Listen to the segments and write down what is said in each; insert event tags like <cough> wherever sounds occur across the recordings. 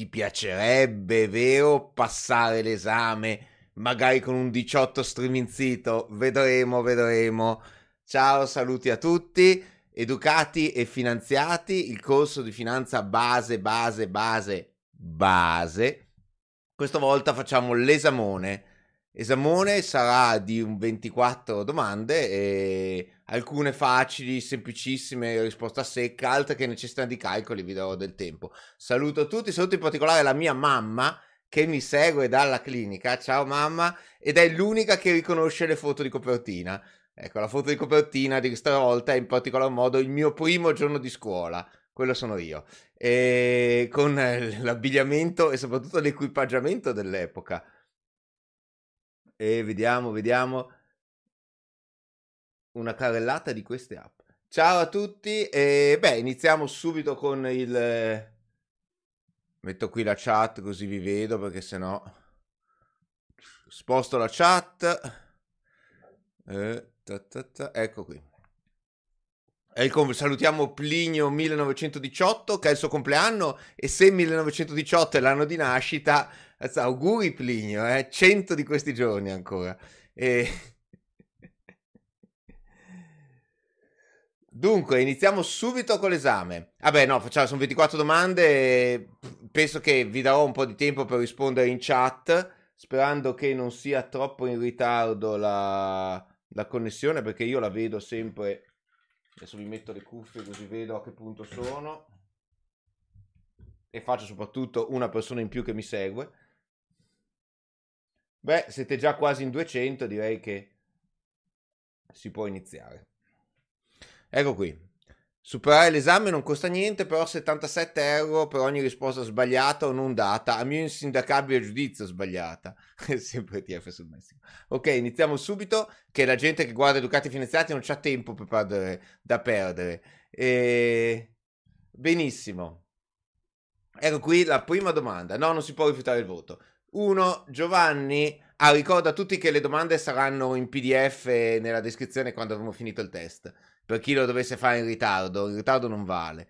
ti piacerebbe, vero, passare l'esame magari con un 18 streaming sito? Vedremo, vedremo. Ciao, saluti a tutti. Educati e finanziati, il corso di finanza base, base, base, base. Questa volta facciamo l'esamone. Esamone sarà di un 24 domande, e alcune facili, semplicissime, risposta secca, altre che necessitano di calcoli, vi darò del tempo. Saluto tutti, saluto in particolare la mia mamma che mi segue dalla clinica. Ciao mamma, ed è l'unica che riconosce le foto di copertina. Ecco, la foto di copertina di questa volta è in particolar modo il mio primo giorno di scuola. Quello sono io. E con l'abbigliamento e soprattutto l'equipaggiamento dell'epoca. E vediamo, vediamo. Una carrellata di queste app. Ciao a tutti e beh, iniziamo subito con il... Metto qui la chat così vi vedo perché sennò sposto la chat. Eh, ta ta ta. Ecco qui. Com- salutiamo Plinio 1918 che è il suo compleanno e se 1918 è l'anno di nascita, auguri Plinio, eh? 100 di questi giorni ancora. E... <laughs> Dunque, iniziamo subito con l'esame. Vabbè, no, facciamo, sono 24 domande. Penso che vi darò un po' di tempo per rispondere in chat, sperando che non sia troppo in ritardo la, la connessione, perché io la vedo sempre Adesso mi metto le cuffie così vedo a che punto sono. E faccio soprattutto una persona in più che mi segue. Beh, siete già quasi in 200, direi che si può iniziare. Ecco qui. Superare l'esame non costa niente, però 77 euro per ogni risposta sbagliata o non data, a mio insindacabile giudizio sbagliata. <laughs> Sempre TF sul Messico. Ok, iniziamo subito, che la gente che guarda Educati Finanziati non c'ha tempo per perdere, da perdere. E... Benissimo. Ecco qui la prima domanda. No, non si può rifiutare il voto. Uno, Giovanni, ah, ricorda a tutti che le domande saranno in PDF nella descrizione quando avremo finito il test per chi lo dovesse fare in ritardo, il ritardo non vale.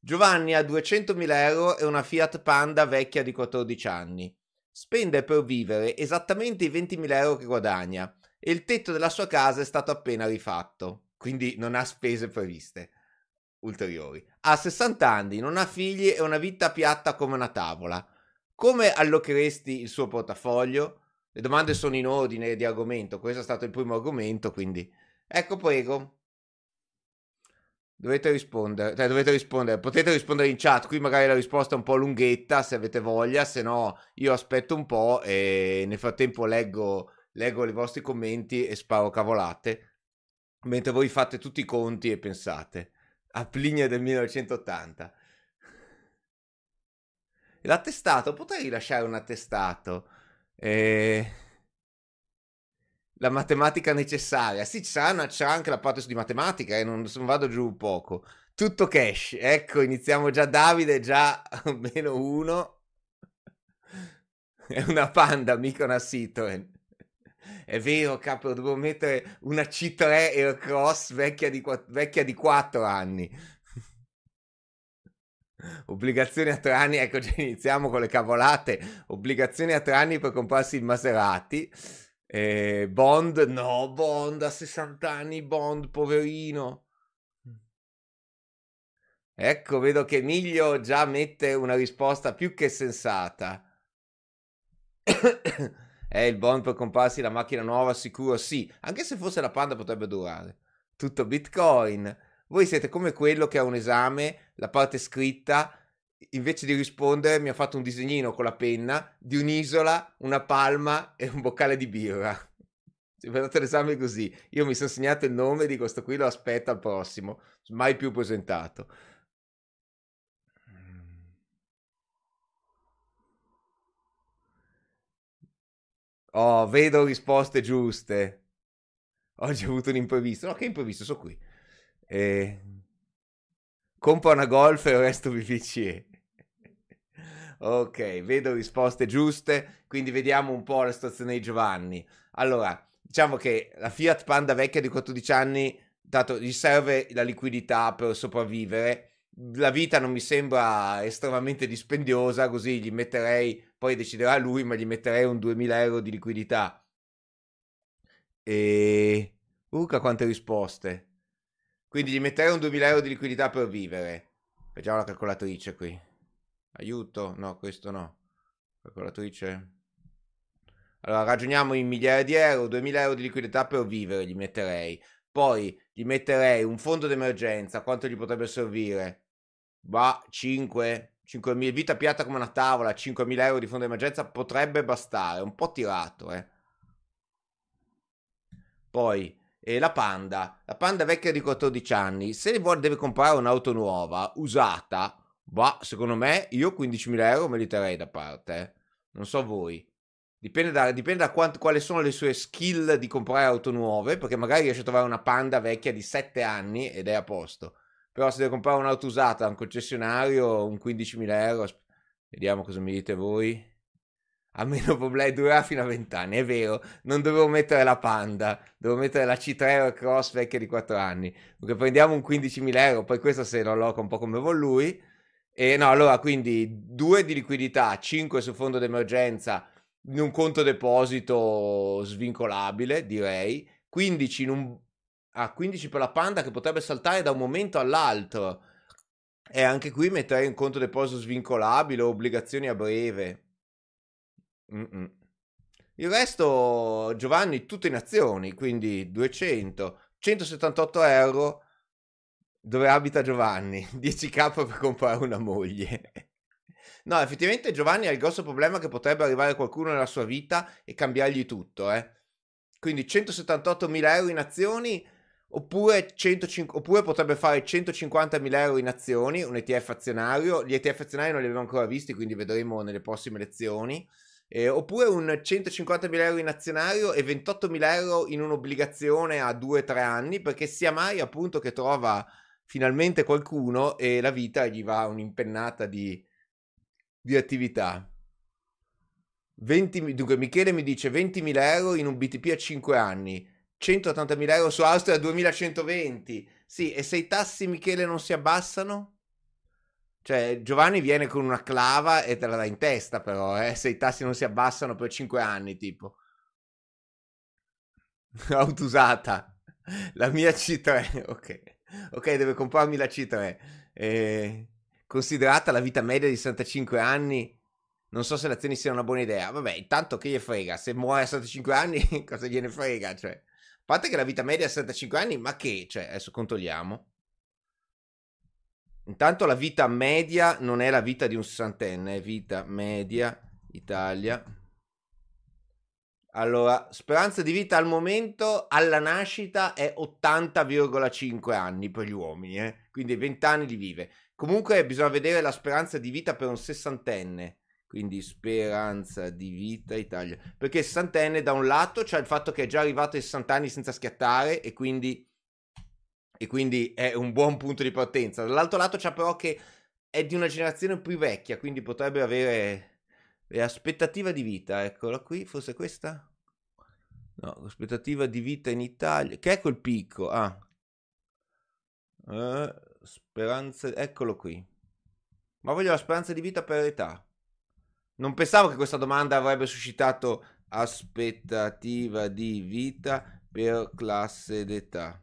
Giovanni ha 200.000 euro e una Fiat Panda vecchia di 14 anni. Spende per vivere esattamente i 20.000 euro che guadagna e il tetto della sua casa è stato appena rifatto, quindi non ha spese previste ulteriori. Ha 60 anni, non ha figli e una vita piatta come una tavola. Come allocheresti il suo portafoglio? Le domande sono in ordine di argomento, questo è stato il primo argomento, quindi ecco prego. Dovete rispondere, cioè dovete rispondere, potete rispondere in chat, qui magari la risposta è un po' lunghetta se avete voglia, se no io aspetto un po' e nel frattempo leggo, leggo i vostri commenti e sparo cavolate, mentre voi fate tutti i conti e pensate. A Plinia del 1980. L'attestato, potrei rilasciare un attestato. Eh la matematica necessaria. Sì, sarà, c'è anche la parte di matematica e eh, non, non, vado giù poco. Tutto cash. Ecco, iniziamo già Davide, già <laughs> meno uno. <laughs> È una panda, mica una Citroen. È vero, capo, devo mettere una C3 Aircross vecchia di 4 anni. Obbligazioni a tre anni, ecco iniziamo con le cavolate. Obbligazioni a tre anni per comprarsi il Maserati. Eh, Bond, no, Bond a 60 anni, Bond, poverino. Ecco, vedo che Emilio già mette una risposta più che sensata. <coughs> eh, il Bond per comprarsi la macchina nuova, sicuro sì. Anche se fosse la Panda potrebbe durare. Tutto Bitcoin. Voi siete come quello che ha un esame, la parte scritta invece di rispondere mi ha fatto un disegnino con la penna di un'isola, una palma e un boccale di birra. Ci dato l'esame così. Io mi sono segnato il nome di questo qui, lo aspetto al prossimo. Mai più presentato. Oh, vedo risposte giuste. Oggi ho avuto un imprevisto. No, che imprevisto, sono qui. Eh... Compra una Golf e resto VVCE. Ok, vedo risposte giuste, quindi vediamo un po' la situazione di Giovanni. Allora, diciamo che la Fiat Panda vecchia di 14 anni, dato gli serve la liquidità per sopravvivere la vita non mi sembra estremamente dispendiosa, così gli metterei, poi deciderà lui, ma gli metterei un 2000 euro di liquidità. E... Urca quante risposte. Quindi gli metterei un 2000 euro di liquidità per vivere. Facciamo la calcolatrice qui. Aiuto? No, questo no. Calcolatrice. Allora, ragioniamo in migliaia di euro, 2000 euro di liquidità per vivere gli metterei. Poi gli metterei un fondo d'emergenza, quanto gli potrebbe servire? Bah, 5, 5.000, vita piatta come una tavola, 5.000 euro di fondo d'emergenza potrebbe bastare, un po' tirato, eh. Poi, e la Panda, la Panda vecchia di 14 anni, se vuole deve comprare un'auto nuova, usata, bah, secondo me io 15.000 euro me li terrei da parte, eh. Non so voi. Dipende da, dipende da quant, quali sono le sue skill di comprare auto nuove, perché magari riesce a trovare una Panda vecchia di 7 anni ed è a posto. Però se deve comprare un'auto usata da un concessionario, un 15.000 euro, vediamo cosa mi dite voi. A meno problemi durerà fino a 20 anni, è vero, non dovevo mettere la Panda, devo mettere la C3 Cross vecchia di 4 anni. Perché prendiamo un 15.000 euro, poi questo se lo alloca un po' come vuole lui. E no, allora quindi 2 di liquidità, 5 sul fondo d'emergenza in un conto deposito svincolabile, direi. 15 in un... Ah, 15 per la Panda che potrebbe saltare da un momento all'altro. E anche qui metterei un conto deposito svincolabile o obbligazioni a breve. Mm-mm. Il resto, Giovanni, tutto in azioni, quindi 200, 178 euro dove abita Giovanni, <laughs> 10k per comprare una moglie. No, effettivamente Giovanni ha il grosso problema che potrebbe arrivare qualcuno nella sua vita e cambiargli tutto, eh. Quindi 178.000 euro in azioni oppure, 105, oppure potrebbe fare 150.000 euro in azioni, un ETF azionario. Gli ETF azionari non li abbiamo ancora visti, quindi vedremo nelle prossime lezioni. Eh, oppure un 150.000 euro in azionario e 28.000 euro in un'obbligazione a 2-3 anni, perché sia mai appunto che trova finalmente qualcuno e la vita gli va un'impennata di di attività. 20, dunque, Michele mi dice 20.000 euro in un BTP a 5 anni, 180.000 euro su Austria 2120. Sì, e se i tassi, Michele, non si abbassano? Cioè, Giovanni viene con una clava e te la dà in testa, però, eh, se i tassi non si abbassano per 5 anni, tipo. <laughs> Auto usata. La mia C3, <laughs> ok. Ok, deve comprarmi la C3. Eh considerata la vita media di 65 anni, non so se le azioni siano una buona idea. Vabbè, intanto che gli frega, se muore a 65 anni, <laughs> cosa gliene frega? Cioè, a parte che la vita media è 65 anni, ma che? Cioè, adesso controlliamo. Intanto la vita media non è la vita di un sessantenne, è vita media Italia. Allora, speranza di vita al momento alla nascita è 80,5 anni per gli uomini, eh? quindi 20 anni di vive. Comunque bisogna vedere la speranza di vita per un sessantenne. Quindi speranza di vita Italia. Perché sessantenne da un lato c'è il fatto che è già arrivato ai 60 anni senza schiattare e quindi, e quindi è un buon punto di partenza. Dall'altro lato c'è però che è di una generazione più vecchia, quindi potrebbe avere aspettativa di vita. Eccola qui, forse questa? No, aspettativa di vita in Italia. Che è quel picco? Ah. Uh, Speranza, eccolo qui. Ma voglio la speranza di vita per età. Non pensavo che questa domanda avrebbe suscitato aspettativa di vita per classe d'età.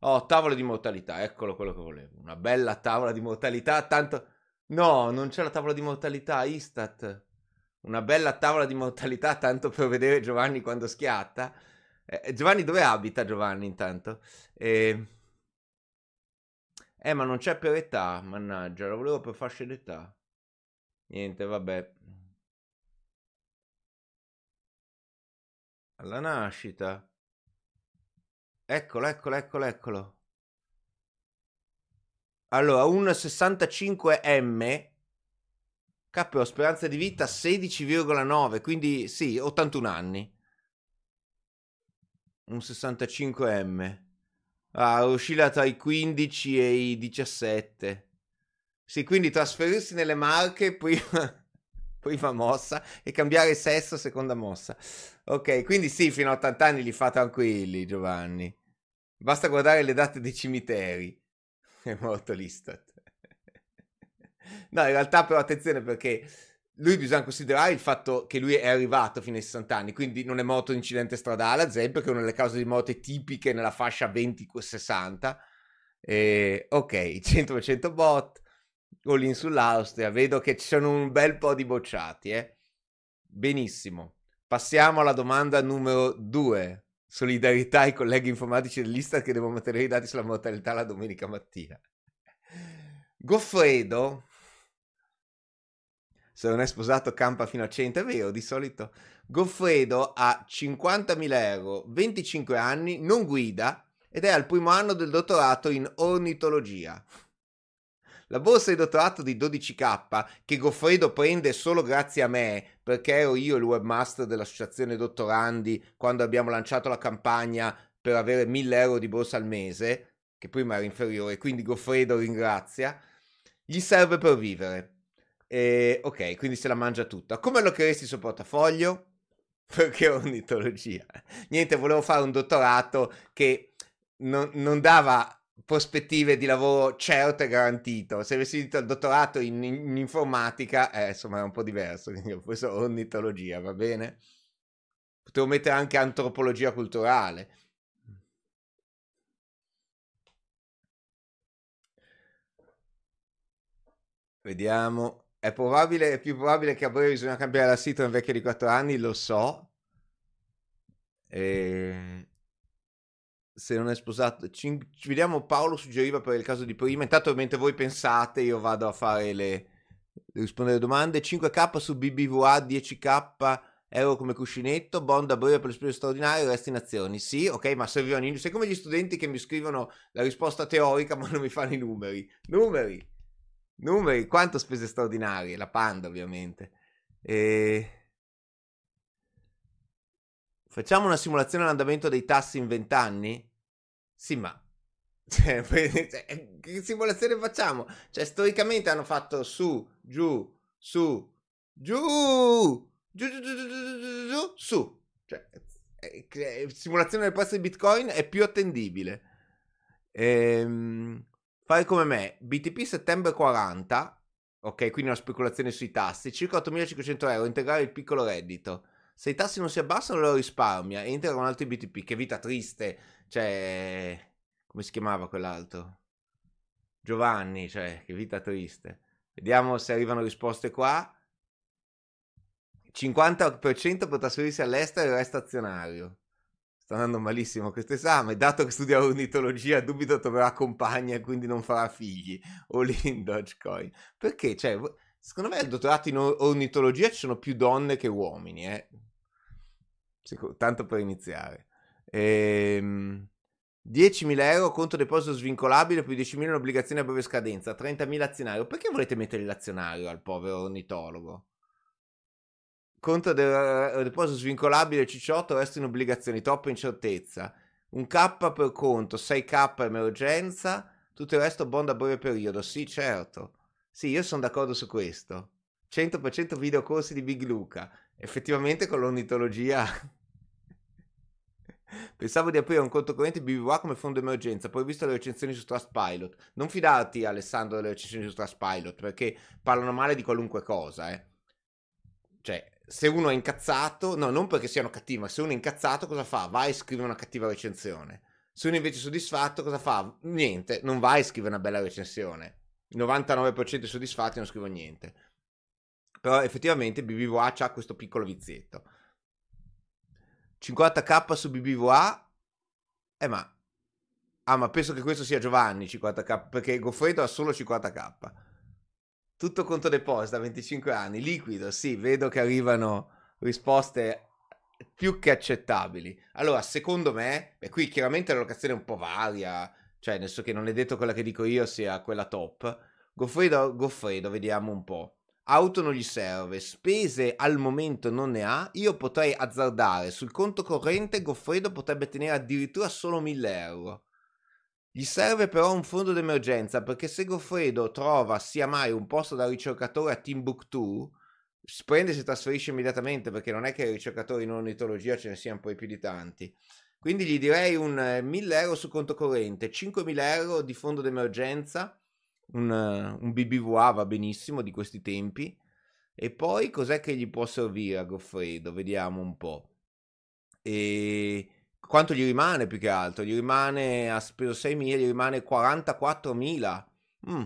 Oh, tavola di mortalità, eccolo quello che volevo. Una bella tavola di mortalità, tanto... No, non c'è la tavola di mortalità, Istat. Una bella tavola di mortalità, tanto per vedere Giovanni quando schiatta. Eh, Giovanni, dove abita Giovanni intanto? Eh... Eh, ma non c'è per età, mannaggia, lo volevo per fasce d'età. Niente, vabbè. Alla nascita. Eccolo, eccolo, eccolo, eccolo. Allora, un 65M. Capo, speranza di vita 16,9, quindi sì, 81 anni. Un 65M. Ah, oscilla tra i 15 e i 17. Sì, quindi trasferirsi nelle Marche, <laughs> prima, prima mossa, e cambiare sesso, seconda mossa. Ok, quindi sì, fino a 80 anni li fa tranquilli, Giovanni. Basta guardare le date dei cimiteri. <laughs> è morto l'Istat. no, in realtà però attenzione perché lui bisogna considerare il fatto che lui è arrivato fino ai 60 anni, quindi non è morto in incidente stradale, ad esempio, che è una delle cause di morte tipiche nella fascia 20-60. E, ok, 100% bot, all in sull'Austria, vedo che ci sono un bel po' di bocciati, eh. Benissimo. Passiamo alla domanda numero 2. Solidarietà ai colleghi informatici dell'Istat che devono mettere i dati sulla mortalità la domenica mattina. Goffredo se non è sposato campa fino a 100, è vero, di solito Goffredo ha 50.000 euro, 25 anni, non guida ed è al primo anno del dottorato in ornitologia. La borsa di dottorato di 12k che Goffredo prende solo grazie a me, perché ero io il webmaster dell'associazione dottorandi quando abbiamo lanciato la campagna per avere 1000 euro di borsa al mese, che prima era inferiore, quindi Goffredo ringrazia, gli serve per vivere. E, ok, quindi se la mangia tutta. Come lo creeresti sul portafoglio? <laughs> Perché ornitologia. Niente, volevo fare un dottorato che non, non dava prospettive di lavoro certo e garantito. Se avessi detto il dottorato in, in, informatica, eh, insomma, è un po' diverso. <laughs> Quindi ho preso ornitologia, va bene? Potevo mettere anche antropologia culturale. Vediamo. È probabile, è più probabile che a breve bisogna cambiare la sito in vecchio di 4 anni, lo so. E... Se non è sposato, ci, ci vediamo. Paolo suggeriva per il caso di prima. Intanto, mentre voi pensate, io vado a fare le, rispondere alle domande. 5k su BBVA, 10k euro come cuscinetto, bond a breve per le spese straordinarie, resti in azioni. Sì, ok, ma servivano i Sei come gli studenti che mi scrivono la risposta teorica, <laughs> ma non mi fanno i numeri. Numeri! Numeri, quanto spese straordinarie? La Panda, ovviamente. E... Facciamo una simulazione all'andamento dei tassi in 20 anni? Sì, ma... Cioè, cioè, che simulazione facciamo? Cioè, storicamente hanno fatto su, giù, su, giù, giù, giù, giù, giù, giù, giù su. Cioè, simulazione del prezzo di Bitcoin è più attendibile. Ehm... Fai come me, BTP settembre 40, ok, quindi una speculazione sui tassi, circa 8.500 euro, integrare il piccolo reddito. Se i tassi non si abbassano lo risparmia e integra un altro BTP, che vita triste, cioè, come si chiamava quell'altro? Giovanni, cioè, che vita triste. Vediamo se arrivano risposte qua. 50% per trasferirsi all'estero e resta azionario sta andando malissimo questo esame, dato che studia ornitologia dubito troverà compagna e quindi non farà figli, o in Dogecoin. Perché? Cioè, secondo me il dottorato in ornitologia ci sono più donne che uomini, eh? Tanto per iniziare. Ehm... 10.000 euro conto deposito svincolabile più 10.000 in obbligazioni a breve scadenza, 30.000 azionario. Perché volete mettere l'azionario al povero ornitologo? Conto del eh, deposito svincolabile C18 resta in obbligazioni, troppa incertezza. Un K per conto, 6K emergenza, tutto il resto bond a breve periodo. Sì, certo. Sì, io sono d'accordo su questo. 100% videocorsi di Big Luca. Effettivamente con l'ornitologia... Pensavo di aprire un conto corrente BBVA come fondo emergenza, poi ho visto le recensioni su Trustpilot. Non fidarti, Alessandro, delle recensioni su Trustpilot, perché parlano male di qualunque cosa, eh. Cioè, se uno è incazzato, no, non perché siano cattivi, ma se uno è incazzato cosa fa? Va e scrive una cattiva recensione. Se uno invece è soddisfatto cosa fa? Niente, non va e scrive una bella recensione. Il 99% soddisfatti non scrivo niente. Però effettivamente BBVA ha questo piccolo vizietto. 50k su BBVA? Eh ma... Ah ma penso che questo sia Giovanni 50k, perché Goffredo ha solo 50k. Tutto conto deposito a 25 anni, liquido, sì, vedo che arrivano risposte più che accettabili. Allora, secondo me, e qui chiaramente la locazione è un po' varia, cioè nel senso che non è detto quella che dico io sia quella top. Goffredo, Goffredo, vediamo un po'. Auto non gli serve, spese al momento non ne ha. Io potrei azzardare sul conto corrente. Goffredo potrebbe tenere addirittura solo 1000 euro. Gli serve però un fondo d'emergenza perché se Goffredo trova sia mai un posto da ricercatore a Timbuktu, prende e si trasferisce immediatamente perché non è che ricercatori in ornitologia ce ne siano poi più di tanti. Quindi gli direi un 1000 eh, euro su conto corrente, 5000 euro di fondo d'emergenza, un, eh, un BBVA va benissimo di questi tempi. E poi cos'è che gli può servire a Goffredo? Vediamo un po'. E quanto gli rimane più che altro? Gli rimane, ha speso 6.000, gli rimane 44.000. Mm.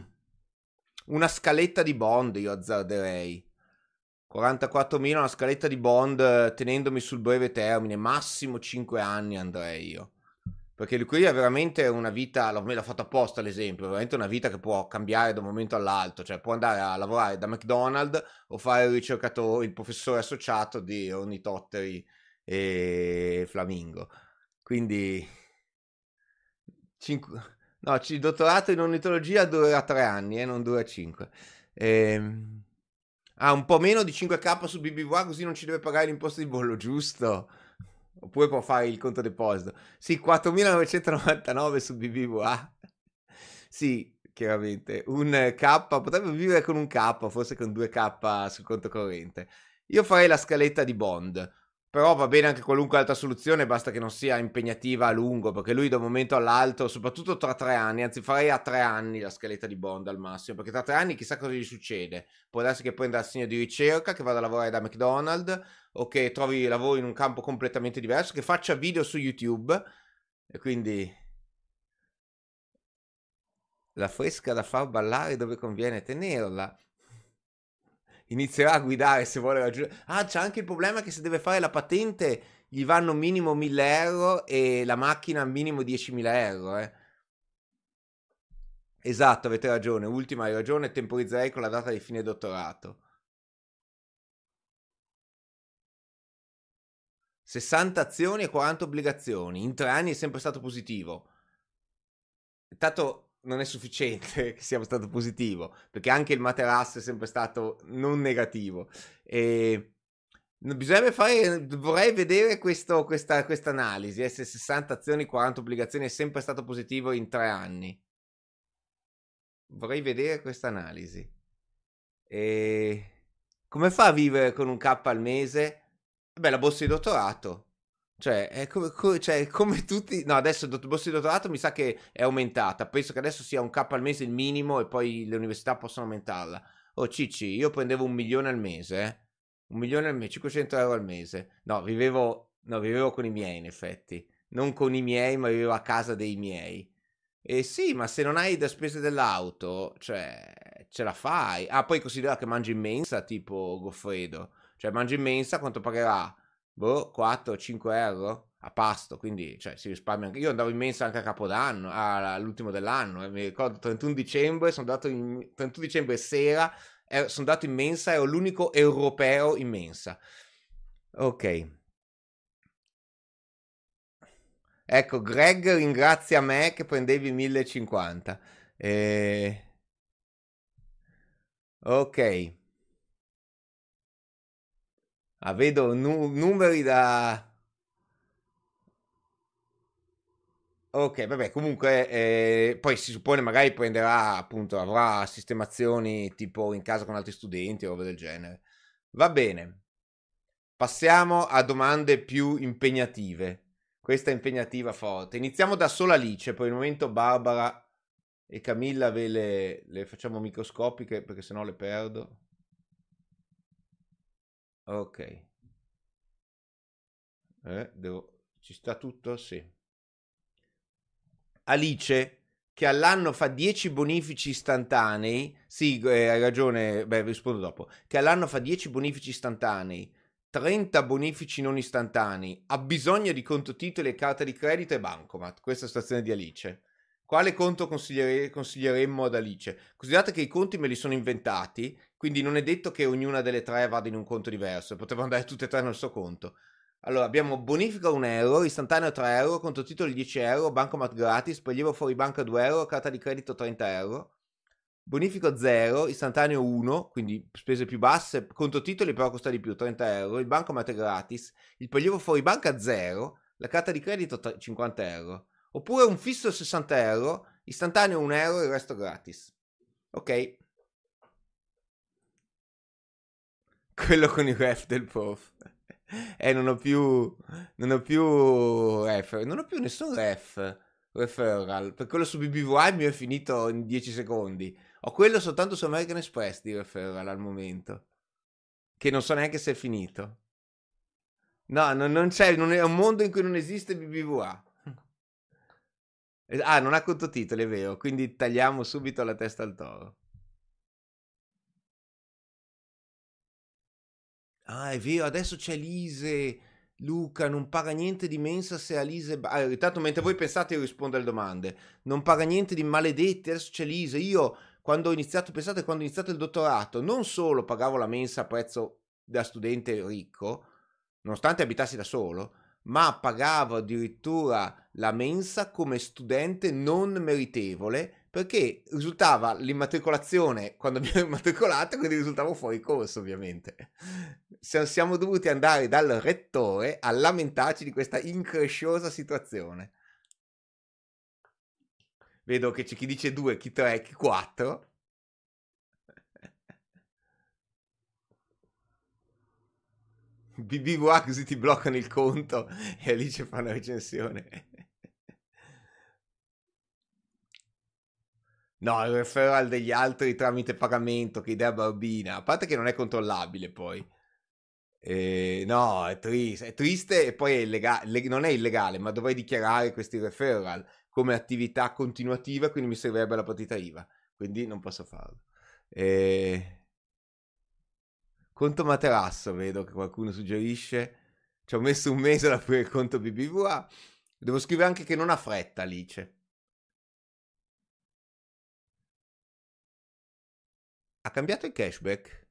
Una scaletta di bond io azzarderei. 44.000 una scaletta di bond tenendomi sul breve termine, massimo 5 anni andrei io. Perché lui ha veramente una vita, me l'ha fatto apposta l'esempio, veramente una vita che può cambiare da un momento all'altro, cioè può andare a lavorare da McDonald's o fare il ricercatore, il professore associato di ornitotteri e flamingo. Quindi... Cinque... No, il dottorato in ornitologia dura 3 anni e eh, non dura 5. Ehm... Ah, un po' meno di 5k su BBVA così non ci deve pagare l'imposta di bollo, giusto? Oppure può fare il conto deposito. Sì, 4.999 su BBVA. sì, chiaramente. Un K, potrebbe vivere con un K, forse con 2K sul conto corrente. Io farei la scaletta di bond. Però va bene anche qualunque altra soluzione, basta che non sia impegnativa a lungo, perché lui da un momento all'altro, soprattutto tra tre anni, anzi farei a tre anni la scaletta di Bond al massimo, perché tra tre anni chissà cosa gli succede. Può darsi che prenda l'assegno di ricerca, che vada a lavorare da McDonald's, o che trovi lavoro in un campo completamente diverso, che faccia video su YouTube, e quindi... La fresca da far ballare dove conviene tenerla inizierà a guidare se vuole raggiungere. Ah, c'è anche il problema che se deve fare la patente gli vanno minimo 1000 euro e la macchina minimo 10.000 euro. Eh. Esatto, avete ragione. Ultima, hai ragione. Temporizzerei con la data di fine dottorato. 60 azioni e 40 obbligazioni. In tre anni è sempre stato positivo. Intanto non è sufficiente <laughs> che sia stato positivo, perché anche il materasso è sempre stato non negativo. E bisognerebbe fare, vorrei vedere questo, questa, analisi, eh, se 60 azioni, 40 obbligazioni è sempre stato positivo in tre anni. Vorrei vedere questa analisi. E come fa a vivere con un K al mese? Beh, la borsa di dottorato. Cioè, è come, come, cioè, come tutti... No, adesso il borsa di dottorato mi sa che è aumentata. Penso che adesso sia un K al mese il minimo e poi le università possono aumentarla. Oh, Cicci, io prendevo un milione al mese, eh? Un milione al mese, 500 euro al mese. No, vivevo, no, vivevo con i miei, in effetti. Non con i miei, ma vivevo a casa dei miei. E sì, ma se non hai da spese dell'auto, cioè, ce la fai. Ah, poi considera che mangi in mensa, tipo Goffredo. Cioè, mangi in mensa, quanto pagherà? Boh, 4-5 euro a pasto, quindi cioè, si risparmia anche. Io andavo in mensa anche a Capodanno, all'ultimo dell'anno, e mi ricordo 31 dicembre, sono andato in 31 dicembre sera, ero, sono andato in mensa, ero l'unico europeo in mensa. Ok. Ecco, Greg ringrazia me che prendevi 1050. Eh... Ok. Ah, vedo nu- numeri da... Ok, vabbè, comunque, eh, poi si suppone magari prenderà, appunto, avrà sistemazioni tipo in casa con altri studenti o roba del genere. Va bene. Passiamo a domande più impegnative. Questa è impegnativa forte. Iniziamo da sola Alice, poi il momento Barbara e Camilla ve le, le facciamo microscopiche perché sennò le perdo. Ok. Eh, devo... Ci sta tutto? Sì. Alice, che all'anno fa 10 bonifici istantanei. Sì, eh, hai ragione, beh, rispondo dopo. Che all'anno fa 10 bonifici istantanei, 30 bonifici non istantanei, ha bisogno di conto titoli e carta di credito e bancomat. Questa è la situazione di Alice. Quale conto consigliere- consiglieremmo ad Alice? Considerate che i conti me li sono inventati, quindi non è detto che ognuna delle tre vada in un conto diverso, potevano andare tutte e tre nel suo conto. Allora, abbiamo bonifica 1 euro, istantaneo 3 euro, conto titoli 10 euro, bancomat gratis, prelievo fuori banca 2 euro, carta di credito 30 euro. Bonifico 0, istantaneo 1, quindi spese più basse, conto titoli però costa di più, 30 euro, il bancomat è gratis, il prelievo fuori banca 0, la carta di credito 50 euro. Oppure un fisso 60 euro, istantaneo 1 euro e il resto gratis. Ok. Quello con il ref del prof. eh, non ho più... Non ho più... Ref, non ho più nessun ref referral. Per quello su il mio è finito in 10 secondi. Ho quello soltanto su American Express di referral al momento. Che non so neanche se è finito. No, non, non c'è, non è un mondo in cui non esiste BBVA. Ah, non ha contotitoli, è vero, quindi tagliamo subito la testa al toro. Ah, è vero, adesso c'è Lise. Luca, non paga niente di mensa se Alise... Ah, intanto mentre voi pensate io rispondo alle domande. Non paga niente di maledetti, adesso c'è Lise. Io, quando ho iniziato, pensate, quando ho iniziato il dottorato, non solo pagavo la mensa a prezzo da studente ricco, nonostante abitassi da solo, ma pagavo addirittura la mensa come studente non meritevole perché risultava l'immatricolazione quando ero <laughs> immatricolato, quindi risultavo fuori corso ovviamente. Siamo dovuti andare dal rettore a lamentarci di questa incresciosa situazione. Vedo che c'è chi dice 2, chi 3, chi 4. <laughs> BBWA così ti bloccano il conto e lì ci fanno recensione. <laughs> No, il referral degli altri tramite pagamento, che idea barbina. A parte che non è controllabile poi. Eh, no, è triste, è triste e poi è illegale, non è illegale, ma dovrei dichiarare questi referral come attività continuativa, quindi mi servirebbe la partita IVA, quindi non posso farlo. Eh... Conto materasso, vedo che qualcuno suggerisce. Ci ho messo un mese ad aprire il conto BBVA. Devo scrivere anche che non ha fretta, Alice. Ha cambiato il cashback?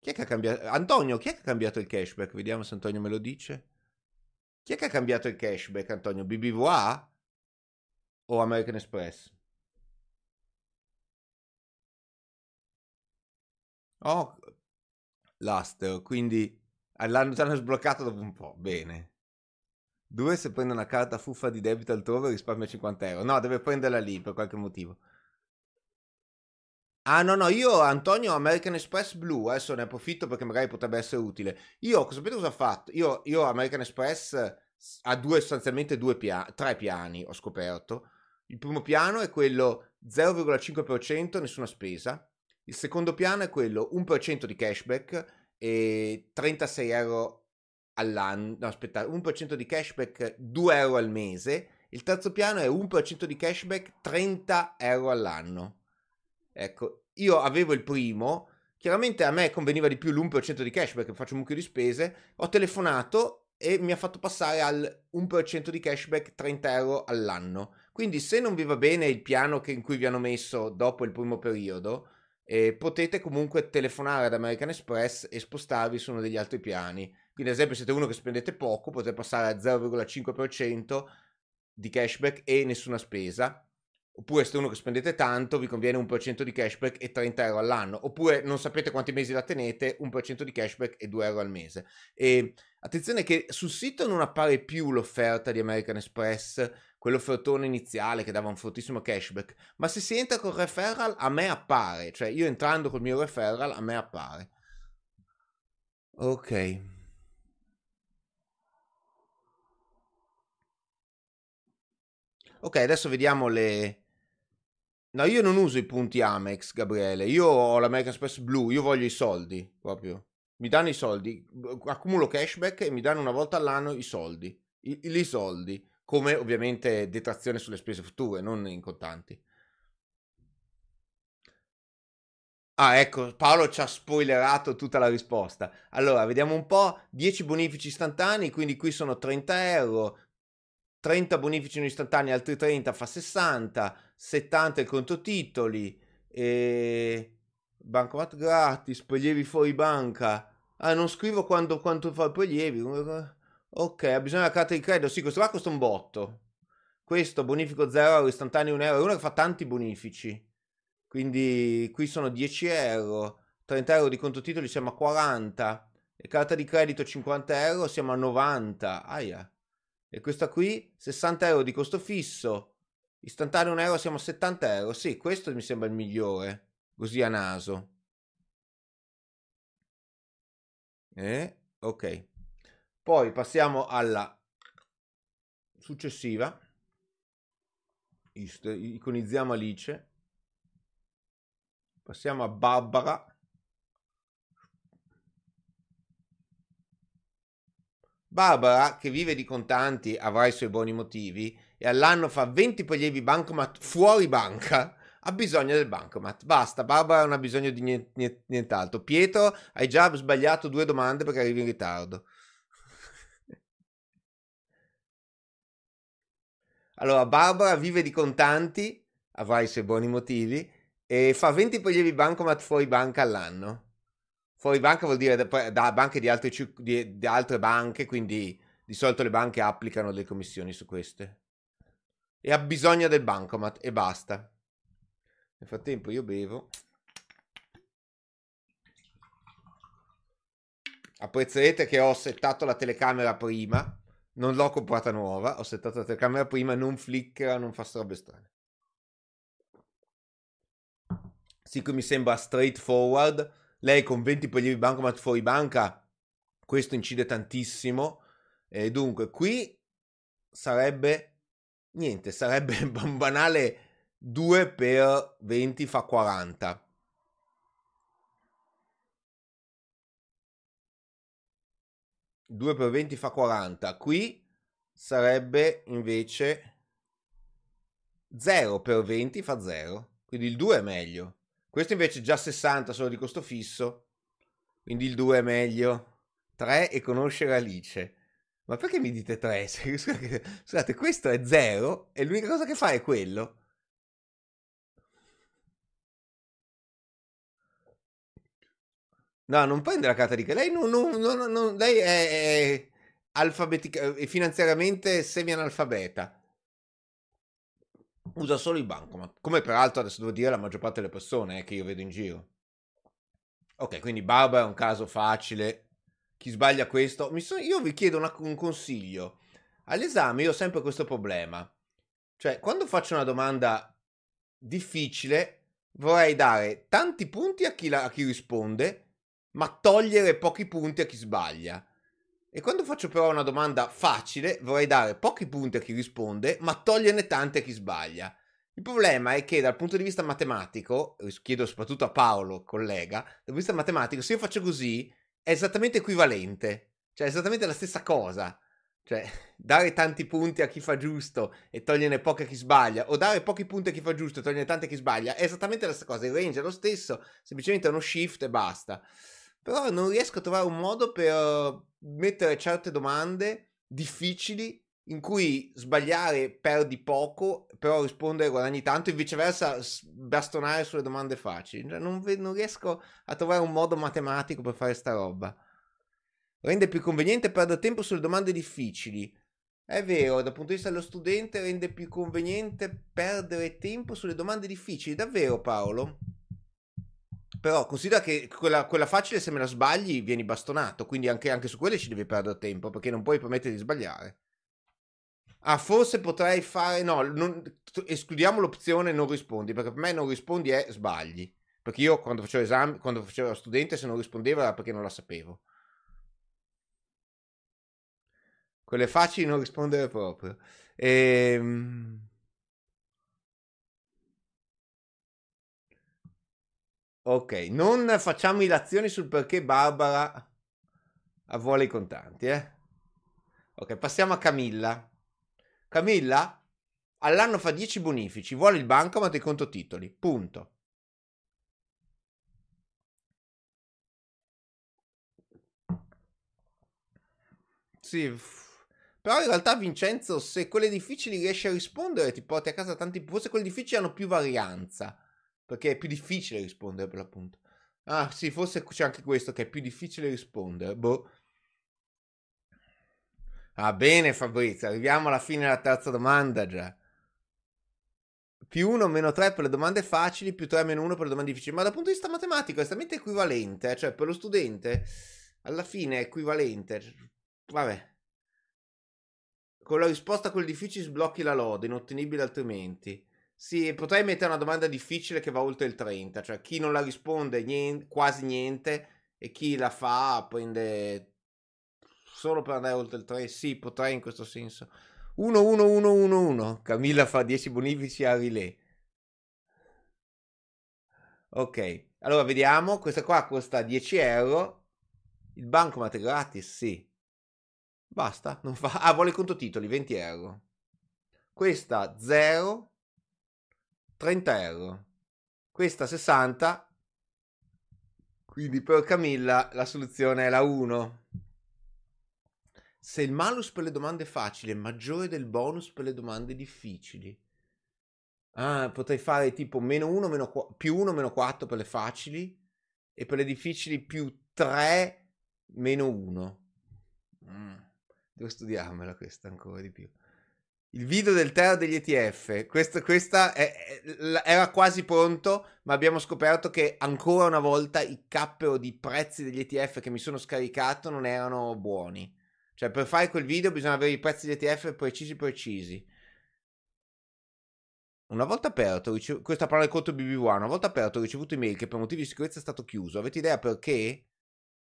Chi è che ha cambiato? Antonio, chi è che ha cambiato il cashback? Vediamo se Antonio me lo dice. Chi è che ha cambiato il cashback, Antonio? BBVA o American Express? Oh, l'Aster, quindi l'hanno già sbloccato dopo un po'. Bene. Due, se prende una carta fuffa di debito altrove risparmia 50 euro. No, deve prenderla lì per qualche motivo. Ah no no, io Antonio American Express Blue, adesso ne approfitto perché magari potrebbe essere utile. Io, sapete cosa ho fatto? Io, io American Express ha due, sostanzialmente due piani, tre piani ho scoperto. Il primo piano è quello 0,5% nessuna spesa. Il secondo piano è quello 1% di cashback e 36 euro all'anno. No, aspetta, 1% di cashback 2 euro al mese. Il terzo piano è 1% di cashback 30 euro all'anno. Ecco, io avevo il primo, chiaramente a me conveniva di più l'1% di cash perché faccio un mucchio di spese, ho telefonato e mi ha fatto passare al 1% di cashback 30 euro all'anno. Quindi se non vi va bene il piano che, in cui vi hanno messo dopo il primo periodo, eh, potete comunque telefonare ad American Express e spostarvi su uno degli altri piani. Quindi ad esempio siete uno che spendete poco, potete passare a 0,5% di cashback e nessuna spesa Oppure se uno che spendete tanto vi conviene un per cento di cashback e 30 euro all'anno. Oppure non sapete quanti mesi la tenete, un per cento di cashback e 2 euro al mese. E attenzione che sul sito non appare più l'offerta di American Express, quell'offertone iniziale che dava un fortissimo cashback. Ma se si entra col referral a me appare. Cioè io entrando col mio referral a me appare. Ok. Ok, adesso vediamo le, No, io non uso i punti Amex, Gabriele. Io ho l'American Express Blue, io voglio i soldi, proprio. Mi danno i soldi, accumulo cashback e mi danno una volta all'anno i soldi. I, i soldi, come ovviamente detrazione sulle spese future, non in contanti. Ah, ecco, Paolo ci ha spoilerato tutta la risposta. Allora, vediamo un po'. 10 bonifici istantanei, quindi qui sono 30 euro. 30 bonifici in istantanei, altri 30 fa 60. 70 il conto titoli, e bancomat gratis, prelievi fuori banca. Ah, non scrivo quando, quanto fa il prelievi. Ok, ha bisogno della carta di credito. Sì, questo qua costa un botto. Questo, bonifico 0 euro, istantaneo 1 euro. È uno che fa tanti bonifici. Quindi qui sono 10 euro. 30 euro di conto titoli siamo a 40. E carta di credito 50 euro siamo a 90. Aia. E questa qui 60 euro di costo fisso. Istantaneo 1 euro siamo a 70 euro. Sì, questo mi sembra il migliore. Così a naso. Eh, ok. Poi passiamo alla successiva. Iconizziamo Alice. Passiamo a Barbara. Barbara, che vive di contanti, avrà i suoi buoni motivi e all'anno fa 20 prelievi bancomat fuori banca, ha bisogno del bancomat. Basta, Barbara non ha bisogno di nient'altro. Pietro, hai già sbagliato due domande perché arrivi in ritardo. Allora, Barbara vive di contanti, avrà i suoi buoni motivi, e fa 20 prelievi bancomat fuori banca all'anno. Fuori banca vuol dire da, da banche di altre, di, di altre banche, quindi di solito le banche applicano le commissioni su queste. E ha bisogno del bancomat e basta. Nel frattempo io bevo. Apprezzerete che ho settato la telecamera prima non l'ho comprata nuova, ho settato la telecamera prima, non flickera, non fa robe strane. Sì mi sembra straightforward, lei con 20 prelievi bancomat fuori banca, questo incide tantissimo, e dunque qui sarebbe, niente, sarebbe <laughs> banale 2 per 20 fa 40. 2 per 20 fa 40. Qui sarebbe invece 0 per 20 fa 0. Quindi il 2 è meglio. Questo invece è già 60 solo di costo fisso. Quindi il 2 è meglio. 3 e conoscere Alice. Ma perché mi dite 3? <laughs> Scusate, questo è 0 e l'unica cosa che fa è quello. No, non prende la carta di credito. Lei, non, non, non, lei è, è alfabetica, finanziariamente semi-analfabeta. Usa solo il bancomat. Come peraltro adesso devo dire la maggior parte delle persone eh, che io vedo in giro. Ok, quindi Barbara è un caso facile. Chi sbaglia questo? So, io vi chiedo una, un consiglio. All'esame io ho sempre questo problema. Cioè, quando faccio una domanda difficile, vorrei dare tanti punti a chi, la, a chi risponde ma togliere pochi punti a chi sbaglia. E quando faccio però una domanda facile, vorrei dare pochi punti a chi risponde, ma toglierne tanti a chi sbaglia. Il problema è che dal punto di vista matematico, chiedo soprattutto a Paolo, collega, dal punto di vista matematico, se io faccio così, è esattamente equivalente. Cioè, è esattamente la stessa cosa. Cioè, <laughs> dare tanti punti a chi fa giusto e toglierne pochi a chi sbaglia, o dare pochi punti a chi fa giusto e toglierne tanti a chi sbaglia, è esattamente la stessa cosa. Il range è lo stesso, semplicemente è uno shift e basta. Però non riesco a trovare un modo per mettere certe domande difficili in cui sbagliare perdi poco, però rispondere guadagni tanto, e viceversa bastonare sulle domande facili. Cioè, non, non, riesco a trovare un modo matematico per fare sta roba. Rende più conveniente perdere tempo sulle domande difficili. È vero, dal punto di vista dello studente rende più conveniente perdere tempo sulle domande difficili. Davvero, Paolo? Però considera che quella, quella, facile, se me la sbagli, vieni bastonato. Quindi anche, anche su quelle ci devi perdere tempo, perché non puoi permettere di sbagliare. Ah, forse potrei fare... No, non, escludiamo l'opzione non rispondi, perché per me non rispondi è sbagli. Perché io quando facevo esami, quando facevo studente, se non rispondevo era perché non la sapevo. Quelle facili non rispondere proprio. Ehm... Ok, non facciamo ilazioni sul perché Barbara vuole i contanti, eh? Ok, passiamo a Camilla. Camilla all'anno fa 10 bonifici, vuole il bancomat e conto titoli, punto. Sì, però in realtà Vincenzo, se quelle difficili riesci a rispondere, ti porti a casa tanti... Forse quelle difficili hanno più varianza. Perché è più difficile rispondere per l'appunto. Ah, sì, forse c'è anche questo che è più difficile rispondere. Boh. Ah, bene Fabrizio, arriviamo alla fine della terza domanda già. Più 1 meno 3 per le domande facili, più 3 meno 1 per le domande difficili. Ma dal punto di vista matematico è estremamente equivalente. Eh? Cioè, per lo studente, alla fine è equivalente. Vabbè. Con la risposta a quelli difficili sblocchi la lode, inottenibile altrimenti. Sì, potrei mettere una domanda difficile che va oltre il 30, cioè chi non la risponde niente, quasi niente e chi la fa prende solo per andare oltre il 3? Sì, potrei in questo senso. 1, 1, 1, 1, 1. Camilla fa 10 bonifici a relay. Ok, allora vediamo. Questa qua costa 10 euro. Il bancomat è gratis? Sì. Basta, non fa... Ah, vuole i contotitoli, 20 euro. Questa 0, 30 euro. Questa 60. Quindi per Camilla la soluzione è la 1. Se il malus per le domande facili è maggiore del bonus per le domande difficili. Ah, potrei fare tipo meno 1, meno 4, più 1, meno 4 per le facili e per le difficili più 3, meno 1. Mm. Devo studiarmela questa ancora di più. Il video del Terra degli ETF, questo, questa è, è, era quasi pronto, ma abbiamo scoperto che ancora una volta i cappero di prezzi degli ETF che mi sono scaricato non erano buoni. Cioè, per fare quel video bisogna avere i prezzi degli ETF precisi precisi. Una volta aperto, ricev- questa parola del conto BB1, una volta aperto ho ricevuto email che per motivi di sicurezza è stato chiuso. Avete idea perché?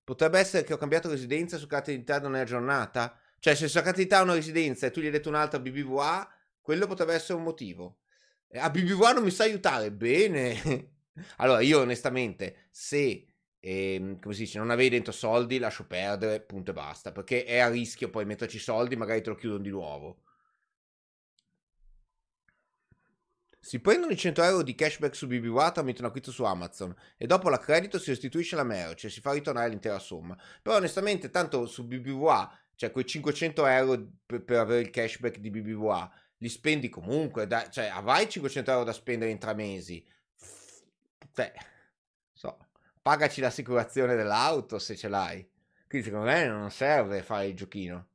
Potrebbe essere che ho cambiato residenza su carta d'identità non è aggiornata? Cioè, se sulla carta d'identità una residenza e tu gli hai detto un'altra BBVA, quello potrebbe essere un motivo. Eh, a BBVA non mi sa aiutare? Bene. <laughs> allora, io onestamente, se ehm, come si dice, non avevi dentro soldi, lascio perdere, punto e basta. Perché è a rischio poi metterci soldi, magari te lo chiudono di nuovo. Si prendono i 100 euro di cashback su BBWA tramite un acquisto su Amazon e dopo l'accredito si restituisce la merce e si fa ritornare l'intera somma. Però onestamente tanto su BBWA, cioè quei 500 euro per, per avere il cashback di BBWA, li spendi comunque, da, cioè avrai 500 euro da spendere in tre mesi. Cioè, so, pagaci l'assicurazione dell'auto se ce l'hai. Quindi secondo me non serve fare il giochino.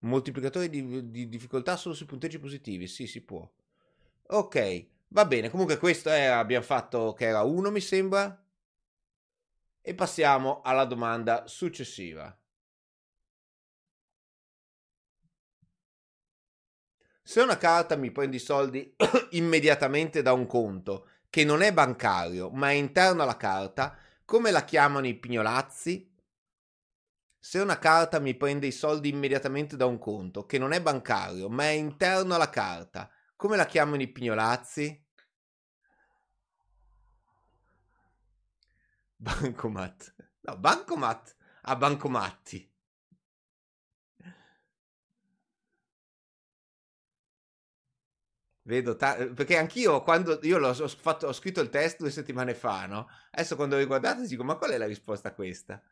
Moltiplicatore di, di difficoltà solo sui punteggi positivi, sì, si può. Ok, va bene. Comunque questo è, abbiamo fatto che era 1 mi sembra. E passiamo alla domanda successiva. Se una carta mi prende i soldi <clears throat> immediatamente da un conto che non è bancario ma è interno alla carta, come la chiamano i pignolazzi? Se una carta mi prende i soldi immediatamente da un conto che non è bancario ma è interno alla carta, come la chiamano i pignolazzi? Bancomat. No, Bancomat a Bancomatti. Vedo, ta- perché anch'io quando io l'ho, ho, fatto, ho scritto il test due settimane fa, no? Adesso quando ho riguardato dico, ma qual è la risposta a questa?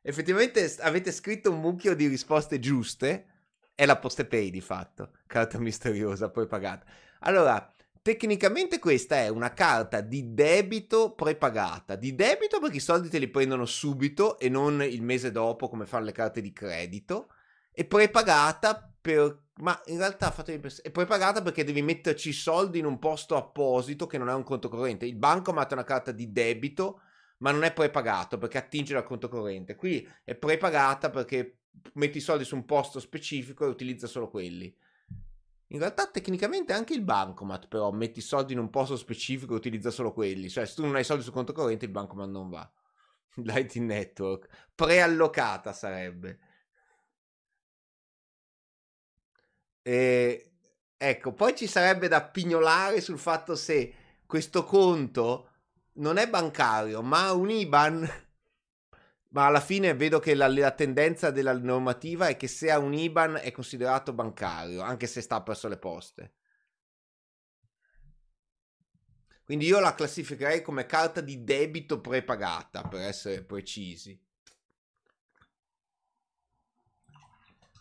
Effettivamente avete scritto un mucchio di risposte giuste, è la PostePay di fatto, carta misteriosa poi pagata. Allora, tecnicamente questa è una carta di debito prepagata. Di debito perché i soldi te li prendono subito e non il mese dopo come fanno le carte di credito. E prepagata per... Ma in realtà fatemi pensare, è prepagata perché devi metterci i soldi in un posto apposito che non è un conto corrente. Il bancomat è una carta di debito ma non è prepagato perché attinge dal conto corrente. Qui è prepagata perché metti i soldi su un posto specifico e utilizza solo quelli. In realtà tecnicamente anche il bancomat però metti i soldi in un posto specifico e utilizza solo quelli. Cioè se tu non hai soldi sul conto corrente il bancomat non va. <laughs> Lightning Network. Preallocata sarebbe. E, ecco, poi ci sarebbe da pignolare sul fatto se questo conto non è bancario ma un IBAN <laughs> ma alla fine vedo che la, la, tendenza della normativa è che se ha un IBAN è considerato bancario, anche se sta presso le poste. Quindi io la classificherei come carta di debito prepagata, per essere precisi.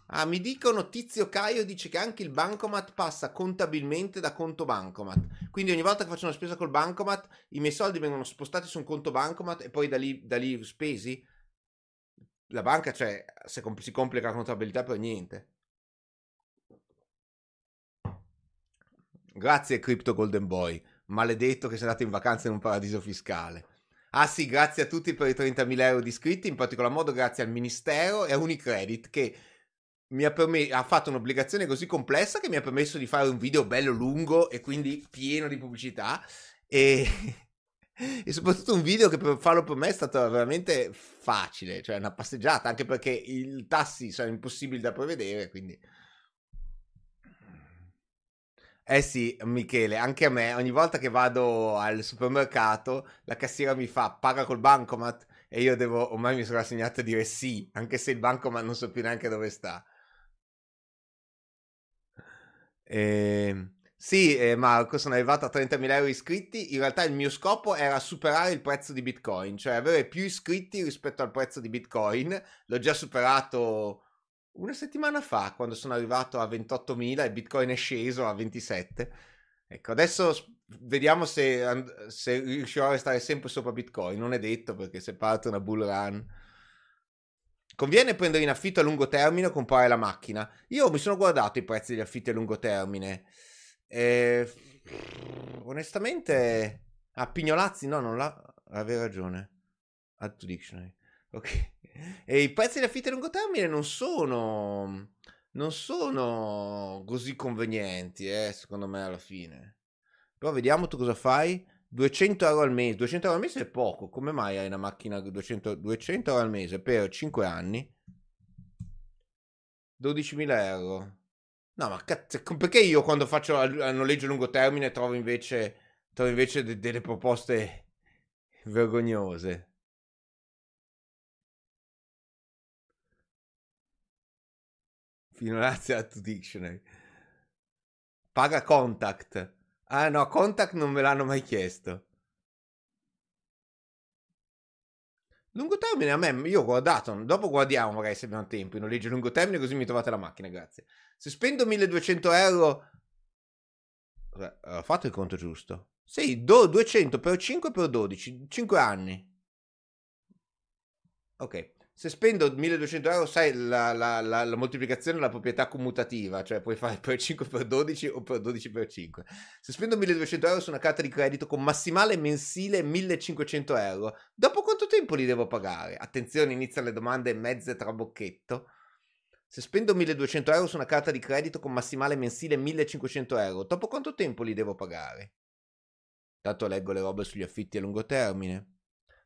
Ah, mi dicono Tizio Caio dice che anche il bancomat passa contabilmente da conto bancomat. Quindi ogni volta che faccio una spesa col bancomat, i miei soldi vengono spostati su un conto bancomat e poi da lì, da lì spesi la banca, cioè, compl- si complica la contabilità per niente. Grazie Crypto Golden Boy, maledetto che sei andato in vacanza in un paradiso fiscale. Ah sì, grazie a tutti per i 30.000 euro di iscritti, in particolar modo grazie al Ministero e a Unicredit che mi ha, perm- ha fatto un'obbligazione così complessa che mi ha permesso di fare un video bello lungo e quindi pieno di pubblicità e <laughs> e soprattutto un video che per farlo per me è stato veramente facile, cioè una passeggiata, anche perché i tassi sono impossibili da prevedere, quindi... Eh sì, Michele, anche a me, ogni volta che vado al supermercato, la cassiera mi fa paga col bancomat e io devo, ormai mi sono rassegnato a dire sì, anche se il bancomat non so più neanche dove sta. Eh, sì, eh, Marco, sono arrivato a 30.000 euro iscritti. In realtà il mio scopo era superare il prezzo di Bitcoin, cioè avere più iscritti rispetto al prezzo di Bitcoin. L'ho già superato una settimana fa, quando sono arrivato a 28.000 e Bitcoin è sceso a 27. Ecco, adesso vediamo se, se riuscirò a restare sempre sopra Bitcoin. Non è detto perché se parte una bull run Conviene prendere in affitto a lungo termine o comprare la macchina? Io mi sono guardato i prezzi degli affitti a lungo termine. E... Onestamente... Ah, Pignolazzi, no, non l'ha... Avevi ragione. Add to dictionary. Ok. <laughs> E i prezzi degli affitti a lungo termine non sono... Non sono così convenienti, eh, secondo me, alla fine. Però vediamo tu cosa fai. 200 euro al mese, 200 euro al mese è poco, come mai hai una macchina 200, 200 euro al mese per 5 anni? 12.000 euro. No, ma cazzo, perché io quando faccio il noleggio a lungo termine trovo invece, trovo invece de- delle proposte vergognose? Fino a Dictionary. Paga contact. Ah no, Contact non me l'hanno mai chiesto. Lungo termine a me, io ho guardato, dopo guardiamo magari se abbiamo tempo, in noleggio lungo termine così mi trovate la macchina, grazie. Se spendo 1200 euro... Ho fatto il conto giusto? Sì, do, 200 per 5 per 12, 5 anni. Ok se spendo 1200 euro, sai la, la, la, la moltiplicazione della proprietà commutativa, cioè puoi fare per 5 per 12 o per 12 per 5. Se spendo 1200 euro su una carta di credito con massimale mensile 1500 euro, dopo quanto tempo li devo pagare? Attenzione, iniziano le domande mezze trabocchetto. Se spendo 1200 euro su una carta di credito con massimale mensile 1500 euro, dopo quanto tempo li devo pagare? Tanto leggo le robe sugli affitti a lungo termine.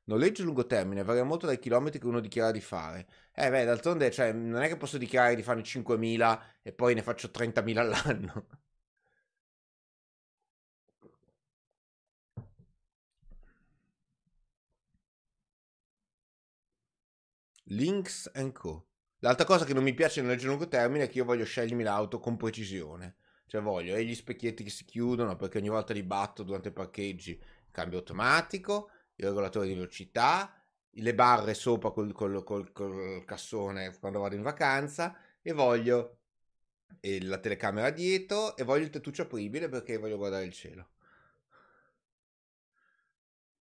Noleggio a lungo termine varia molto dai chilometri che uno dichiara di fare. Eh beh, d'altronde, cioè, non è che posso dichiarare di fare 5.000 e poi ne faccio 30.000 all'anno. Links Co. L'altra cosa che non mi piace nel lungo termine è che io voglio scegliermi l'auto con precisione. Cioè voglio e gli specchietti che si chiudono perché ogni volta li batto durante i parcheggi. Cambio automatico il regolatore di velocità, le barre sopra col, col, col, col cassone quando vado in vacanza e voglio la telecamera dietro e voglio il tettuccio apribile perché voglio guardare il cielo.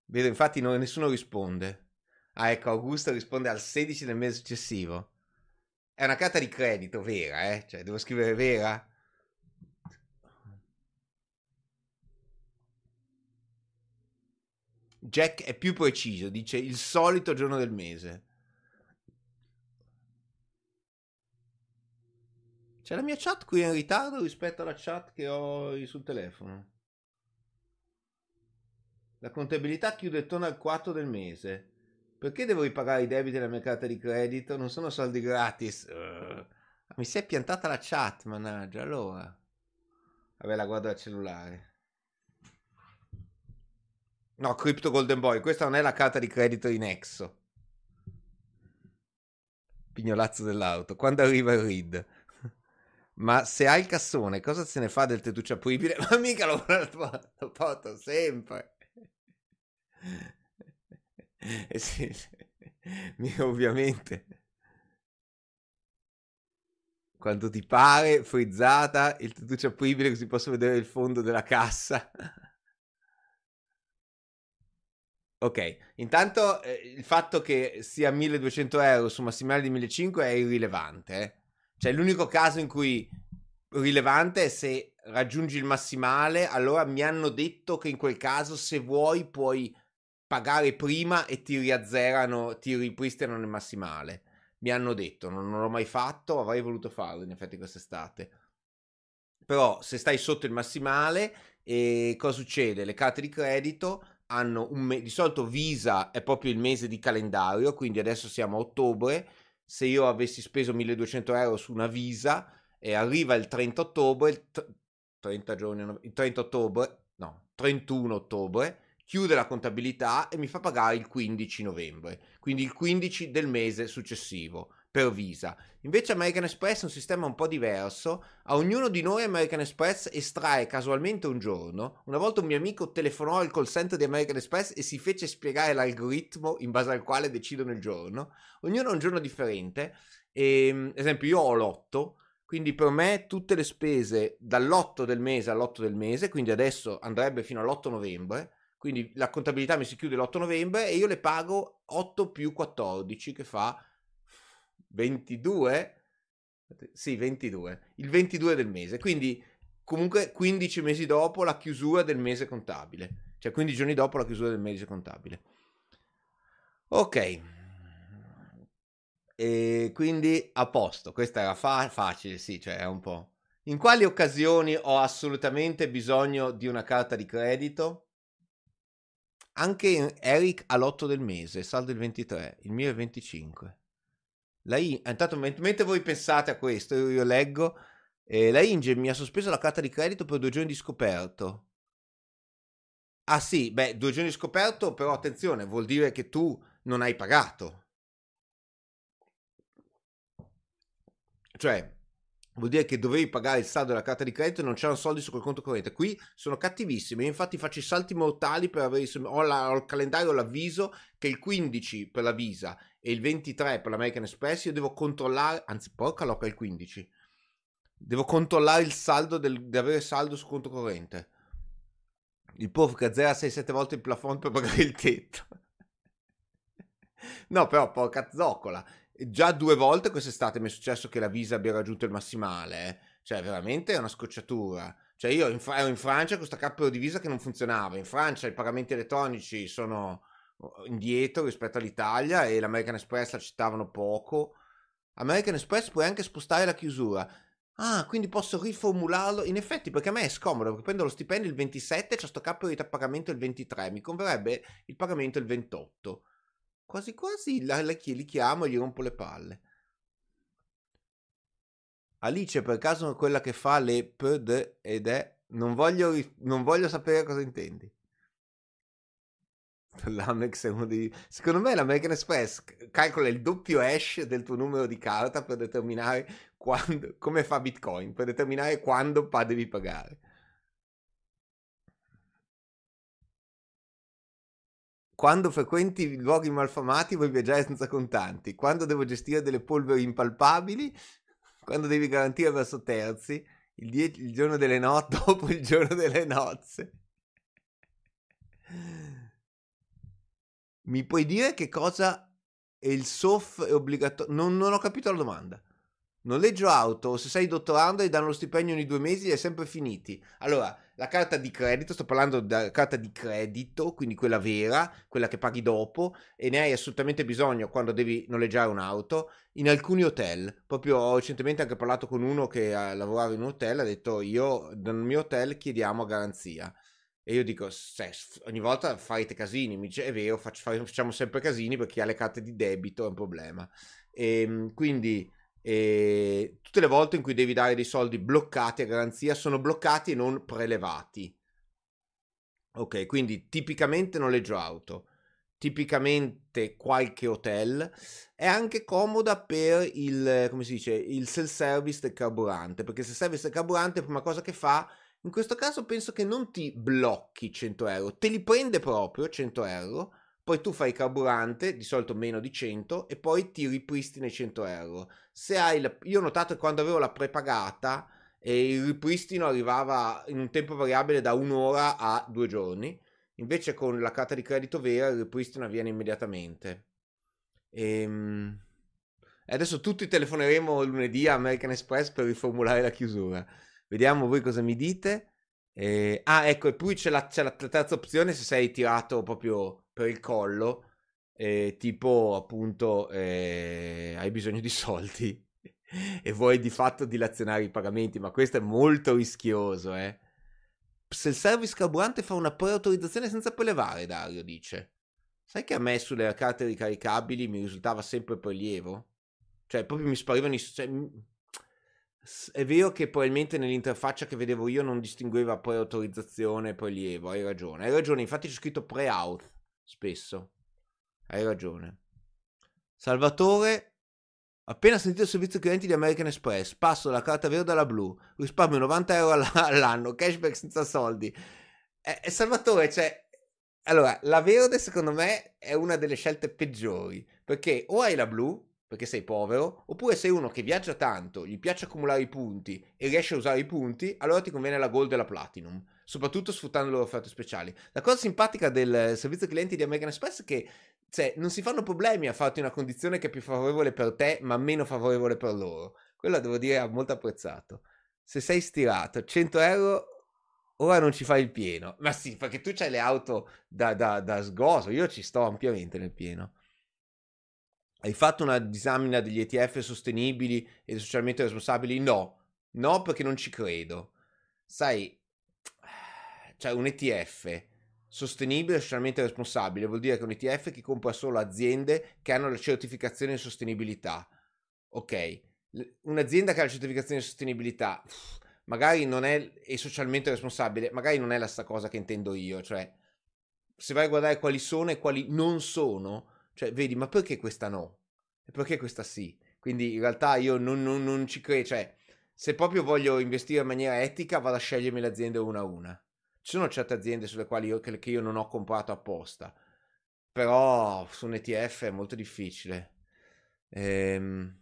Vedo, infatti non, nessuno risponde. Ah, ecco, Augusto risponde al 16 del mese successivo. È una carta di credito vera, eh? Cioè, devo scrivere vera? Jack è più preciso, dice il solito giorno del mese. C'è la mia chat qui in ritardo rispetto alla chat che ho sul telefono. La contabilità chiude attorno al 4 del mese. Perché devo ripagare i debiti della mia carta di credito? Non sono soldi gratis. Uh, mi si è piantata la chat, mannaggia. Allora. Vabbè, la guardo al cellulare. No, Crypto Golden Boy, questa non è la carta di credito di Nexo. Pignolazzo dell'auto. Quando arriva il read? <laughs> Ma se hai il cassone, cosa se ne fa del tettuccio apribile? <laughs> Ma mica lo, lo porto sempre. <laughs> Eh sì, ovviamente. Quando ti pare, frizzata, il tettuccio apribile così posso vedere il fondo della cassa. Ok, intanto eh, il fatto che sia 1200 euro su massimale di 1500 è irrilevante. Eh? Cioè l'unico caso in cui rilevante è se raggiungi il massimale, allora mi hanno detto che in quel caso se vuoi puoi pagare prima e ti riazzerano, ti ripristinano il massimale. Mi hanno detto, non, non l'ho mai fatto, avrei voluto farlo in effetti quest'estate. Però se stai sotto il massimale, e cosa succede? Le carte di credito hanno un mese, di solito Visa è proprio il mese di calendario, quindi adesso siamo a ottobre, se io avessi speso 1200 euro su una Visa e arriva il 30 ottobre, il 30 giorni, il 30 ottobre, no, 31 ottobre, chiude la contabilità e mi fa pagare il 15 novembre, quindi il 15 del mese successivo per Visa. Invece American Express è un sistema un po' diverso. A ognuno di noi American Express estrae casualmente un giorno. Una volta un mio amico telefonò al call center di American Express e si fece spiegare l'algoritmo in base al quale decidono il giorno. Ognuno ha un giorno differente. E, ehm, esempio, io ho l'otto. Quindi per me tutte le spese dall'8 del mese all'8 del mese, quindi adesso andrebbe fino all'8 novembre, quindi la contabilità mi si chiude l'8 novembre e io le pago 8 più 14 che fa 22? Sì, 22. Il 22 del mese. Quindi comunque 15 mesi dopo la chiusura del mese contabile. Cioè 15 giorni dopo la chiusura del mese contabile. Ok. E quindi a posto. Questa era fa- facile, sì, cioè è un po'. In quali occasioni ho assolutamente bisogno di una carta di credito? Anche Eric all'8 del mese, saldo il 23, il mio è il 25. La I- intanto mentre voi pensate a questo, io, io leggo, eh, la Inge mi ha sospeso la carta di credito per due giorni di scoperto. Ah sì, beh, due giorni di scoperto, però attenzione, vuol dire che tu non hai pagato. Cioè, vuol dire che dovevi pagare il saldo della carta di credito e non c'erano soldi su quel conto corrente. Qui sono cattivissimi, infatti faccio i salti mortali per avere ho, la, ho il calendario, l'avviso che il 15 per la Visa e il 23 per l'American Express io devo controllare, anzi porca loca il 15, devo controllare il saldo del, di avere saldo su conto corrente. Il POV che azzera 6-7 volte il plafond per pagare il tetto. no, però porca zoccola. Già due volte quest'estate mi è successo che la Visa abbia raggiunto il massimale. Eh. Cioè, veramente è una scocciatura. Cioè, io in, ero in Francia con questa cappello di Visa che non funzionava. In Francia i pagamenti elettronici sono indietro rispetto all'Italia e l'American Express accettavano poco. American Express puoi anche spostare la chiusura. Ah, quindi posso riformularlo? In effetti, perché a me è scomodo, perché prendo lo stipendio il 27 e c'è sto capo di pagamento il 23. Mi converrebbe il pagamento il 28. Quasi quasi la, la, li chiamo e gli rompo le palle. Alice, per caso quella che fa le PD ed è... Non voglio, non voglio sapere cosa intendi. <laughs> L'Amex è uno dei... Secondo me l'American Express calcola il doppio hash del tuo numero di carta per determinare quando... come fa Bitcoin, per determinare quando devi pagare. Quando frequenti luoghi malfamati vuoi viaggiare senza contanti. Quando devo gestire delle polveri impalpabili. Quando devi garantire verso terzi. Il, die- il giorno delle notti <laughs> dopo il giorno delle nozze. Mi puoi dire che cosa è il SOF è obbligatorio? Non, non, ho capito la domanda. Noleggio auto, se sei dottorando e danno lo stipendio ogni due mesi, è sempre finiti. Allora, la carta di credito, sto parlando della carta di credito, quindi quella vera, quella che paghi dopo, e ne hai assolutamente bisogno quando devi noleggiare un'auto, in alcuni hotel. Proprio ho recentemente anche parlato con uno che lavorava in un hotel, ha detto io nel mio hotel chiediamo garanzia. E io dico, ogni volta farete casini, mi dice, è vero, facciamo sempre casini perché chi ha le carte di debito è un problema. E, ehm, quindi e, tutte le volte in cui devi dare dei soldi bloccati a garanzia sono bloccati e non prelevati. Ok, quindi tipicamente noleggio auto, tipicamente qualche hotel, è anche comoda per il, come si dice, il self-service del carburante, perché il self-service del carburante, prima cosa che fa in questo caso penso che non ti blocchi 100 euro, te li prende proprio 100 euro, poi tu fai carburante, di solito meno di 100, e poi ti ripristina i 100 euro. Se hai la... Io ho notato che quando avevo la prepagata, eh, il ripristino arrivava in un tempo variabile da un'ora a due giorni, invece con la carta di credito vera il ripristino avviene immediatamente. Ehm... Adesso tutti telefoneremo lunedì a American Express per riformulare la chiusura. Vediamo voi cosa mi dite. Eh, ah, ecco, e poi c'è la, c'è la, terza opzione se sei tirato proprio per il collo, eh, tipo appunto eh, hai bisogno di soldi <laughs> e vuoi di fatto dilazionare i pagamenti, ma questo è molto rischioso, eh. se il service carburante fa una preautorizzazione senza prelevare, Dario dice. Sai che a me sulle carte ricaricabili mi risultava sempre prelievo? Cioè, proprio mi sparivano i... Cioè, è vero che probabilmente nell'interfaccia che vedevo io non distingueva preautorizzazione e prelievo, hai ragione. Hai ragione, infatti c'è scritto pre-auth spesso. Hai ragione. Salvatore, appena sentito il servizio clienti di American Express, passo dalla carta verde alla blu, risparmio 90 euro <laughs> all'anno, cashback senza soldi. E, e Salvatore, cioè... Allora, la verde secondo me è una delle scelte peggiori, perché o hai la blu perché sei povero, oppure sei uno che viaggia tanto, gli piace accumulare i punti e riesce a usare i punti, allora ti conviene la Gold e la Platinum, soprattutto sfruttando le loro offerte speciali. La cosa simpatica del servizio clienti di American Express è che cioè, non si fanno problemi a farti una condizione che è più favorevole per te, ma meno favorevole per loro. Quello devo dire è molto apprezzato. Se sei stirato, 100 euro ora non ci fai il pieno. Ma sì, perché tu hai le auto da, da, da sgoso, io ci sto ampiamente nel pieno. Hai fatto una disamina degli ETF sostenibili e socialmente responsabili? No, no perché non ci credo. Sai, cioè un ETF sostenibile e socialmente responsabile vuol dire che un ETF che compra solo aziende che hanno la certificazione di sostenibilità. Ok, un'azienda che ha la certificazione di sostenibilità magari non è, è socialmente responsabile, magari non è la stessa cosa che intendo io, cioè se vai a guardare quali sono e quali non sono, cioè, vedi, ma perché questa no? E perché questa sì? Quindi in realtà io non, non, non ci credo, cioè, se proprio voglio investire in maniera etica, vado a scegliermi le aziende una a una. Ci sono certe aziende sulle quali io, che, che io non ho comprato apposta, però su un ETF è molto difficile. Ehm,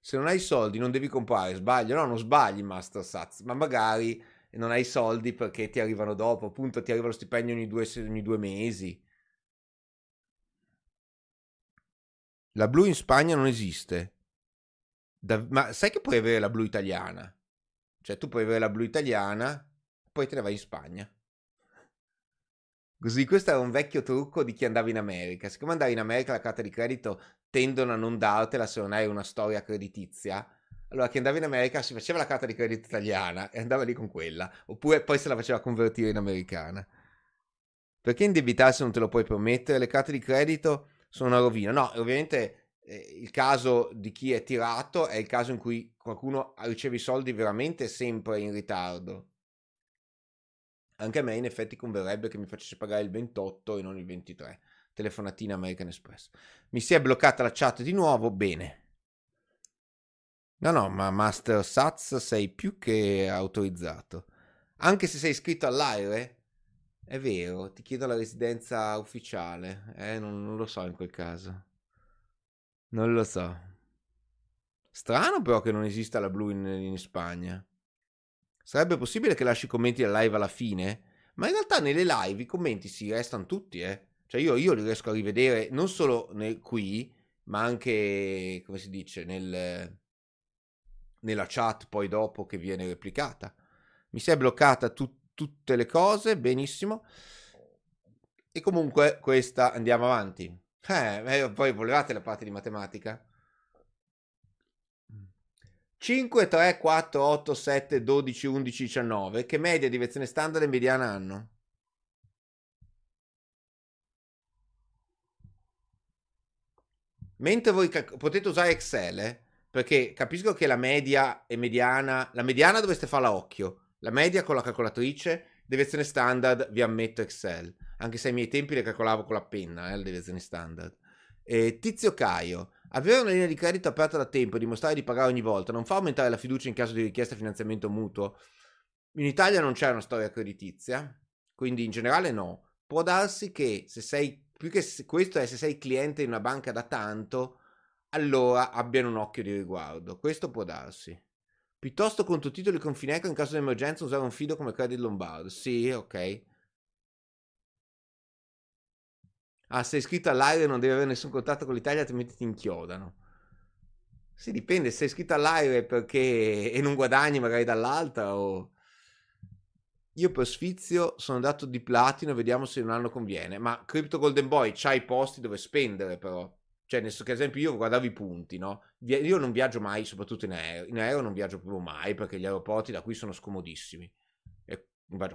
se non hai soldi non devi comprare, sbaglio, no, non sbagli Master Sats, ma magari non hai soldi perché ti arrivano dopo, appunto ti arriva lo stipendio ogni due, ogni due mesi La blu in Spagna non esiste. Da, ma sai che puoi avere la blu italiana? Cioè, tu puoi avere la blu italiana, poi te ne vai in Spagna. Così, questo era un vecchio trucco di chi andava in America. Siccome andare in America la carta di credito tendono a non dartela se non hai una storia creditizia. Allora, chi andava in America si faceva la carta di credito italiana e andava lì con quella, oppure poi se la faceva convertire in americana. Perché indebitarsi non te lo puoi permettere? Le carte di credito sono una rovina. No, ovviamente eh, il caso di chi è tirato è il caso in cui qualcuno riceve i soldi veramente sempre in ritardo. Anche a me in effetti converrebbe che mi facesse pagare il 28 e non il 23. Telefonatina American Express. Mi si è bloccata la chat di nuovo, bene. No, no, ma Master Sats sei più che autorizzato. Anche se sei iscritto all'AIRE, è vero, ti chiedo la residenza ufficiale. Eh, non, non lo so in quel caso. Non lo so. Strano però che non esista la blu in, in Spagna. Sarebbe possibile che lasci commenti alla live alla fine? Ma in realtà nelle live i commenti si restano tutti, eh. Cioè io, io li riesco a rivedere non solo nel, qui, ma anche, come si dice, nel, nella chat poi dopo che viene replicata. Mi si è bloccata tut, tutte le cose, benissimo. E comunque questa andiamo avanti. Eh, eh poi volevate la parte di matematica? 5, 3, 4, 8, 7, 12, 11, 19. Che media di versione standard e mediana hanno? Mentre voi potete usare Excel, eh, perché capisco che la media e mediana, la mediana dovreste farla a occhio, la media con la calcolatrice, deviazione standard, vi ammetto Excel. Anche se ai miei tempi le calcolavo con la penna, eh, le deviazioni standard. Eh, Tizio Caio. Avere una linea di credito aperta da tempo e dimostrare di pagare ogni volta non fa aumentare la fiducia in caso di richiesta di finanziamento mutuo? In Italia non c'è una storia creditizia, quindi in generale no. Può darsi che se sei, più che se, questo è se sei cliente di una banca da tanto, allora abbiano un occhio di riguardo. Questo può darsi. Piuttosto contro titoli con Fineco in caso di emergenza usare un fido come Credit Lombardo. Sì, ok. Ah, sei iscritto all'aereo non devi avere nessun contatto con l'Italia, altrimenti ti inchiodano. Sì, dipende, sei iscritto all'aereo perché e non guadagni magari dall'altra o... Io per sfizio sono andato di platino, vediamo se un anno conviene. Ma Crypto Golden Boy c'ha i posti dove spendere però. Cioè, nel che, ad esempio, io guardavo i punti, no? Io non viaggio mai, soprattutto in aereo. In aereo non viaggio proprio mai perché gli aeroporti da qui sono scomodissimi. E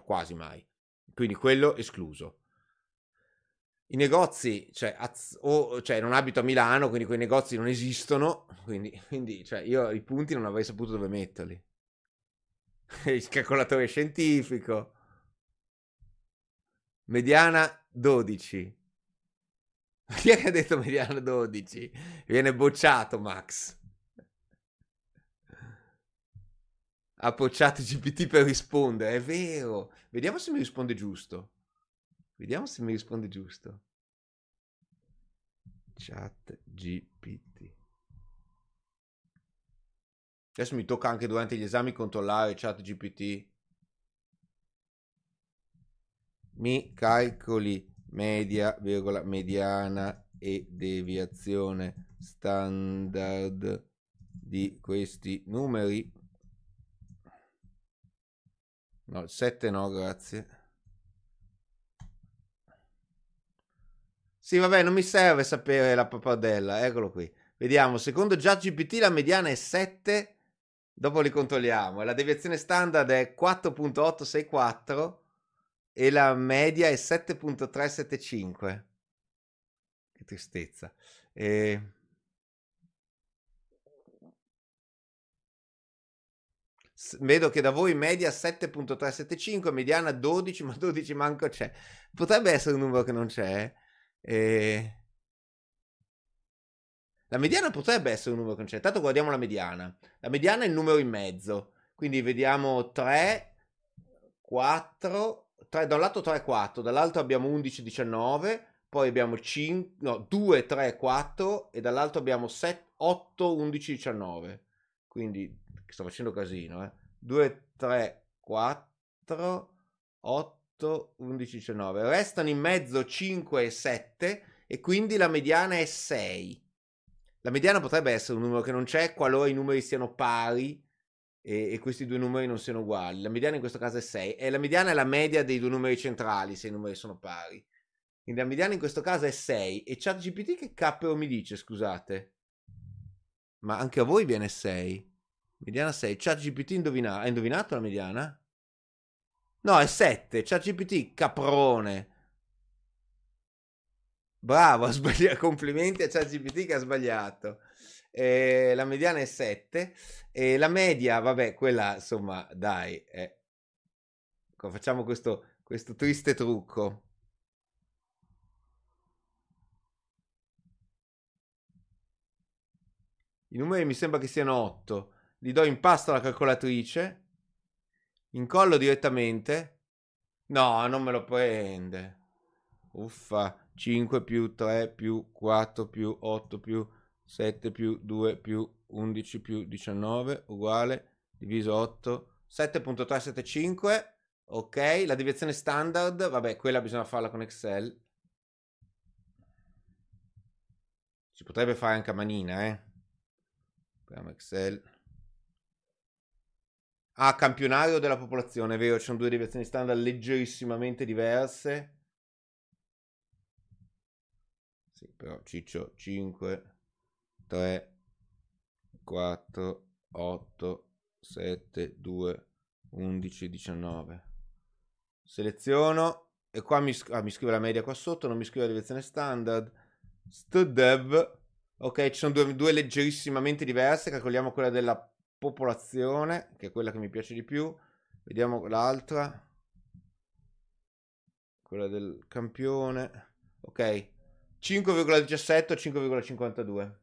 quasi mai. Quindi quello escluso. I negozi, cioè, az- o, cioè, non abito a Milano, quindi quei negozi non esistono, quindi, <laughs> quindi cioè, io i punti non avrei saputo dove metterli. <laughs> Il calcolatore scientifico. Mediana 12. <laughs> Chi è che ha detto mediana 12? Viene bocciato Max. Ha bocciato GPT per rispondere, è vero. Vediamo se mi risponde giusto. Vediamo se mi risponde giusto. Chat GPT. Adesso mi tocca anche durante gli esami controllare chat GPT. Mi calcoli media, virgola, mediana e deviazione standard di questi numeri. No, 7 no, grazie. Sì, vabbè, non mi serve sapere la pappardella, eccolo qui. Vediamo, secondo GPT la mediana è 7, dopo li controlliamo, e la deviazione standard è 4.864 e la media è 7.375. Che tristezza. E... Vedo che da voi media 7.375, mediana 12, ma 12 manco c'è. Potrebbe essere un numero che non c'è. E... La mediana potrebbe essere un numero che non c'è. Intanto guardiamo la mediana. La mediana è il numero in mezzo. Quindi vediamo 3, 4, 3, da un lato 3, 4, dall'altro abbiamo 11, 19, poi abbiamo 5, no, 2, 3, 4 e dall'altro abbiamo 7, 8, 11, 19. Quindi sto facendo casino, eh. 2, 3, 4, 8, 11, 19. Restano in mezzo 5 e 7 e quindi la mediana è 6. La mediana potrebbe essere un numero che non c'è qualora i numeri siano pari e, e, questi due numeri non siano uguali. La mediana in questo caso è 6 e la mediana è la media dei due numeri centrali se i numeri sono pari. Quindi la mediana in questo caso è 6 e ChatGPT che cappero mi dice, scusate? Ma anche a voi viene 6. Mediana 6. ChatGPT indovina- ha indovinato la mediana? No, è 7. ChatGPT caprone. Bravo, complimenti a ChatGPT che ha sbagliato eh, la mediana è 7 e la media, vabbè, quella insomma, dai, eh. facciamo questo, questo triste trucco. I numeri mi sembra che siano 8. Li do in pasto alla calcolatrice. Incollo direttamente. No, non me lo prende. Uffa. 5 più 3 più 4 più 8 più 7 più 2 più 11 più 19 uguale diviso 8 7.375 ok? La deviazione standard vabbè quella bisogna farla con Excel. Si potrebbe fare anche a manina eh? Apriamo Excel. Ah campionario della popolazione è vero ci sono due deviazioni standard leggerissimamente diverse. Sì però ciccio 5 3, 4, 8, 7, 2, 11, 19. Seleziono e qua mi, ah, mi scrive la media qua sotto, non mi scrive la deviazione standard. StDev, ok, ci sono due, due leggerissimamente diverse, calcoliamo quella della popolazione, che è quella che mi piace di più. Vediamo l'altra. Quella del campione. Ok. 5,17 o 5,52.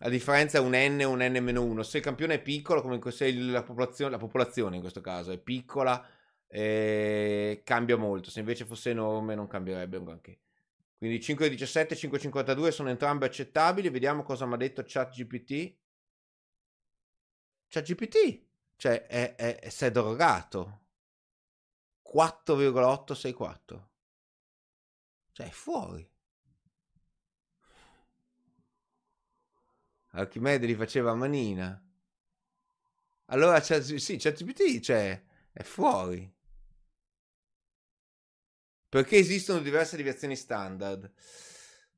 La differenza è un n o un n-1. Se il campione è piccolo, come se la popolazione, la popolazione in questo caso è piccola, eh, cambia molto. Se invece fosse enorme non cambierebbe un granché. Quindi 5,17 e 5,52 sono entrambe accettabili. Vediamo cosa mi ha detto ChatGPT. ChatGPT, cioè è, è, è, si è drogato. 4,864. Cioè è fuori. Archimede li faceva a manina. Allora sì, ChatGPT cioè, è fuori. Perché esistono diverse deviazioni standard?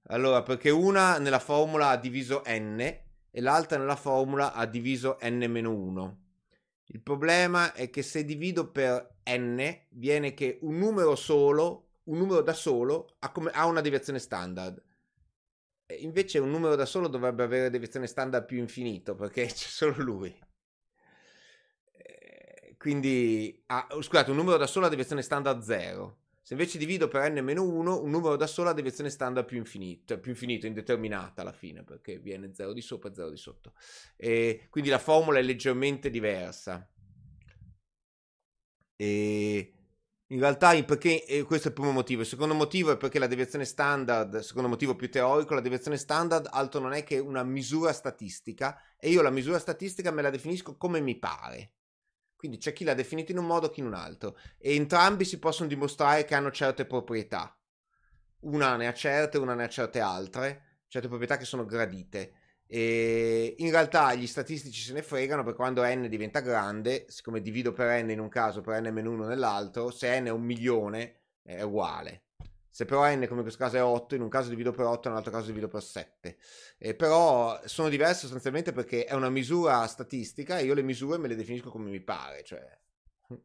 Allora, perché una nella formula ha diviso n e l'altra nella formula ha diviso n-1. Il problema è che se divido per n, viene che un numero solo, un numero da solo, ha, come, ha una deviazione standard. Invece un numero da solo dovrebbe avere deviazione standard più infinito, perché <laughs> c'è solo lui. Eh, quindi, ah, scusate, un numero da solo ha deviazione standard 0. Se invece divido per n-1, un numero da solo ha deviazione standard più infinito, cioè più infinito, indeterminata alla fine, perché viene 0 di sopra e 0 di sotto. E quindi la formula è leggermente diversa. E in realtà, perché questo è il primo motivo. Il secondo motivo è perché la deviazione standard, secondo motivo più teorico, la deviazione standard altro non è che una misura statistica e io la misura statistica me la definisco come mi pare. Quindi c'è chi l'ha definito in un modo, chi in un altro. E entrambi si possono dimostrare che hanno certe proprietà. Una ne ha certe, una ne ha certe altre, certe proprietà che sono gradite. E in realtà gli statistici se ne fregano perché quando n diventa grande, siccome divido per n in un caso, per n-1 nell'altro, se n è un milione è uguale. Se però n come in questo caso è 8, in un caso divido per 8, in un altro caso divido per 7. Eh, però sono diverse sostanzialmente perché è una misura statistica e io le misure me le definisco come mi pare, cioè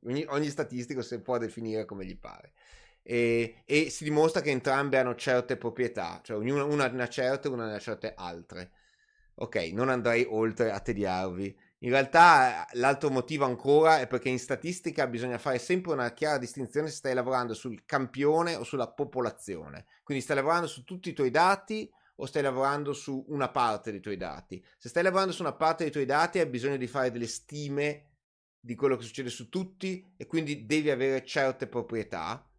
ogni, ogni statistico si può definire come gli pare. E, e, si dimostra che entrambe hanno certe proprietà, cioè ognuna, una ne ha certe e una ne ha certe altre. Ok, non andrei oltre a tediarvi. In realtà l'altro motivo ancora è perché in statistica bisogna fare sempre una chiara distinzione se stai lavorando sul campione o sulla popolazione. Quindi stai lavorando su tutti i tuoi dati o stai lavorando su una parte dei tuoi dati. Se stai lavorando su una parte dei tuoi dati hai bisogno di fare delle stime di quello che succede su tutti e quindi devi avere certe proprietà.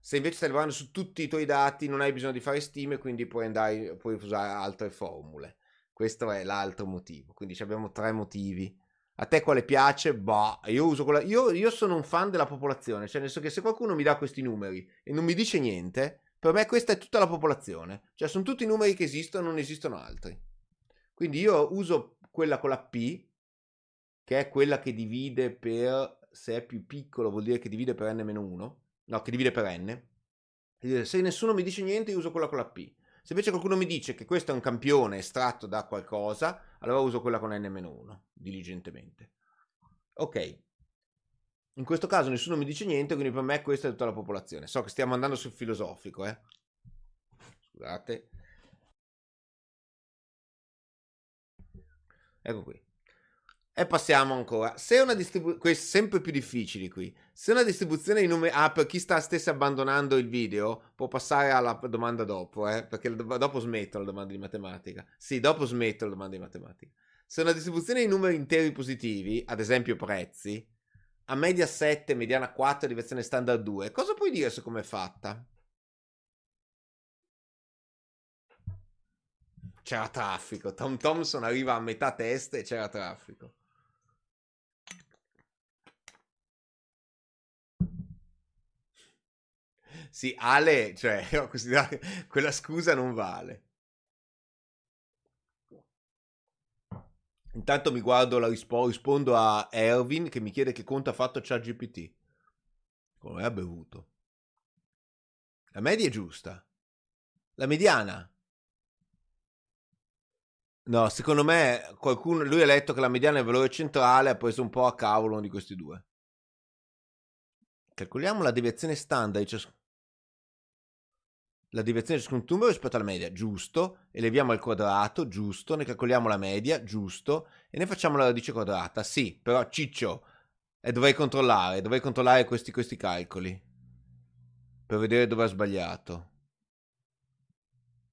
Se invece stai lavorando su tutti i tuoi dati non hai bisogno di fare stime, quindi puoi, andare, puoi usare altre formule. Questo è l'altro motivo. Quindi abbiamo tre motivi. A te quale piace? Bah, io uso quella. Io, io sono un fan della popolazione. Cioè, nel senso che se qualcuno mi dà questi numeri e non mi dice niente, per me questa è tutta la popolazione. Cioè, sono tutti i numeri che esistono, non esistono altri. Quindi io uso quella con la P, che è quella che divide per. Se è più piccolo, vuol dire che divide per n-1. No, che divide per n. Se nessuno mi dice niente, io uso quella con la P. Se invece qualcuno mi dice che questo è un campione estratto da qualcosa, allora uso quella con n-1, diligentemente. Ok. In questo caso nessuno mi dice niente, quindi per me questa è tutta la popolazione. So che stiamo andando sul filosofico, eh. Scusate. Ecco qui. E passiamo ancora. Se una distribuzione, sempre più difficili qui. Se una distribuzione di numeri, ah, per chi sta stesse abbandonando il video, può passare alla domanda dopo, eh, perché dopo smetto la domanda di matematica. Sì, dopo smetto la domanda di matematica. Se una distribuzione di numeri interi positivi, ad esempio prezzi, a media 7, mediana 4, diversione standard 2, cosa puoi dire su come è fatta? C'era traffico. Tom Thompson arriva a metà testa e c'era traffico. Sì, Ale, cioè, <laughs> quella scusa non vale. Intanto mi guardo la rispo- rispondo a Erwin che mi chiede che conto ha fatto ChatGPT. Come ha bevuto? La media è giusta. La mediana. No, secondo me qualcuno, lui ha letto che la mediana è il valore centrale, ha preso un po' a cavolo uno di questi due. Calcoliamo la deviazione standard di ciascuno la deviazione di ciascun numero rispetto alla media, giusto, eleviamo al quadrato, giusto, ne calcoliamo la media, giusto, e ne facciamo la radice quadrata, sì, però ciccio, e dovrei controllare, dovrei controllare questi, questi calcoli, per vedere dove ha sbagliato.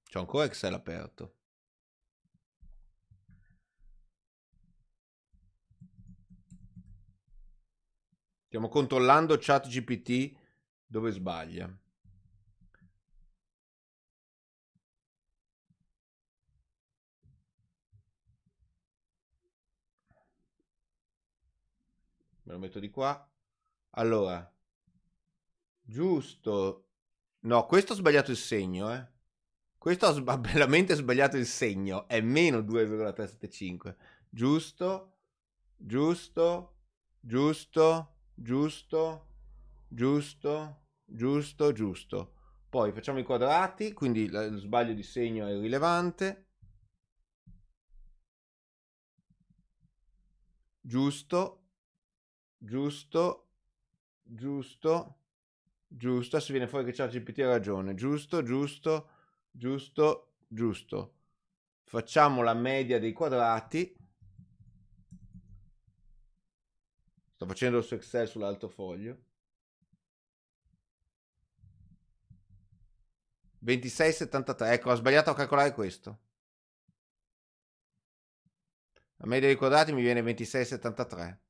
C'ho ancora Excel aperto. Stiamo controllando ChatGPT dove sbaglia. Me lo metto di qua. Allora, giusto. No, questo ho sbagliato il segno, eh. Questo ho sb- bellamente <laughs> sbagliato il segno, è meno 2,375. Giusto, giusto, giusto, giusto, giusto, giusto, giusto. Poi facciamo i quadrati, quindi lo sbaglio di segno è irrilevante. Giusto, giusto, giusto, giusto. Adesso viene fuori che ChatGPT ha ragione. Giusto, giusto, giusto, giusto. Facciamo la media dei quadrati. Sto facendo su Excel sull'alto foglio. 26,73. Ecco, ho sbagliato a calcolare questo. La media dei quadrati mi viene 26,73.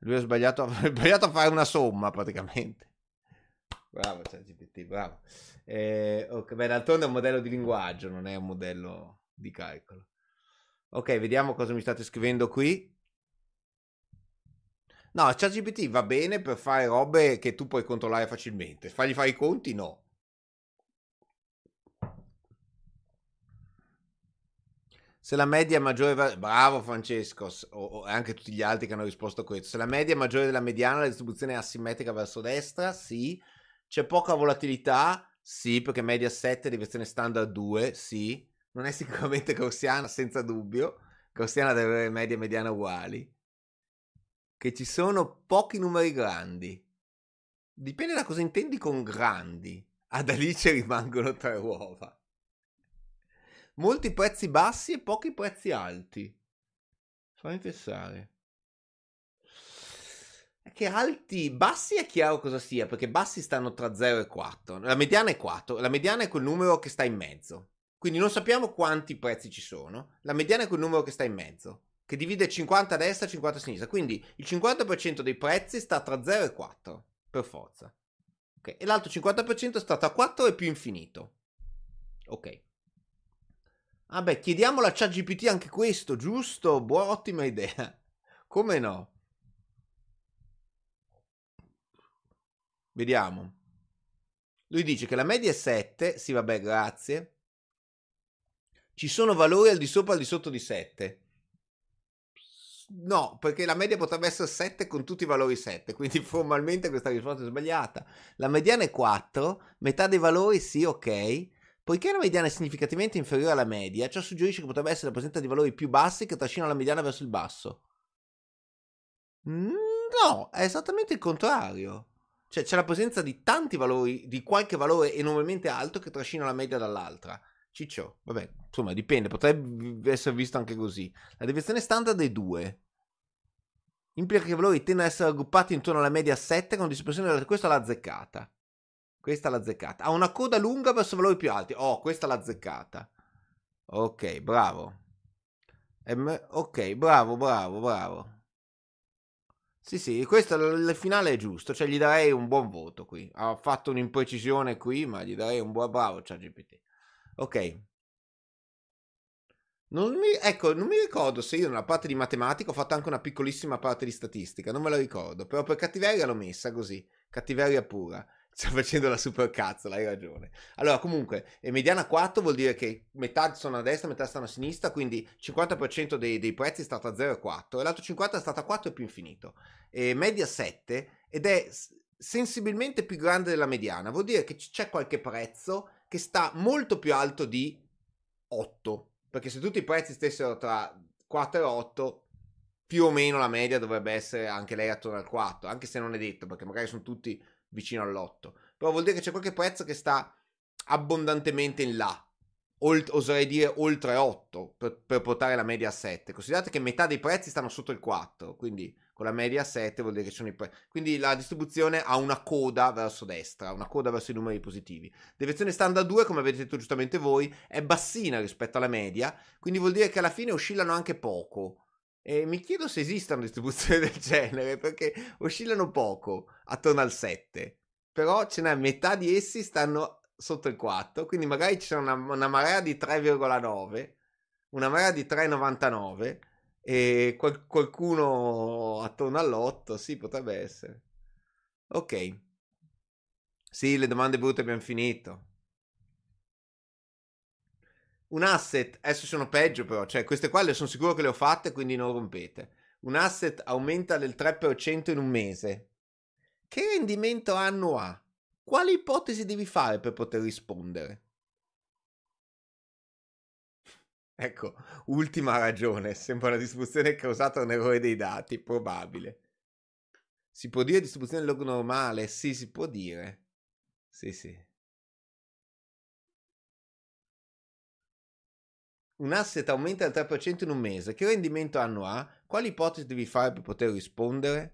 Lui ha sbagliato, <laughs> ha sbagliato a fare una somma praticamente. Bravo ChatGPT, bravo. Eh, okay, beh, d'altronde è un modello di linguaggio, non è un modello di calcolo. Ok, vediamo cosa mi state scrivendo qui. No, ChatGPT va bene per fare robe che tu puoi controllare facilmente. Fargli fare i conti, no. Se la media è maggiore, bravo Francesco, o, o, anche tutti gli altri che hanno risposto a questo. Se la media è maggiore della mediana, la distribuzione è asimmetrica verso destra, sì. C'è poca volatilità, sì, perché media 7, direzione standard 2, sì. Non è sicuramente gaussiana, senza dubbio. Gaussiana deve avere media e mediana uguali. Che ci sono pochi numeri grandi. Dipende da cosa intendi con grandi. Ad Alice rimangono tre uova molti prezzi bassi e pochi prezzi alti. Fammi pensare. Che alti, bassi è chiaro cosa sia, perché bassi stanno tra 0 e 4. La mediana è 4, la mediana è quel numero che sta in mezzo. Quindi non sappiamo quanti prezzi ci sono. La mediana è quel numero che sta in mezzo, che divide 50 a destra e 50 a sinistra. Quindi il 50% dei prezzi sta tra 0 e 4, per forza. Okay. E l'altro 50% sta tra 4 e più infinito. Ok. Vabbè, chiediamo a ChatGPT anche questo, giusto? Buona, ottima idea. <laughs> Come no? Vediamo. Lui dice che la media è 7, sì vabbè, grazie. Ci sono valori al di sopra e al di sotto di 7. No, perché la media potrebbe essere 7 con tutti i valori 7, quindi <laughs> formalmente questa risposta è sbagliata. La mediana è 4, metà dei valori sì, ok. Poiché la mediana è significativamente inferiore alla media, ciò suggerisce che potrebbe essere la presenza di valori più bassi che trascinano la mediana verso il basso. No, è esattamente il contrario. Cioè c'è la presenza di tanti valori, di qualche valore enormemente alto che trascina la media dall'altra. Ciccio, vabbè, insomma, dipende, potrebbe essere visto anche così. La deviazione standard è 2. Implica che i valori tendono ad essere raggruppati intorno alla media 7 con dispersione da questa alla zeccata. Questa l'ha azzeccata. Ha una coda lunga verso valori più alti. Oh, questa l'ha azzeccata. Ok, bravo. M- ok, bravo, bravo, bravo. Sì, sì, questo il finale è giusto, cioè gli darei un buon voto qui. Ha fatto un'imprecisione qui, ma gli darei un buon bravo ChatGPT. Ok. Non mi, ecco, non mi ricordo se io nella parte di matematica ho fatto anche una piccolissima parte di statistica, non me la ricordo, però per cattiveria l'ho messa così, cattiveria pura. Sto facendo la super cazzo, hai ragione. Allora, comunque, mediana 4 vuol dire che metà sono a destra, metà stanno a sinistra, quindi 50% dei, dei prezzi sta tra 0 e 4 e l'altro 50% sta tra 4 e più infinito. E media 7 ed è sensibilmente più grande della mediana, vuol dire che c'è qualche prezzo che sta molto più alto di 8, perché se tutti i prezzi stessero tra 4 e 8, più o meno la media dovrebbe essere anche lei attorno al 4, anche se non è detto, perché magari sono tutti vicino all'8. Però vuol dire che c'è qualche prezzo che sta abbondantemente in là. Olt- oserei dire oltre 8 per, per, portare la media a 7. Considerate che metà dei prezzi stanno sotto il 4, quindi con la media a 7 vuol dire che ci sono i prezzi. Quindi la distribuzione ha una coda verso destra, una coda verso i numeri positivi. Deviazione standard 2, come avete detto giustamente voi, è bassina rispetto alla media, quindi vuol dire che alla fine oscillano anche poco. E mi chiedo se esistano distribuzioni <laughs> del genere, perché oscillano poco, attorno al 7. Però ce n'è metà di essi stanno sotto il 4, quindi magari c'è una, una marea di 3,9, una marea di 3,99 e qual- qualcuno attorno all'8, sì, potrebbe essere. Ok. Sì, le domande brutte abbiamo finito un asset, adesso sono peggio però, cioè queste qua le sono sicuro che le ho fatte, quindi non rompete. Un asset aumenta del 3% in un mese. Che rendimento annuo ha? Quali ipotesi devi fare per poter rispondere? Ecco, ultima ragione, sembra una distribuzione causata da un errore dei dati, probabile. Si può dire distribuzione log normale? Sì, si può dire. Sì, sì. Un asset aumenta del 3% in un mese. Che rendimento anno ha? Quali ipotesi devi fare per poter rispondere?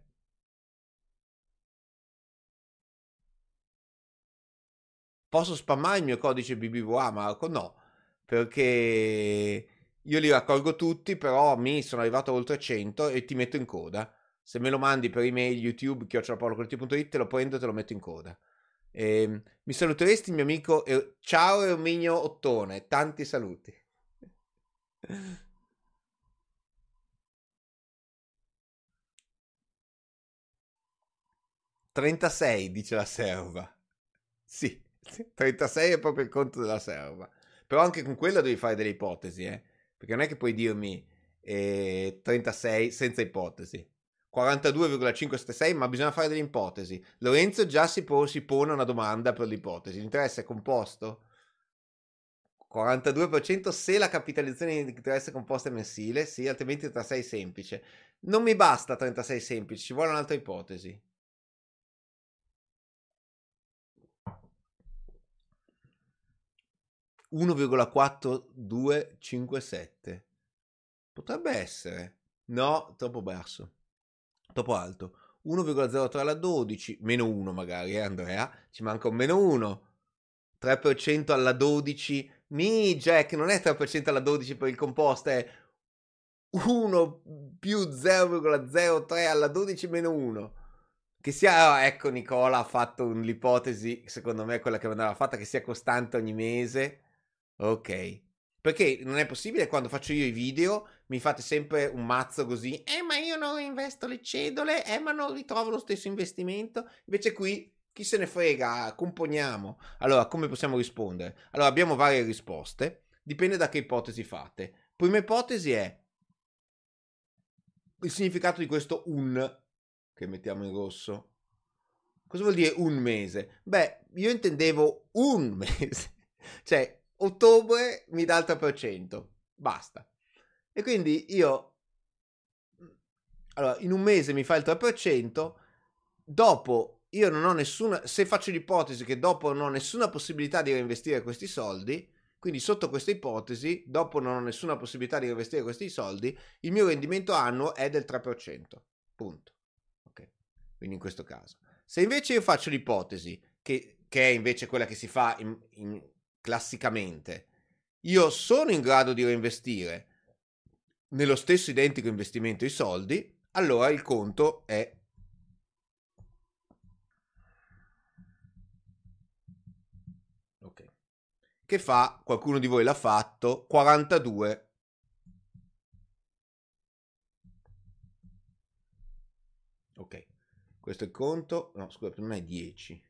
Posso spammare il mio codice BBVA, Marco? No, perché io li raccolgo tutti, però mi sono arrivato oltre 100 e ti metto in coda. Se me lo mandi per email, YouTube, chiocciolapolocolti.it, te lo prendo e te lo metto in coda. E, ehm, mi saluteresti, mio amico? E, ciao Erminio Ottone, tanti saluti. 36, dice la serva. Sì, 36 è proprio il conto della serva. Però anche con quello devi fare delle ipotesi, eh? Perché non è che puoi dirmi eh, 36 senza ipotesi. 42,576, ma bisogna fare delle ipotesi. Lorenzo già si, po- si pone una domanda per l'ipotesi. L'interesse è composto? 42% se la capitalizzazione di interesse composta mensile, sì, altrimenti 36 semplice. Non mi basta 36 semplice, ci vuole un'altra ipotesi. 1,4257. Potrebbe essere. No, troppo basso. Troppo alto. 1,03 alla 12, meno 1 magari, eh Andrea? Ci manca un meno 1. 3% alla 12. Mi, Jack, non è 3% alla 12 per il composto, è 1 più 0,03 alla 12 meno 1. Che sia, ecco, Nicola ha fatto l'ipotesi, secondo me quella che andava fatta, che sia costante ogni mese Ok. Perché non è possibile quando faccio io i video mi fate sempre un mazzo così, eh ma io non investo le cedole, eh ma non ritrovo lo stesso investimento. Invece qui chi se ne frega, componiamo. Allora, come possiamo rispondere? Allora, abbiamo varie risposte, dipende da che ipotesi fate. Prima ipotesi è il significato di questo un che mettiamo in rosso. Cosa vuol dire un mese? Beh, io intendevo un <laughs> mese. cioè, ottobre mi dà il 3%, basta. E quindi io, allora, in un mese mi fa il 3%, dopo io non ho nessuna, se faccio l'ipotesi che dopo non ho nessuna possibilità di reinvestire questi soldi, quindi sotto questa ipotesi, dopo non ho nessuna possibilità di reinvestire questi soldi, il mio rendimento annuo è del 3%. Punto. Ok. Quindi in questo caso. Se invece io faccio l'ipotesi, che, che è invece quella che si fa in, in, classicamente, io sono in grado di reinvestire nello stesso identico investimento i soldi, allora il conto è ok. Che fa, qualcuno di voi l'ha fatto, 42 Ok. Questo è il conto, no, scusate, non è 10.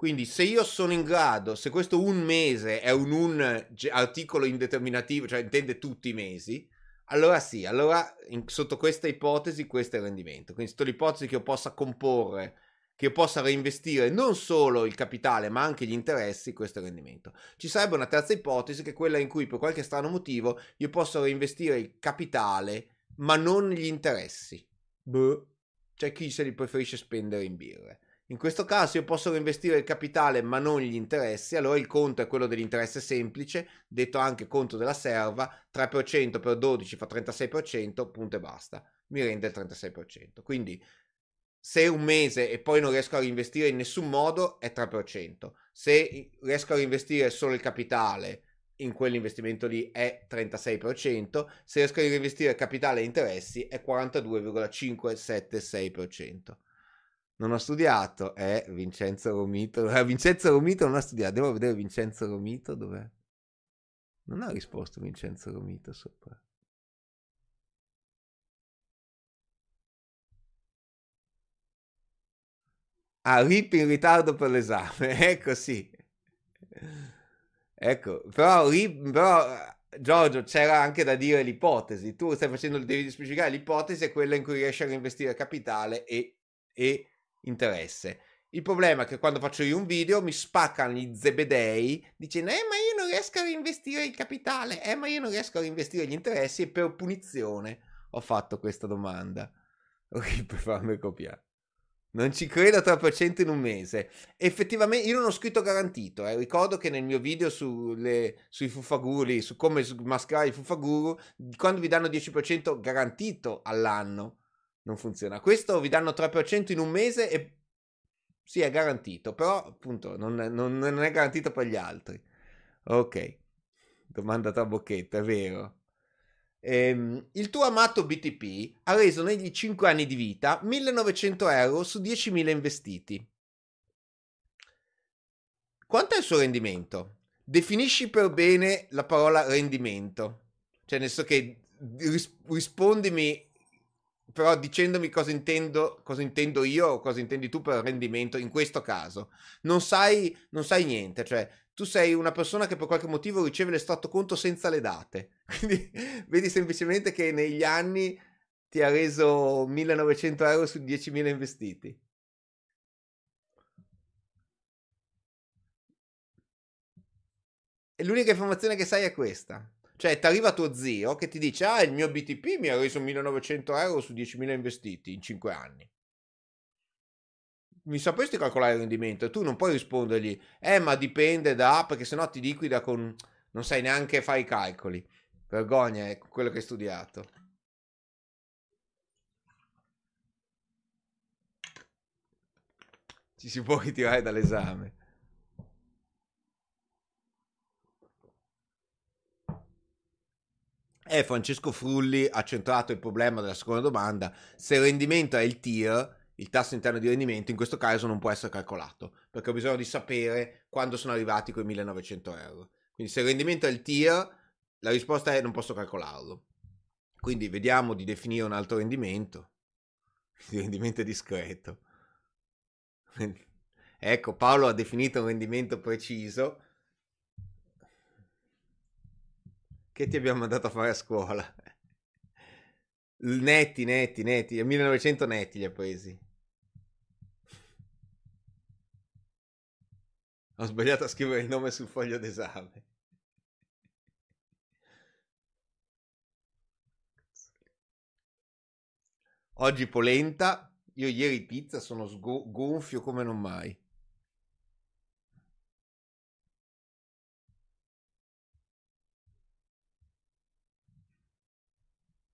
Quindi se io sono in grado, se questo un mese è un, un articolo indeterminativo, cioè intende tutti i mesi, allora sì, allora in, sotto questa ipotesi questo è il rendimento. Quindi sotto l'ipotesi che io possa comporre, che possa reinvestire non solo il capitale ma anche gli interessi, questo rendimento. Ci sarebbe una terza ipotesi che è quella in cui per qualche strano motivo io posso reinvestire il capitale ma non gli interessi. Boh. C'è chi se li preferisce spendere in birre. In questo caso io posso reinvestire il capitale ma non gli interessi, allora il conto è quello dell'interesse semplice, detto anche conto della serva, 3% per 12 fa 36%, punto e basta, mi rende il 36%. Quindi se un mese e poi non riesco a reinvestire in nessun modo è 3%, se riesco a reinvestire solo il capitale in quell'investimento lì è 36%, se riesco a reinvestire capitale e interessi è 42,576% non ho studiato, è Vincenzo Romito. Eh, <laughs> Vincenzo Romito non ha studiato, devo vedere Vincenzo Romito dov'è. Non ha risposto Vincenzo Romito sopra. Ah, RIP in ritardo per l'esame, <laughs> ecco sì. Ecco, però, RIP, però Giorgio, c'era anche da dire l'ipotesi. Tu stai facendo, devi specificare l'ipotesi è quella in cui riesci a reinvestire capitale e, e interesse. Il problema è che quando faccio io un video mi spaccano gli zebedei dicendo eh ma io non riesco a reinvestire il capitale, eh ma io non riesco a reinvestire gli interessi e per punizione ho fatto questa domanda. <laughs> Per farmi copiare. Non ci credo 3% in un mese. Effettivamente, io non ho scritto garantito. Eh. Ricordo che nel mio video sulle, sui fuffaguri, su come mascherare i fuffaguru, quando vi danno 10% garantito all'anno, non funziona. Questo vi danno 3% in un mese e sì, è garantito, però appunto non, non, non è garantito per gli altri. Ok, domanda tra bocchetto, è vero. Ehm, il tuo amato BTP ha reso negli 5 anni di vita 1900 euro su 10.000 investiti. Quanto è il suo rendimento? Definisci per bene la parola rendimento. Cioè, nel senso che ris- rispondimi però dicendomi cosa intendo, cosa intendo io o cosa intendi tu per rendimento in questo caso. Non sai, non sai niente, cioè tu sei una persona che per qualche motivo riceve l'estratto conto senza le date. <laughs> Quindi vedi semplicemente che negli anni ti ha reso 1900 euro su 10.000 investiti. E l'unica informazione che sai è questa. Cioè, ti arriva tuo zio che ti dice: Ah, il mio BTP mi ha reso 1900 euro su 10.000 investiti in 5 anni mi sapresti calcolare il rendimento? E tu non puoi rispondergli, eh, ma dipende da, perché sennò ti liquida con, non sai neanche fare i calcoli. Vergogna, è quello che hai studiato. Ci si può ritirare dall'esame. E Francesco Frulli ha centrato il problema della seconda domanda. Se il rendimento è il TIR, il tasso interno di rendimento in questo caso non può essere calcolato perché ho bisogno di sapere quando sono arrivati quei 1900 euro. Quindi se il rendimento è il tier, la risposta è non posso calcolarlo. Quindi vediamo di definire un altro rendimento. <laughs> Il rendimento discreto. <laughs> ecco, Paolo ha definito un rendimento preciso. Che ti abbiamo mandato a fare a scuola? Netti, netti, netti. 1900 netti li ha presi. Ho sbagliato a scrivere il nome sul foglio d'esame. Oggi polenta, io ieri pizza sono sgo- gonfio come non mai.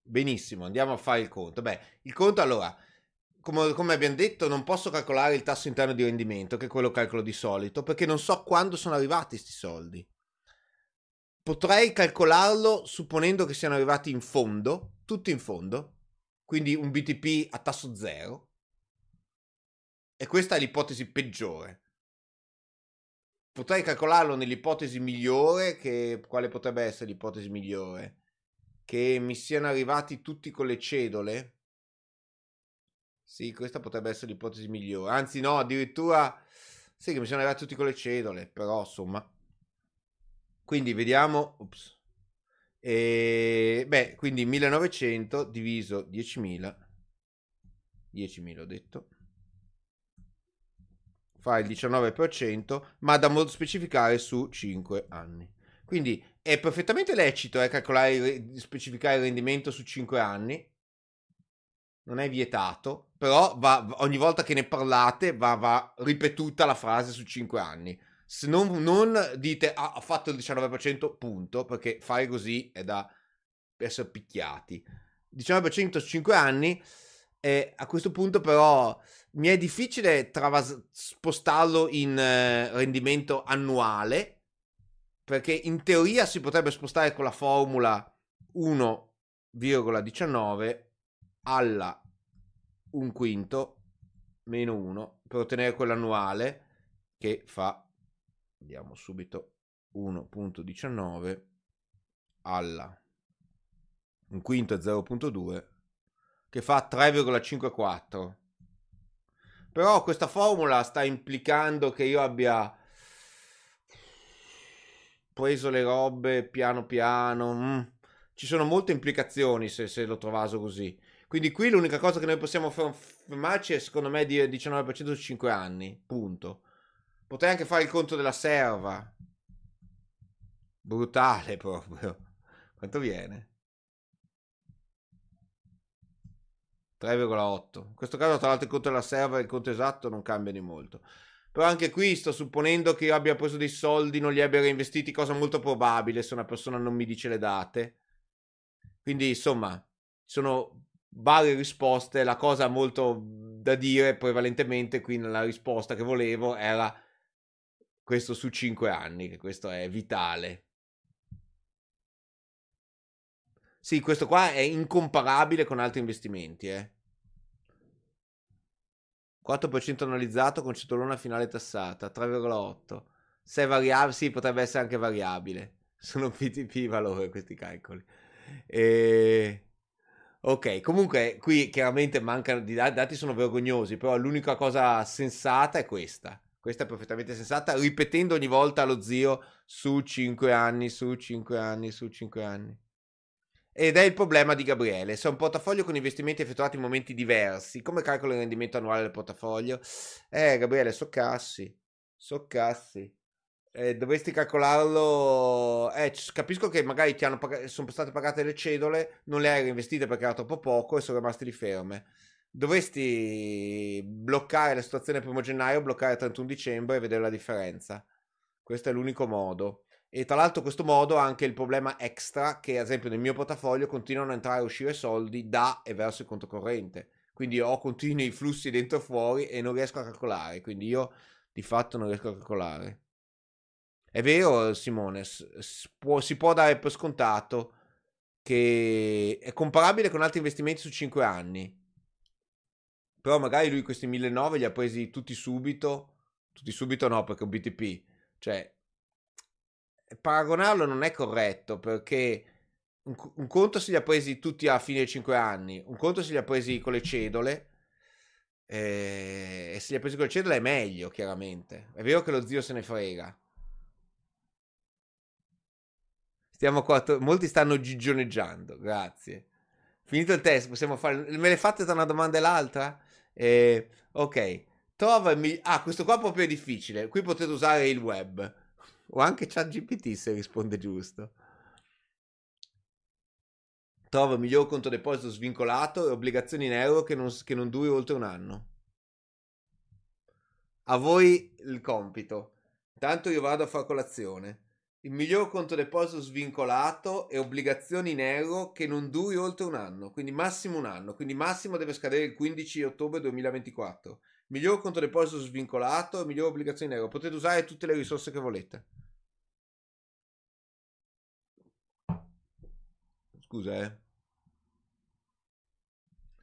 Benissimo, andiamo a fare il conto. Beh, il conto allora, come, come, abbiamo detto, non posso calcolare il tasso interno di rendimento, che è quello che calcolo di solito, perché non so quando sono arrivati questi soldi. Potrei calcolarlo supponendo che siano arrivati in fondo, tutti in fondo, quindi un BTP a tasso zero. E questa è l'ipotesi peggiore. Potrei calcolarlo nell'ipotesi migliore, che quale potrebbe essere l'ipotesi migliore? Che mi siano arrivati tutti con le cedole, sì, questa potrebbe essere l'ipotesi migliore. Anzi, no, addirittura sì che mi sono arrivati tutti con le cedole, però insomma. Quindi vediamo. Ups. E, beh, quindi 1900 diviso 10.000. 10.000 ho detto. Fa il 19%, ma da modo specificare su 5 anni. Quindi è perfettamente lecito eh, calcolare, specificare il rendimento su 5 anni non è vietato, però va, ogni volta che ne parlate va, va ripetuta la frase su 5 anni. Se non, non dite ah, ha fatto il 19%, punto, perché fare così è da essere picchiati. 19% su 5 anni, e a questo punto però mi è difficile travas- spostarlo in eh, rendimento annuale, perché in teoria si potrebbe spostare con la formula 1,19 alla un quinto meno 1 per ottenere quell'annuale che fa, vediamo subito, 1.19 alla un quinto è 0.2 che fa 3,54 però questa formula sta implicando che io abbia preso le robe piano piano mm. ci sono molte implicazioni se, se lo trovaso così quindi qui l'unica cosa che noi possiamo fermarci è secondo me di 19% su 5 anni. Punto. Potrei anche fare il conto della serva. Brutale <laughs> proprio. Quanto viene? 3,8. In questo caso, tra l'altro, il conto della serva e il conto esatto non cambiano molto. Però anche qui sto supponendo che io abbia preso dei soldi, non li abbia reinvestiti, cosa molto probabile se una persona non mi dice le date. Quindi, insomma, sono varie risposte. La cosa molto da dire prevalentemente qui nella risposta che volevo era questo su 5 anni, che questo è vitale. Sì, questo qua è incomparabile con altri investimenti, eh. 4% analizzato con citolona finale tassata, 3,8. Se è variabile, sì, potrebbe essere anche variabile. <laughs> Sono PTP valore questi calcoli. E... Ok, comunque qui chiaramente mancano di dati, dati sono vergognosi, però l'unica cosa sensata è questa. Questa è perfettamente sensata, ripetendo ogni volta allo zio su 5 anni, su 5 anni, su 5 anni. Ed è il problema di Gabriele. Se un portafoglio con investimenti effettuati in momenti diversi, come calcolo il rendimento annuale del portafoglio? Eh, Gabriele, so cassi. So cassi. Eh, dovresti calcolarlo. Eh, capisco che magari ti hanno pag- sono state pagate le cedole, non le hai reinvestite perché era troppo poco e sono rimasti lì ferme. Dovresti bloccare la situazione il primo gennaio, bloccare il 31 dicembre e vedere la differenza. Questo è l'unico modo. E tra l'altro questo modo ha anche il problema extra che ad esempio nel mio portafoglio continuano a entrare e uscire soldi da e verso il conto corrente. Quindi ho continui flussi dentro e fuori e non riesco a calcolare. Quindi io di fatto non riesco a calcolare. È vero Simone, s- può, si può dare per scontato che è comparabile con altri investimenti su 5 anni. Però magari lui questi 1009 li ha presi tutti subito. Tutti subito no, perché è un BTP. Cioè, paragonarlo non è corretto perché un, un, conto se li ha presi tutti a fine 5 anni, un conto se li ha presi con le cedole. Eh, e se li ha presi con le cedole è meglio, chiaramente. È vero che lo zio se ne frega. Stiamo qua, to- molti stanno gigioneggiando, grazie. Finito il test, possiamo fare... Me le fate tra una domanda e l'altra? Eh, ok, trova ah, questo qua proprio difficile. Qui potete usare il web. O anche ChatGPT se risponde giusto. Trova miglior conto deposito svincolato e obbligazioni in euro che non, che non duri oltre un anno. A voi il compito. Intanto io vado a fare colazione. Il miglior conto deposito svincolato e obbligazioni in euro che non duri oltre un anno, quindi massimo un anno, quindi massimo deve scadere il 15 ottobre 2024 miglior conto deposito svincolato miglior obbligazione in euro. Potete usare tutte le risorse che volete. Scusa, eh.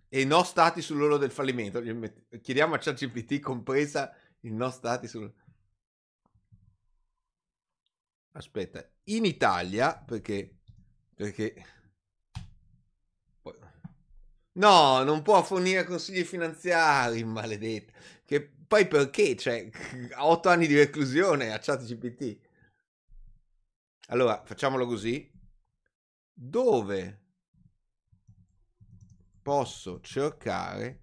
E no stati sull'oro del fallimento. Chiediamo a ChatGPT compresa il no stati sul... Aspetta, in Italia, perché... Perché... No, non può fornire consigli finanziari, <laughs> maledetto. Che poi perché? Cioè, <laughs> 8 anni di reclusione a ChatGPT. Allora, facciamolo così. Dove posso cercare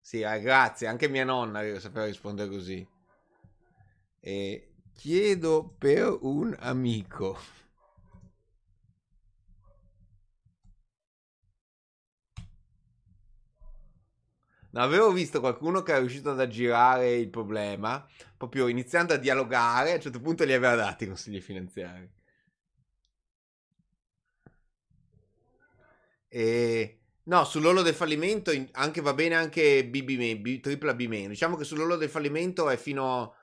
Sì, eh, grazie, anche mia nonna sapeva rispondere così. E chiedo per un amico. Avevo visto qualcuno che era riuscito ad aggirare il problema, proprio iniziando a dialogare, a un certo punto gli aveva dati consigli finanziari. E no, sull'ollo del fallimento anche, va bene anche BB, B, tripla B. Diciamo che sull'ollo del fallimento è fino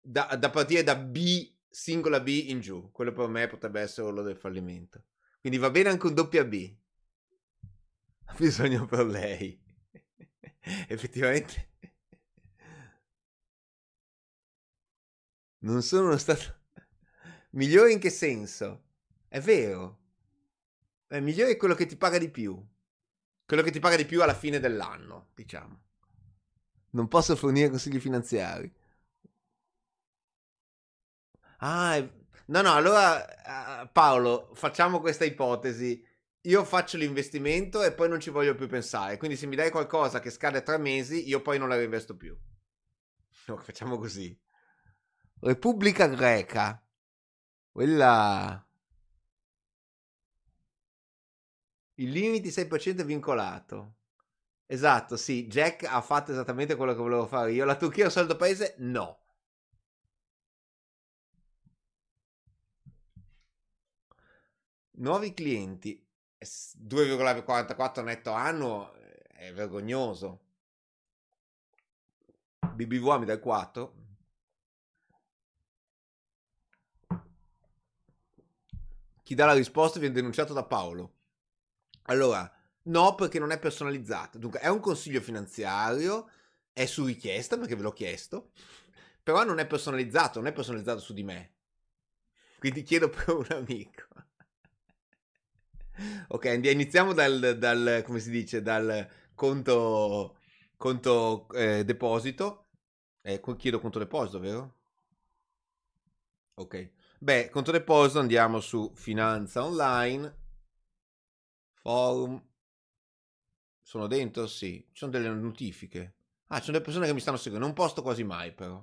da, da partire da B singola B in giù. Quello per me potrebbe essere l'ollo del fallimento. Quindi va bene anche un doppia B. <laughs> Ha bisogno per lei. <laughs> effettivamente non sono uno stato <laughs> migliore in che senso? È vero. È migliore quello che ti paga di più. Quello che ti paga di più alla fine dell'anno, diciamo. Non posso fornire consigli finanziari. Ah, è... no, no, allora Paolo, facciamo questa ipotesi io faccio l'investimento e poi non ci voglio più pensare. Quindi se mi dai qualcosa che scade tra mesi, io poi non la reinvesto più. <laughs> No, facciamo così. Repubblica Greca. Quella... Il limite 6% è vincolato. Esatto, sì, Jack ha fatto esattamente quello che volevo fare io. La Turchia è un solito paese? No. Nuovi clienti 2,44 netto annuo è vergognoso. BBVA mi dà il 4. Chi dà la risposta viene denunciato da Paolo. Allora, no, perché non è personalizzato. Dunque, è un consiglio finanziario, è su richiesta perché ve l'ho chiesto, però non è personalizzato, non è personalizzato su di me. Quindi chiedo per un amico. Ok, iniziamo dal, dal, come si dice, dal conto, conto eh, deposito. Eh, chiedo conto deposito, vero? Ok. Beh, conto deposito andiamo su finanza online. Forum. Sono dentro? Sì. Ci sono delle notifiche. Ah, ci sono delle persone che mi stanno seguendo. Non posto quasi mai, però.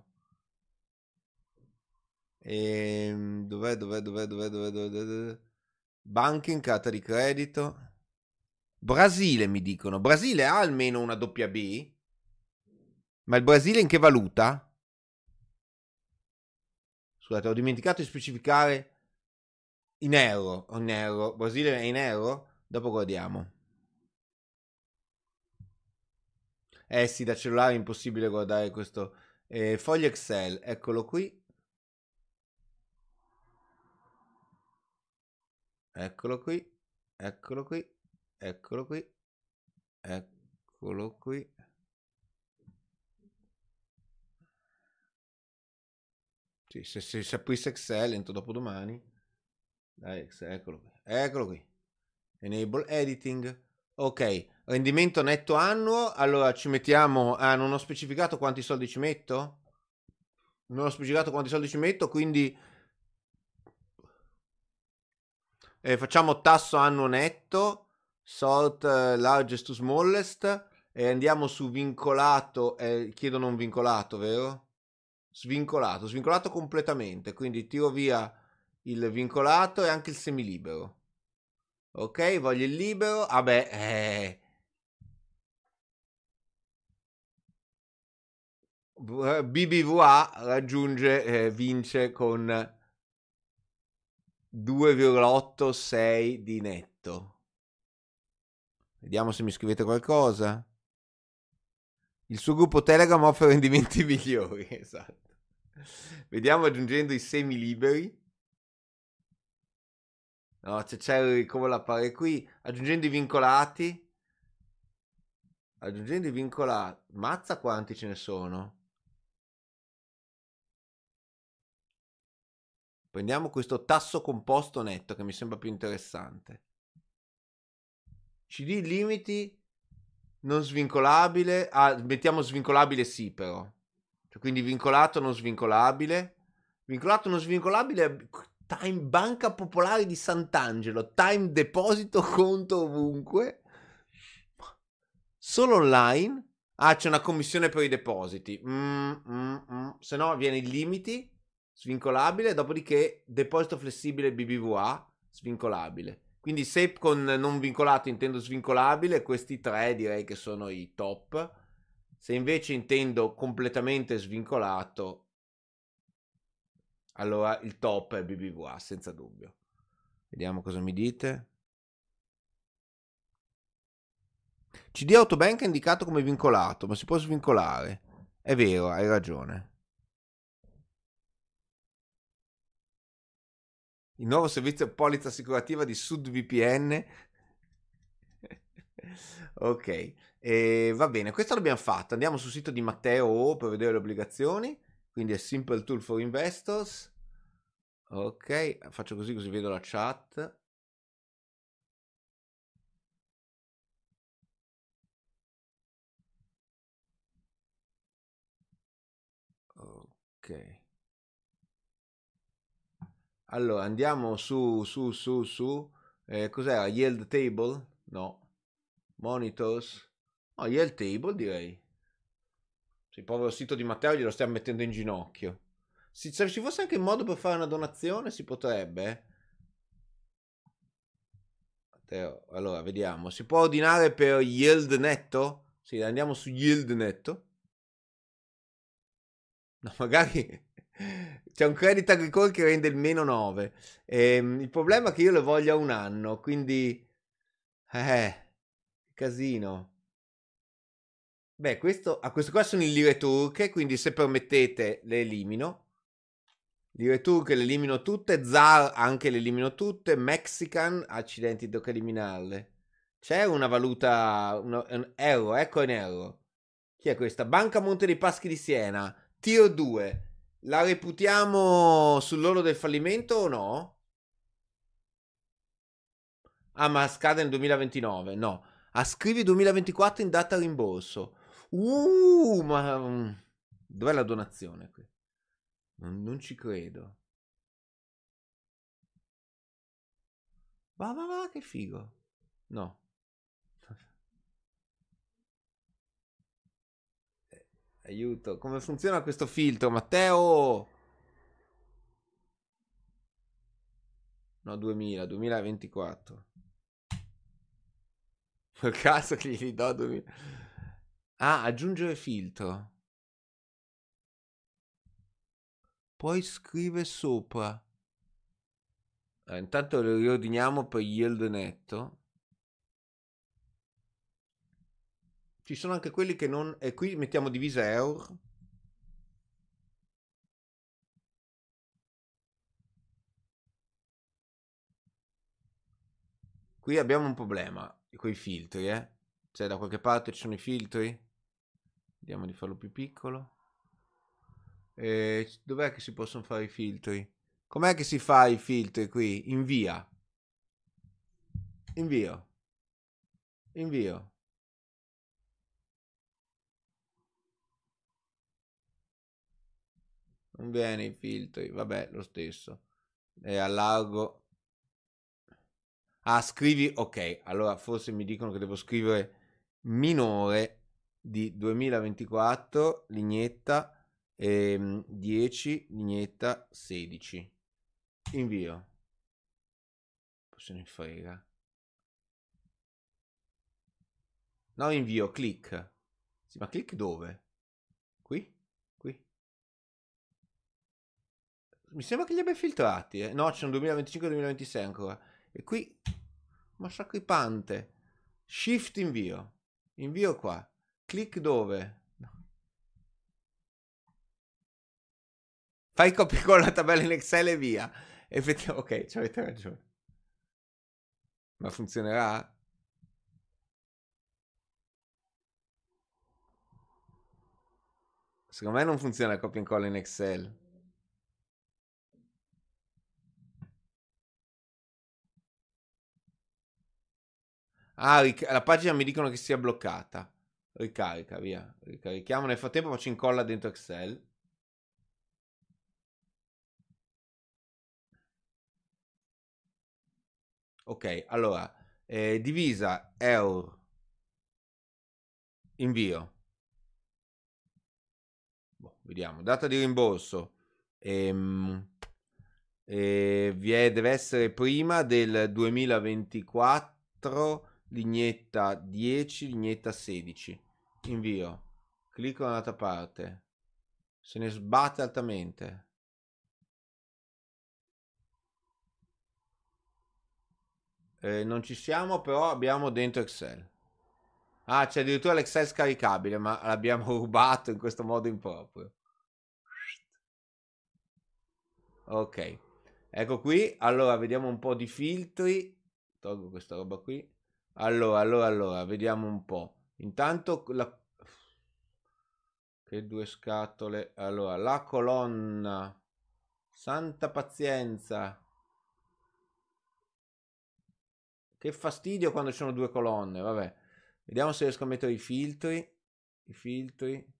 Ehm, dov'è, dov'è, dov'è, dov'è, dov'è, dov'è, dov'è? Banking, carta di credito. Brasile mi dicono. Brasile ha almeno una doppia B? Ma il Brasile in che valuta? Scusate, ho dimenticato di specificare in euro. In euro. Brasile è in euro? Dopo guardiamo. Eh sì, da cellulare è impossibile guardare questo. Eh, fogli Excel, eccolo qui. Eccolo qui, eccolo qui, eccolo qui, eccolo qui. Sì, se, se, se aprisse Excel entro dopo domani. Dai, eccolo qui. Eccolo qui. Enable editing. Ok, rendimento netto annuo. Allora ci mettiamo... Ah, non ho specificato quanti soldi ci metto? Non ho specificato quanti soldi ci metto, quindi eh, facciamo tasso annuo netto, sort eh, largest to smallest e andiamo su vincolato, eh, chiedo non vincolato, vero? Svincolato, svincolato completamente, quindi tiro via il vincolato e anche il semilibero. Ok, voglio il libero. Vabbè, ah eh. BBVA raggiunge, eh, vince con 2,86 di netto. Vediamo se mi scrivete qualcosa. Il suo gruppo Telegram offre rendimenti <laughs> migliori, esatto. Vediamo aggiungendo i semi liberi. No, c'è, c'è come l'appare qui. Aggiungendo i vincolati. Aggiungendo i vincolati. Mazza quanti ce ne sono. Prendiamo questo tasso composto netto che mi sembra più interessante. CD limiti non svincolabile. Ah, mettiamo svincolabile sì però. Cioè, quindi vincolato non svincolabile. Vincolato non svincolabile. Time Banca Popolare di Sant'Angelo. Time deposito <laughs> conto ovunque. Solo online. Ah, c'è una commissione per i depositi. Mm, mm, mm. Se no, viene i limiti svincolabile, dopodiché deposito flessibile BBVA, svincolabile. Quindi se con non vincolato intendo svincolabile, questi tre direi che sono i top. Se invece intendo completamente svincolato, allora il top è BBVA, senza dubbio. Vediamo cosa mi dite. CD Autobank è indicato come vincolato, ma si può svincolare. È vero, hai ragione. Il nuovo servizio polizza assicurativa di SudVPN. <laughs> ok, e va bene, questo l'abbiamo fatto. Andiamo sul sito di Matteo per vedere le obbligazioni. Quindi è Simple Tool for Investors. Ok, faccio così così vedo la chat. Ok. Allora, andiamo su, su, su, su. Eh, cos'era? Yield table? No. Monitors? No, yield table direi. Se il povero sito di Matteo glielo stiamo mettendo in ginocchio. Se ci fosse anche un modo per fare una donazione, si potrebbe. Matteo. Allora, vediamo. Si può ordinare per yield netto? Sì, andiamo su yield netto. No, magari c'è un credit agricole che rende il meno 9. Ehm, il problema è che io lo voglio a un anno, quindi... Eh, casino. Beh, questo, a questo qua sono in lire turche, quindi se permettete le elimino. Lire turche le elimino tutte, Zar anche le elimino tutte, Mexican, accidenti, tocca eliminarle. C'è una valuta, una, un euro, ecco in euro. Chi è questa? Banca Monte dei Paschi di Siena, Tier 2. La reputiamo sull'oro del fallimento o no? Ah, ma scade nel 2029. No. Ascrivi 2024 in data rimborso. Uh, ma... Mm, dov'è la donazione qui? Non, non ci credo. Va, va, va, che figo. No. Aiuto, come funziona questo filtro, Matteo? No, 2000, 2024. Per caso che gli do 2000. Ah, aggiungere filtro. Poi scrive sopra. Eh, intanto lo riordiniamo per yield netto. Ci sono anche quelli che non... E qui mettiamo divisa EUR. Qui abbiamo un problema con i filtri, eh. Cioè da qualche parte ci sono i filtri. Vediamo di farlo più piccolo. E dov'è che si possono fare i filtri? Com'è che si fa i filtri qui? Invia. Invio. Invio. Non viene i filtri, vabbè, lo stesso. E allargo. Ah, scrivi, ok, allora forse mi dicono che devo scrivere minore di 2024, lignetta ehm, 10, lignetta 16. Invio. Se ne frega. No, invio, click. Sì, ma click dove? Qui? Qui? Mi sembra che li abbia filtrati, eh. No, c'è un 2025-2026 ancora. E qui... Ma sacripante. Shift invio. Invio qua. Click dove? Fai copia con la tabella in Excel e via. Effettivamente, ok, ci avete ragione. Ma funzionerà? Secondo me non funziona copia e incolla in Excel. Ah, ric- la pagina mi dicono che sia bloccata. Ricarica, via. Ricarichiamo. Nel frattempo faccio incolla dentro Excel. Ok, allora, eh, divisa euro invio. Boh, vediamo, data di rimborso. Ehm, eh, deve essere prima del 2024, lignetta 10, lignetta 16. Invio. Clicco da un'altra parte. Se ne sbatte altamente. Eh, non ci siamo, però abbiamo dentro Excel. Ah, c'è addirittura l'Excel scaricabile, ma l'abbiamo <laughs> rubato in questo modo improprio. Ok, ecco qui. Allora, vediamo un po' di filtri. Tolgo questa roba qui. Allora, allora, allora, vediamo un po'. Intanto la... Che due scatole. Allora, la colonna. Santa pazienza. Che fastidio quando ci sono due colonne, vabbè. Vediamo se riesco a mettere i filtri. I filtri.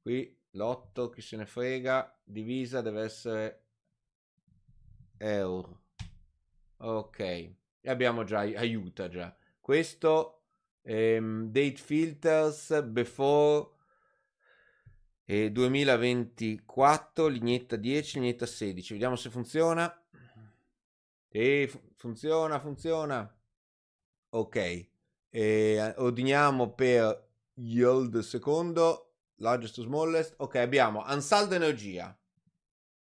Qui l'8, chi se ne frega. Divisa deve essere euro. Ok. E abbiamo già, aiuta già. Questo, ehm, date filters before e 2024, lignetta 10, lignetta 16. Vediamo se funziona. Sì, funziona, funziona. Ok. E ordiniamo per yield secondo, largest to smallest. Ok, abbiamo ansaldo energia.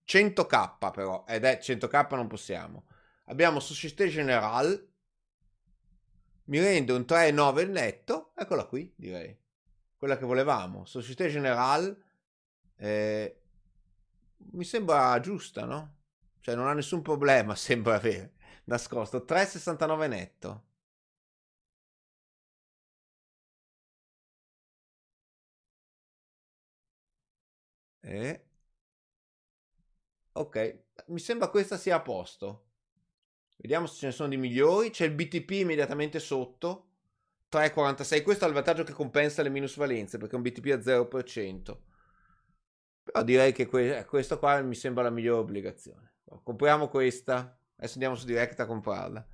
100k però, ed è 100k non possiamo. Abbiamo Société Générale. Mi rende un 3,9 il netto. Eccola qui, direi. Quella che volevamo. Société Générale. Eh, mi sembra giusta, no? Cioè non ha nessun problema, <laughs> sembra avere. Nascosto. 3,69 netto. Eh. Ok, mi sembra questa sia a posto. Vediamo se ce ne sono di migliori. C'è il BTP immediatamente sotto. 3,46. Questo è il vantaggio che compensa le minusvalenze perché è un BTP a 0%. Però direi che que- questo qua mi sembra la migliore obbligazione. Compriamo questa. Adesso andiamo su Direct a comprarla.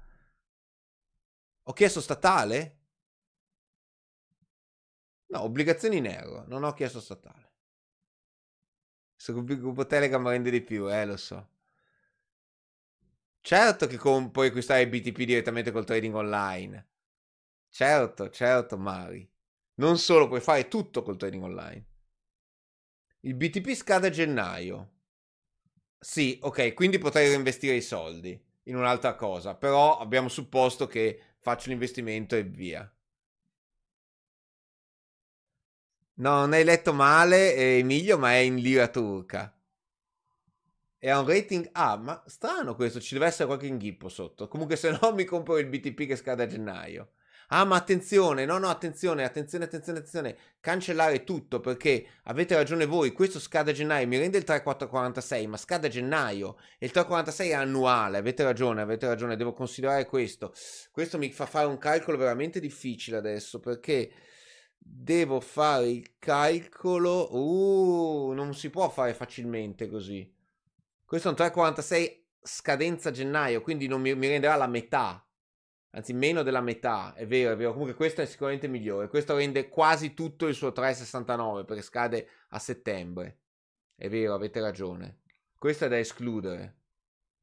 Ho chiesto statale? No, obbligazioni in euro. Non ho chiesto statale. Se il gruppo Telegram rende di più, eh, lo so. Certo che com- puoi acquistare BTP direttamente col trading online. Certo, certo, Mari. Non solo, puoi fare tutto col trading online. Il BTP scade a gennaio. Sì, ok, quindi potrei reinvestire i soldi in un'altra cosa, però abbiamo supposto che faccio l'investimento e via. No, non hai letto male, eh, Emilio, ma è in lira turca. E ha un rating A, ma strano questo, ci deve essere qualche inghippo sotto. Comunque se no <laughs> mi compro il BTP che scade a gennaio. Ah, ma attenzione, no, no, attenzione, attenzione, attenzione, attenzione. Cancellare tutto perché avete ragione voi, questo scade a gennaio, mi rende il 3446, ma scade a gennaio e il 346 è annuale, avete ragione, avete ragione, devo considerare questo. Questo mi fa fare un calcolo veramente difficile adesso perché devo fare il calcolo. Uh, non si può fare facilmente così. Questo è un 3,46 scadenza gennaio, quindi non mi, mi, renderà la metà. Anzi, meno della metà. È vero, è vero. Comunque questo è sicuramente migliore. Questo rende quasi tutto il suo 3,69 perché scade a settembre. È vero, avete ragione. Questo è da escludere.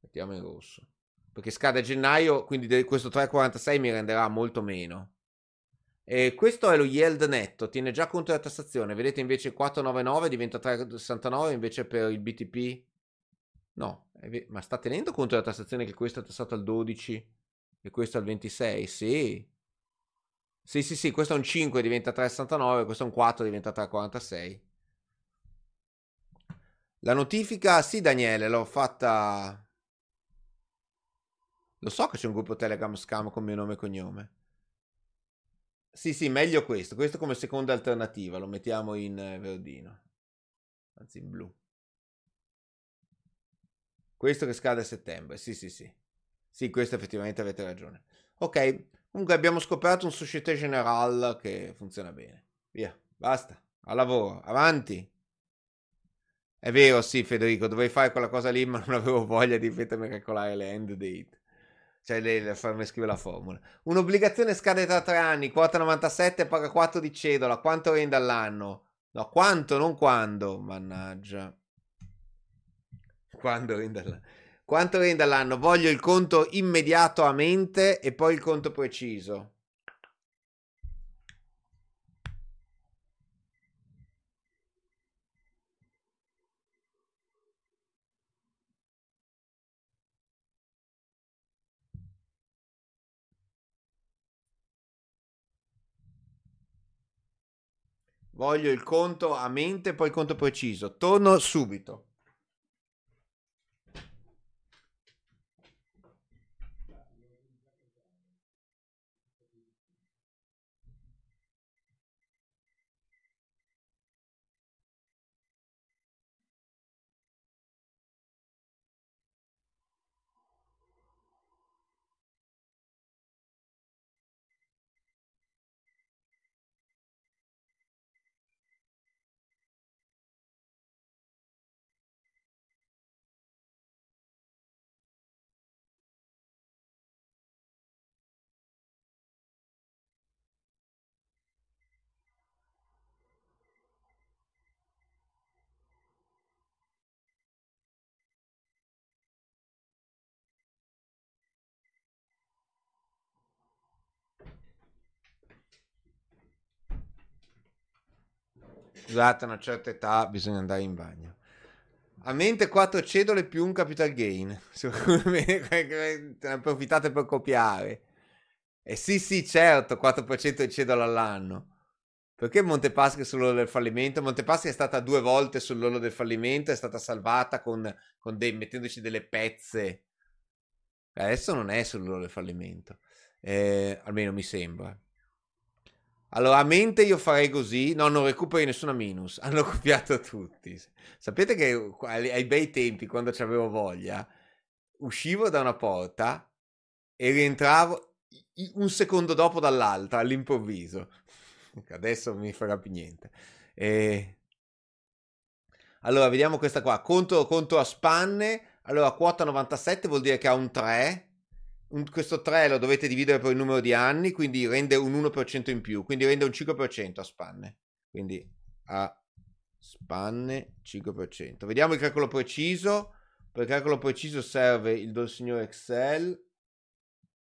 Mettiamo in rosso. Perché scade a gennaio, quindi questo 3,46 mi renderà molto meno. E questo è lo yield netto, tiene già conto della tassazione. Vedete invece 499 diventa 369 invece per il BTP. No, ma sta tenendo conto della tassazione che questo è tassato al 12 e questo al 26? Sì. Sì, sì, sì, questo è un 5 diventa 369, questo è un 4 diventa 346. La notifica, sì Daniele, l'ho fatta... Lo so che c'è un gruppo Telegram scam con mio nome e cognome. Sì, sì, meglio questo. Questo come seconda alternativa. Lo mettiamo in eh, verdino. Anzi, in blu. Questo che scade a settembre. Sì, sì, sì. Sì, questo effettivamente avete ragione. Ok, comunque abbiamo scoperto un Société Générale che funziona bene. Via, basta. Al lavoro, avanti. È vero, sì, Federico, dovrei fare quella cosa lì, <laughs> ma non avevo voglia di mettermi calcolare le end date. Cioè, lei le farmi scrivere la formula. Un'obbligazione scade tra tre anni, quota 97, paga 4 di cedola. Quanto rende all'anno? No, quanto, non quando. Mannaggia. Quando rende all'anno? Quanto rende all'anno? Voglio il conto immediato a mente e poi il conto preciso. Voglio il conto a mente, poi il conto preciso. Torno subito. Scusate, a una certa età bisogna andare in bagno. A mente 4 cedole più un capital gain. <laughs> Secondo me ne approfittate per copiare. E eh sì, sì, certo, 4% di cedola all'anno. Perché Montepaschi è sull'orlo del fallimento? Montepaschi è stata due volte sull'orlo del fallimento, è stata salvata con, con dei, mettendoci delle pezze. Adesso non è sull'orlo del fallimento. Eh, almeno mi sembra. Allora, a mente io farei così. No, non recuperi nessuna minus. <laughs> Hanno copiato tutti. Sapete che ai bei tempi, quando avevo voglia, uscivo da una porta e rientravo un secondo dopo dall'altra, all'improvviso. <laughs> Adesso mi farà più niente. E... Allora, vediamo questa qua. Conto, conto a spanne. Allora, quota 97 vuol dire che ha un 3 un, questo 3 lo dovete dividere per il numero di anni, quindi rende un 1% in più, quindi rende un 5% a spanne. Quindi a spanne 5%. Vediamo il calcolo preciso. Per il calcolo preciso serve il do signor Excel.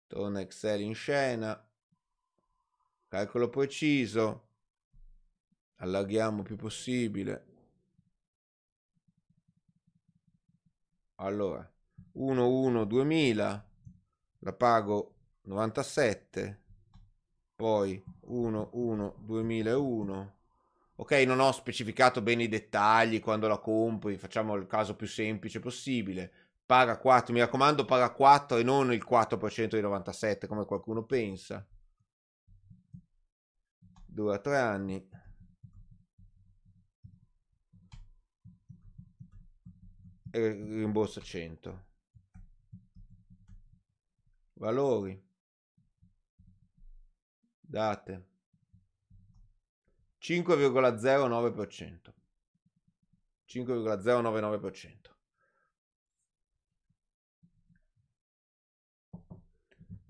Torna Excel in scena. Calcolo preciso. Allarghiamo più possibile. Allora, 1, 1, 2000 la pago 97 poi 1 1 2001 ok non ho specificato bene i dettagli quando la compri facciamo il caso più semplice possibile. Paga 4 mi raccomando paga 4 e non il 4% di 97 come qualcuno pensa. Dura 3 anni. E rimborsa 100 valori date 5,09% 5,099%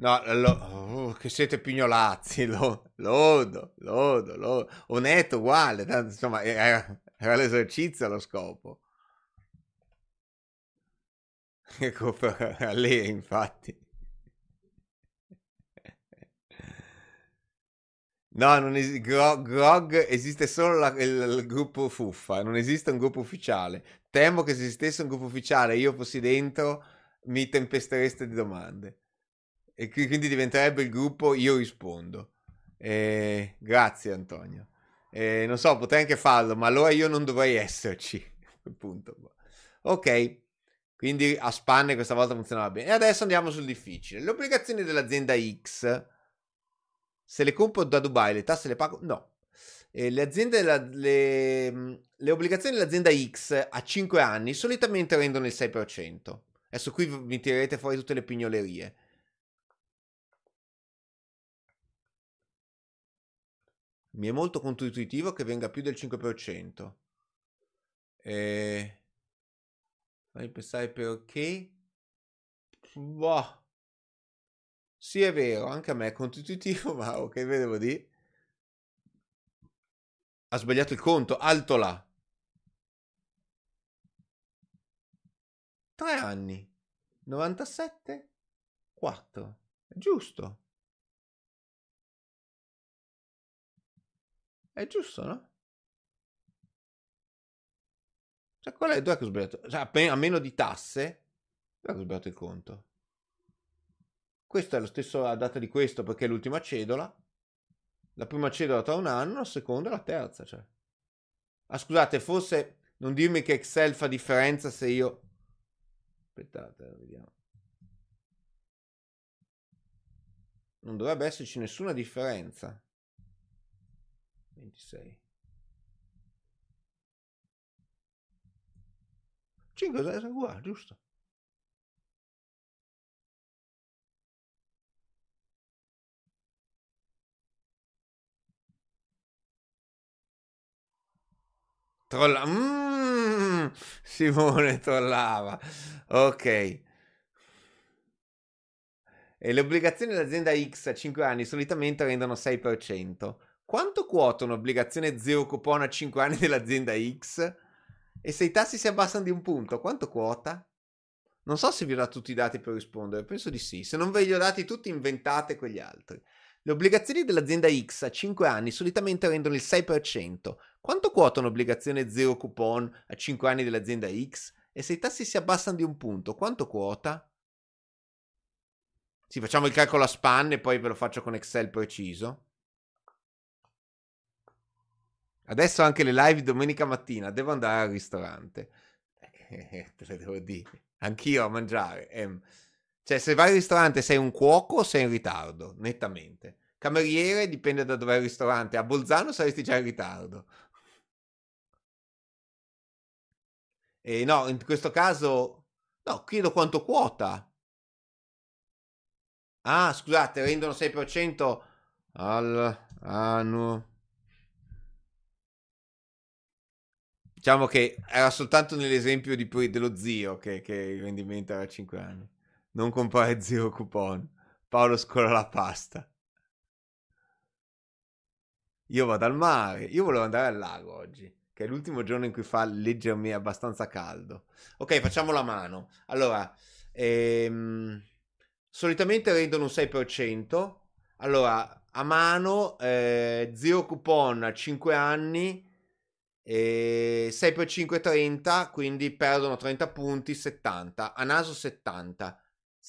No, lo, oh, che siete pignolazzi, <laughs> lo, lodo, lodo, lodo. Ho netto uguale, tanto, insomma, era, era l'esercizio lo scopo. <laughs> Ecco, lei, <laughs> infatti. No, non es- Grog, Grog esiste solo la, il, il, gruppo Fuffa, non esiste un gruppo ufficiale. Temo che se esistesse un gruppo ufficiale e io fossi dentro, mi tempestereste di domande. E quindi diventerebbe il gruppo Io rispondo. Eh, grazie Antonio. Eh, non so, potrei anche farlo, ma allora io non dovrei esserci. Punto. Ok, quindi a spanne questa volta funzionava bene. E adesso andiamo sul difficile. Le obbligazioni dell'azienda X se le compro da Dubai le tasse le pago? No. Eh, le, aziende, la, le, le obbligazioni dell'azienda X a 5 anni solitamente rendono il 6%. Adesso qui mi tirerete fuori tutte le pignolerie. Mi è molto controintuitivo che venga più del 5%. Eh, fammi pensare perché. Boh. Sì, è vero, anche a me è controintuitivo, <laughs> ma ok, vedevo di. Ha sbagliato il conto, alto là. Tre anni. 97, 4. È giusto. È giusto, no? Cioè, qual è? Dov'è che ho sbagliato? Cioè, a meno di tasse, dov'è che ho sbagliato il conto? Questa è la stessa data di questo perché è l'ultima cedola. La prima cedola tra un anno, la seconda e la terza. Cioè. Ah, scusate, forse non dirmi che Excel fa differenza se io... Aspettate, vediamo. Non dovrebbe esserci nessuna differenza. 26. 5 è uguale, giusto? Trolla... Mm, Simone trollava. Ok. E le obbligazioni dell'azienda X a 5 anni solitamente rendono 6%. Quanto quota un'obbligazione zero coupon a 5 anni dell'azienda X? E se i tassi si abbassano di un punto, quanto quota? Non so se vi ho dato tutti i dati per rispondere, penso di sì. Se non ve li ho dati tutti, inventate quegli altri. Le obbligazioni dell'azienda X a 5 anni solitamente rendono il 6%. Quanto quota un'obbligazione zero coupon a 5 anni dell'azienda X? E se i tassi si abbassano di un punto, quanto quota? Sì, facciamo il calcolo a span e poi ve lo faccio con Excel preciso. Adesso anche le live domenica mattina, devo andare al ristorante. <laughs> Eh, te le devo dire. Anch'io a mangiare. Eh, cioè, se vai al ristorante sei un cuoco sei in ritardo, nettamente. Cameriere dipende da dove è il ristorante. A Bolzano saresti già in ritardo. E no, in questo caso... No, chiedo quanto quota. Ah, scusate, rendono 6% all'anno. Diciamo che era soltanto nell'esempio di, dello zio che, che il rendimento era 5 anni. Non comprare zero coupon. Paolo scola la pasta. Io vado al mare. Io volevo andare al lago oggi, che è l'ultimo giorno in cui fa leggermi abbastanza caldo. Ok, facciamo la mano. Allora, ehm, solitamente rendono un 6%. Allora, a mano, eh, zero coupon a 5 anni e 6 per 5 30, quindi perdono 30 punti, 70. A naso 70.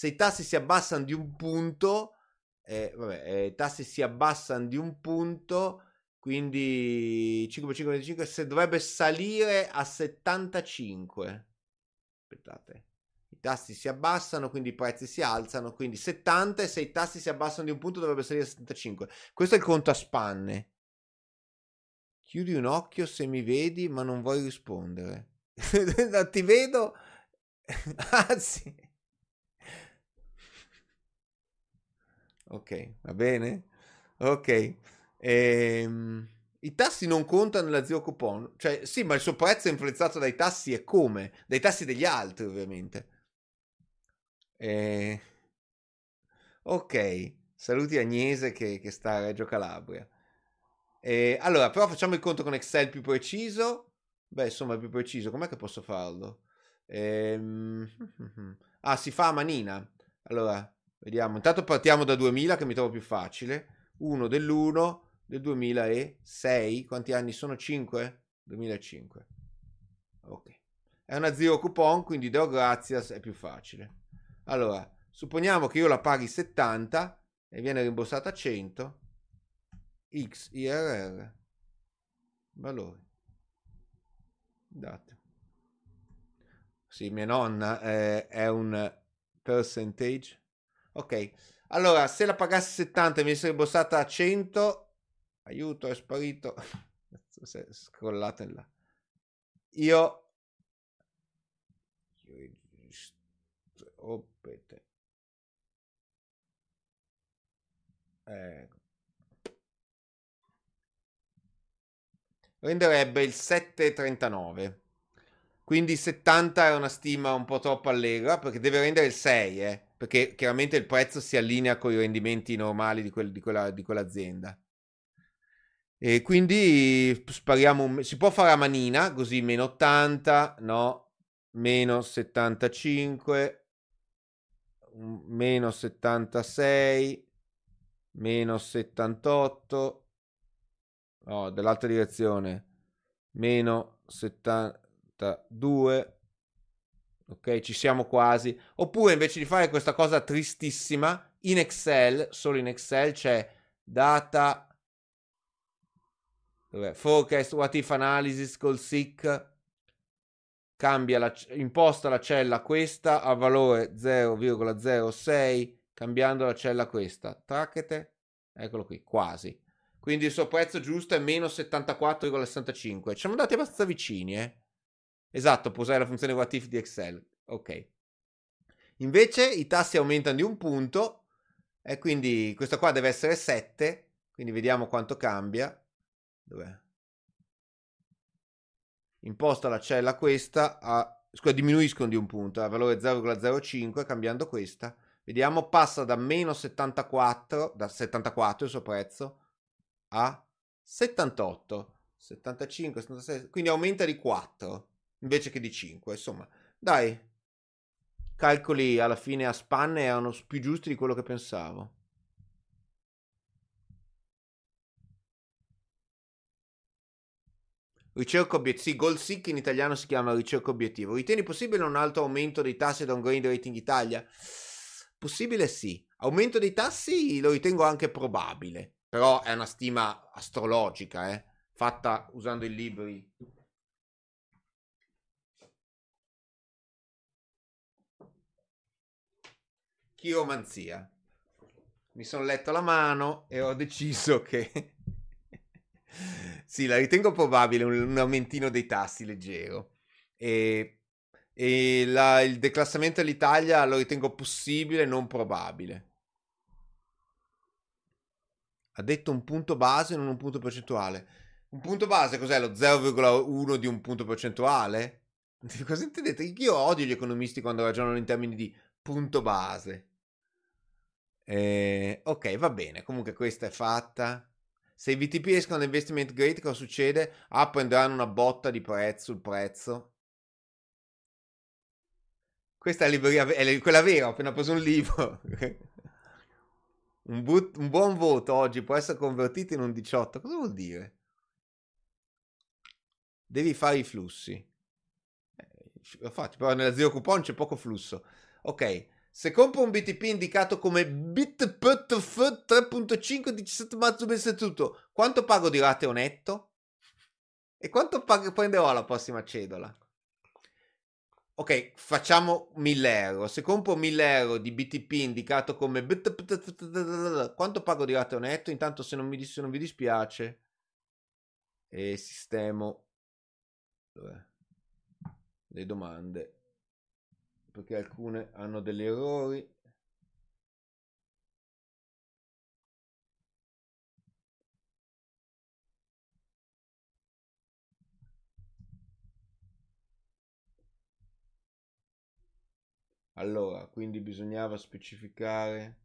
Se i tassi si abbassano di un punto, eh, vabbè, eh, i tassi si abbassano di un punto, quindi 5 per 5 25, se dovrebbe salire a 75. Aspettate. I tassi si abbassano, quindi i prezzi si alzano, quindi 70 e se i tassi si abbassano di un punto dovrebbe salire a 75. Questo è il conto a spanne. Chiudi un occhio se mi vedi, ma non vuoi rispondere. <laughs> Ti vedo. <laughs> ah, Ok, va bene? Ok. Ehm, I tassi non contano nella zero coupon? Cioè, sì, ma il suo prezzo è influenzato dai tassi e come? Dai tassi degli altri, ovviamente. Eh... Ok, saluti Agnese che, che sta a Reggio Calabria. E, allora, però facciamo il conto con Excel più preciso. Beh, insomma, più preciso. Com'è che posso farlo? Ehm... <laughs> Ah, si fa a manina. Allora, vediamo. Intanto partiamo da 2000 che mi trovo più facile. 1 dell'1 del 2006. Quanti anni sono? 5? 2005. Ok. È una zero coupon, quindi Deo Grazias è più facile. Allora, supponiamo che io la paghi 70 e viene rimborsata 100 XIRR valori date sì mia nonna eh, è un percentage ok allora se la pagassi 70 e mi sarebbe rimborsata a 100 aiuto è sparito <laughs> in là io Opete. Ecco. renderebbe il 7,39. Quindi 70 è una stima un po' troppo allegra perché deve rendere il 6, eh? Perché chiaramente il prezzo si allinea con i rendimenti normali di, quel, di, quella, di quell'azienda. E quindi spariamo un, si può fare a manina, così meno 80, no, meno 75, meno 76, meno 78, no, dell'altra direzione, meno 72, ok, ci siamo quasi, oppure invece di fare questa cosa tristissima, in Excel, solo in Excel c'è data, dov'è? forecast, what if analysis col SIC, cambia la, imposta la cella questa a valore 0,06 cambiando la cella questa tracchete eccolo qui quasi quindi il suo prezzo giusto è meno 74,65. Ci siamo andati abbastanza vicini, eh? Esatto, può usare la funzione what if di Excel. Ok. Invece i tassi aumentano di un punto e quindi questo qua deve essere 7. Quindi vediamo quanto cambia. Dov'è? Imposta la cella questa a... Scusa, diminuiscono di un punto, a valore 0,05 cambiando questa. Vediamo, passa da meno 74, da 74 il suo prezzo, a 78, 75, 76, quindi aumenta di 4 invece che di 5. Insomma, dai, calcoli alla fine a spanne erano più giusti di quello che pensavo. Ricerca obiettivo. Sì, goal sick in italiano si chiama ricerca obiettivo. Ritieni possibile un altro aumento dei tassi da un grade rating Italia? Possibile sì. Aumento dei tassi lo ritengo anche probabile. Però è una stima astrologica, eh? fatta usando i libri Chiromanzia. Mi sono letto la mano e ho deciso che <laughs> sì, la ritengo probabile un, un aumentino dei tassi leggero. E, e la, il declassamento dell'Italia lo ritengo possibile, non probabile. Ha detto un punto base, non un punto percentuale. Un punto base cos'è? Lo 0,1 di un punto percentuale? <laughs> Cosa intendete? Io odio gli economisti quando ragionano in termini di punto base. Eh, ok, va bene. Comunque questa è fatta. Se i VTP escono investment grade, cosa succede? Ah, prenderanno una botta di prezzo sul prezzo. Questa è libreria, è quella vera, ho appena preso un libro. <laughs> un, but, un buon voto oggi può essere convertito in un 18. Cosa vuol dire? Devi fare i flussi. Eh, infatti, però nella zero coupon c'è poco flusso. Ok, se compro un BTP indicato come BitPTF 3.5 17 marzo 2007, quanto pago di rateo netto? E quanto pag- prenderò alla prossima cedola? Ok, facciamo 1000 euro. Se compro 1000 euro di BTP indicato come quanto pago di rateo netto? Intanto se non, mi, se non vi dispiace, e sistemo Dov'è? le domande perché alcune hanno degli errori. Allora, quindi bisognava specificare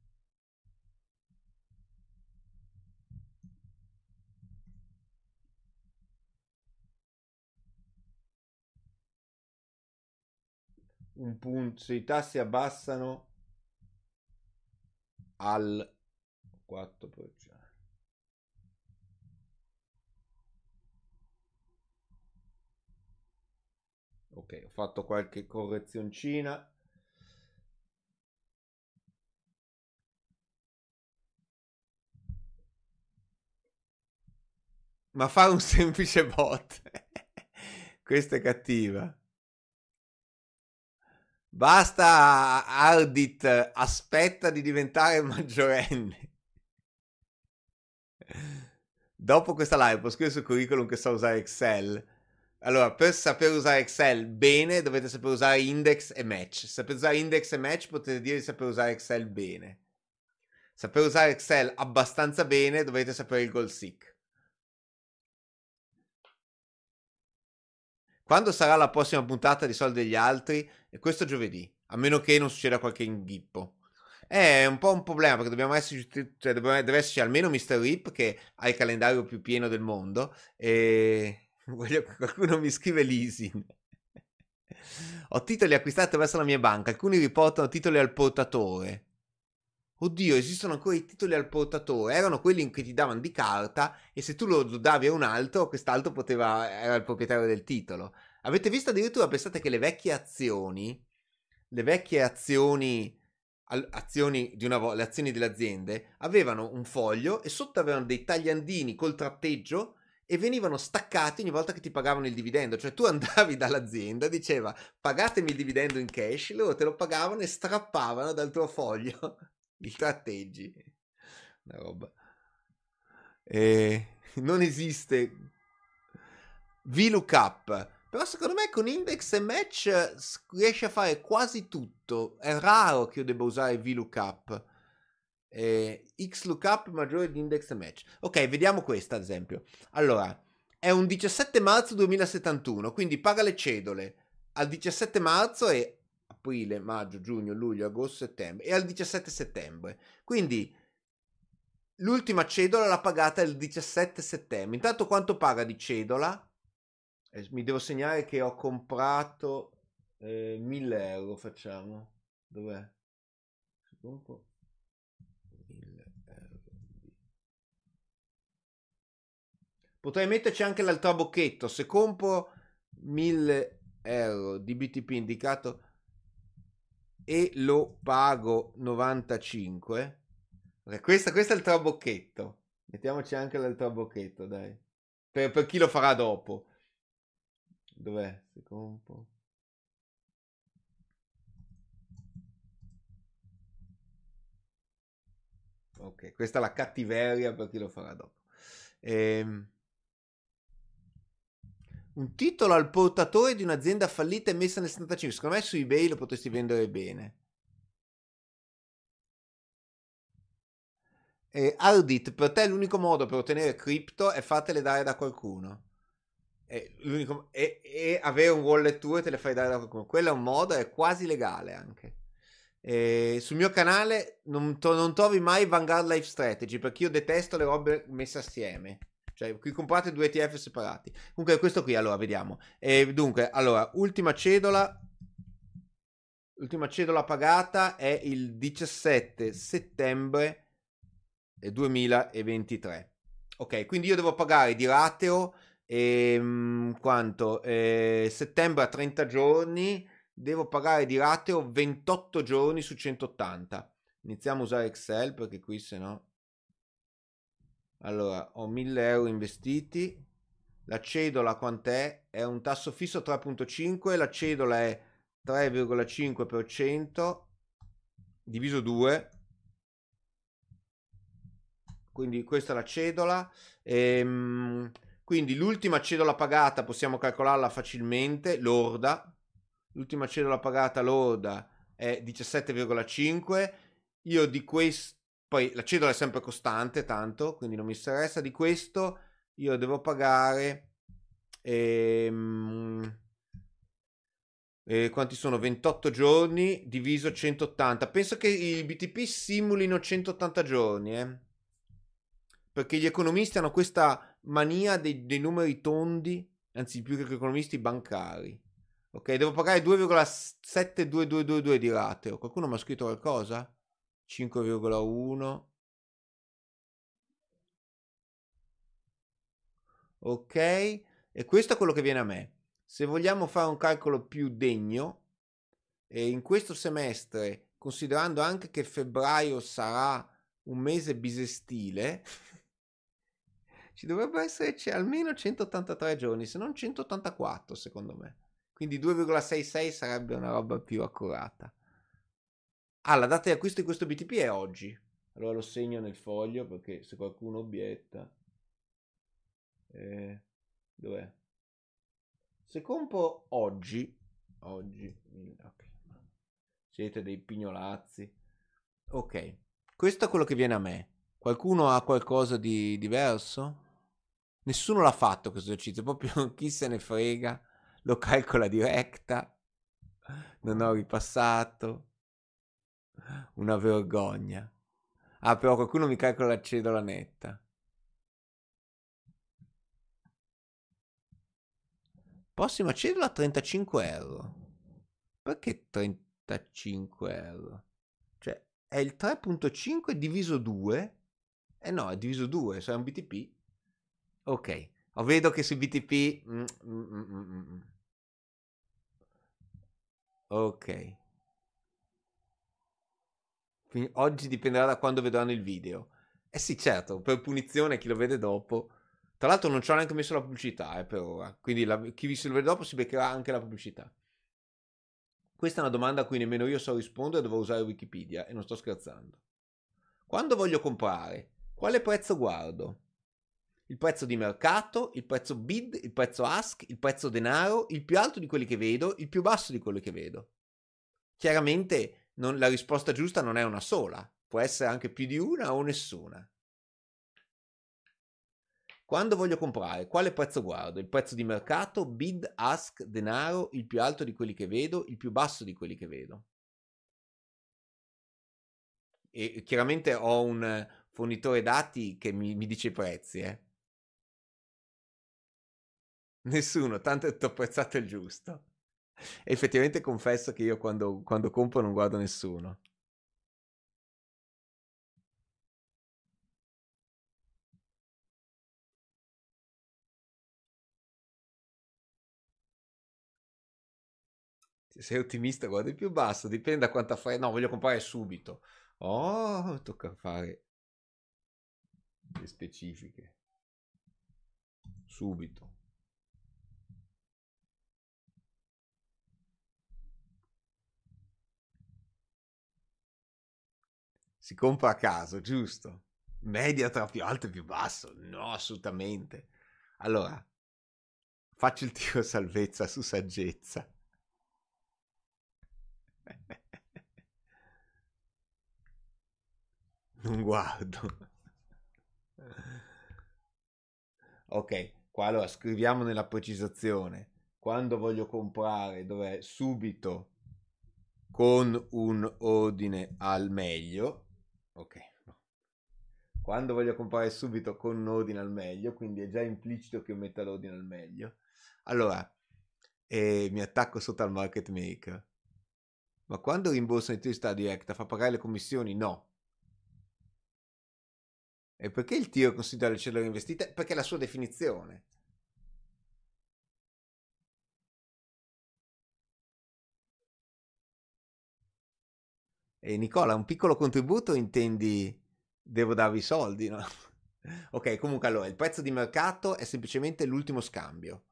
un punto, se i tassi abbassano al 4%. Ok, ho fatto qualche correzioncina. Ma fare un <laughs> semplice bot. Questa è cattiva. Basta Ardit, aspetta di diventare <laughs> maggiorenne. Dopo questa live può scrivere sul curriculum che sa usare Excel. Allora, per saper usare Excel bene dovete saper usare index e match. Saper usare index e match potete dire di saper usare Excel bene. Saper usare Excel abbastanza bene dovete sapere il goal seek. Quando sarà la prossima puntata di Soldi degli Altri? Questo giovedì, a meno che non succeda qualche inghippo. È un po' un problema perché dobbiamo esserci, cioè dobbiamo, deve esserci almeno Mr. Rip che ha il calendario più pieno del mondo e <laughs> voglio, qualcuno mi scrive leasing. Ho titoli acquistati attraverso la mia banca, alcuni riportano titoli al portatore. Oddio, esistono ancora i titoli al portatore. Erano quelli che ti davano di carta e se tu lo davi a un altro, quest'altro poteva, era il proprietario del titolo. Avete visto addirittura, pensate che le vecchie azioni, le vecchie azioni, azioni di una, le azioni delle aziende, avevano un foglio e sotto avevano dei tagliandini col tratteggio e venivano staccati ogni volta che ti pagavano il dividendo. Cioè tu andavi <laughs> dall'azienda, diceva pagatemi il dividendo in cash, loro te lo pagavano e strappavano dal tuo foglio <laughs> il tratteggi. Una roba. E <laughs> non esiste VLOOKUP. Però secondo me con index e match riesce a fare quasi tutto. È raro che io debba usare VLOOKUP. Eh, XLOOKUP maggiore di index e match. Ok, vediamo questa ad esempio. Allora, è un 17 marzo 2071, quindi paga le cedole al 17 marzo e aprile, maggio, giugno, luglio, agosto, settembre e al 17 settembre. Quindi l'ultima cedola l'ha pagata il 17 settembre. Intanto quanto paga di cedola? Eh, mi devo segnare che ho comprato eh, 1000 euro, facciamo. Dov'è? Comunque... 1000 euro. Potrei metterci anche l'altro bocchetto. Se compro 1000 euro di BTP indicato e lo pago 95. Questo, questo è il trabocchetto. Mettiamoci anche il trabocchetto, dai. Per, per chi lo farà dopo. Dov'è? Se compro. Ok, questa è la cattiveria per chi lo farà dopo. Ehm, un titolo al portatore di un'azienda fallita e messa nel 75. Secondo me su eBay lo potresti vendere bene. E Ardit, per te l'unico modo per ottenere cripto è fatele dare da qualcuno. E, e, avere un wallet tuo e te le fai dare da qualcuno. Quello è un modo, è quasi legale anche. E sul mio canale non, to- non trovi mai Vanguard Life Strategy perché io detesto le robe messe assieme. Cioè, qui comprate due ETF separati. Comunque, questo qui, allora, vediamo. E dunque, allora, ultima cedola. L'ultima cedola pagata è il 17 settembre 2023. Ok, quindi io devo pagare di rateo ehm, quanto? Eh, settembre a 30 giorni devo pagare di rateo 28 giorni su 180. Iniziamo a usare Excel perché qui se no... Allora, ho 1000 euro investiti. La cedola quant'è? È un tasso fisso 3.5, la cedola è 3,5% diviso 2. Quindi questa è la cedola. Ehm, quindi l'ultima cedola pagata possiamo calcolarla facilmente, lorda, l'ultima cedola pagata lorda è 17,5. Io di questo, poi la cedola è sempre costante, tanto, quindi non mi interessa. Di questo io devo pagare. Ehm, eh, quanti sono? 28 giorni diviso 180. Penso che i BTP simulino 180 giorni, eh? Perché gli economisti hanno questa mania dei, dei numeri tondi, anzi più che gli economisti bancari. Ok, devo pagare 2,72222 di rateo. Qualcuno mi ha scritto qualcosa? 5,1. Ok, e questo è quello che viene a me. Se vogliamo fare un calcolo più degno, e in questo semestre, considerando anche che febbraio sarà un mese bisestile, <laughs> ci dovrebbe esserci almeno 183 giorni, se non 184 secondo me. Quindi 2,66 sarebbe una roba più accurata. Ah, la data di acquisto di questo BTP è oggi. Allora lo segno nel foglio perché se qualcuno obietta. Eh, dov'è? Se compro oggi, oggi, ok, siete dei pignolazzi. Ok, questo è quello che viene a me. Qualcuno ha qualcosa di diverso? Nessuno l'ha fatto questo esercizio, proprio <laughs> chi se ne frega lo calcola diretta, non ho ripassato, <laughs> una vergogna. Ah, però qualcuno mi calcola la cedola netta. Prossima cedola 35 euro. Perché 35 euro? Cioè, è il 3.5 diviso 2? Eh no, è diviso 2, cioè è un BTP. Ok, vedo che su BTP... Mm, mm, mm, mm, mm. Ok. Quindi oggi dipenderà da quando vedranno il video. Eh sì, certo, per punizione chi lo vede dopo. Tra l'altro non ci ho neanche messo la pubblicità eh, per ora. Quindi la, chi se lo vede dopo si beccherà anche la pubblicità. Questa è una domanda a cui nemmeno io so rispondere, devo usare Wikipedia e non sto scherzando. Quando voglio comprare, quale prezzo guardo? il prezzo di mercato, il prezzo bid, il prezzo ask, il prezzo denaro, il più alto di quelli che vedo, il più basso di quelli che vedo. Chiaramente non, la risposta giusta non è una sola, può essere anche più di una o nessuna. Quando voglio comprare, quale prezzo guardo? Il prezzo di mercato, bid, ask, denaro, il più alto di quelli che vedo, il più basso di quelli che vedo. E chiaramente ho un fornitore dati che mi, mi dice i prezzi, eh. Nessuno, tanto ho apprezzato il giusto. Effettivamente confesso che io quando, quando compro non guardo nessuno. Se sei ottimista guardi più basso, dipende da quanto fai. No, voglio comprare subito. Oh, tocca fare le specifiche. Subito. Si compra a caso, giusto? Media tra più alto e più basso? No, assolutamente. Allora, faccio il tiro <laughs> salvezza su saggezza. Non guardo. Ok, qua allora scriviamo nella precisazione. Quando voglio comprare, dov'è? Subito con un ordine al meglio. Ok. Quando voglio comprare subito con ordine al meglio, quindi è già implicito che io metta l'ordine al meglio. Allora, eh, mi attacco sotto al market maker. Ma quando rimborsa sta diretta fa pagare le commissioni? No. E perché il tiro considera le cellule investite? Perché è la sua definizione. E Nicola, un piccolo contributo intendi devo darvi i soldi, no? <laughs> ok, comunque allora, il prezzo di mercato è semplicemente l'ultimo scambio.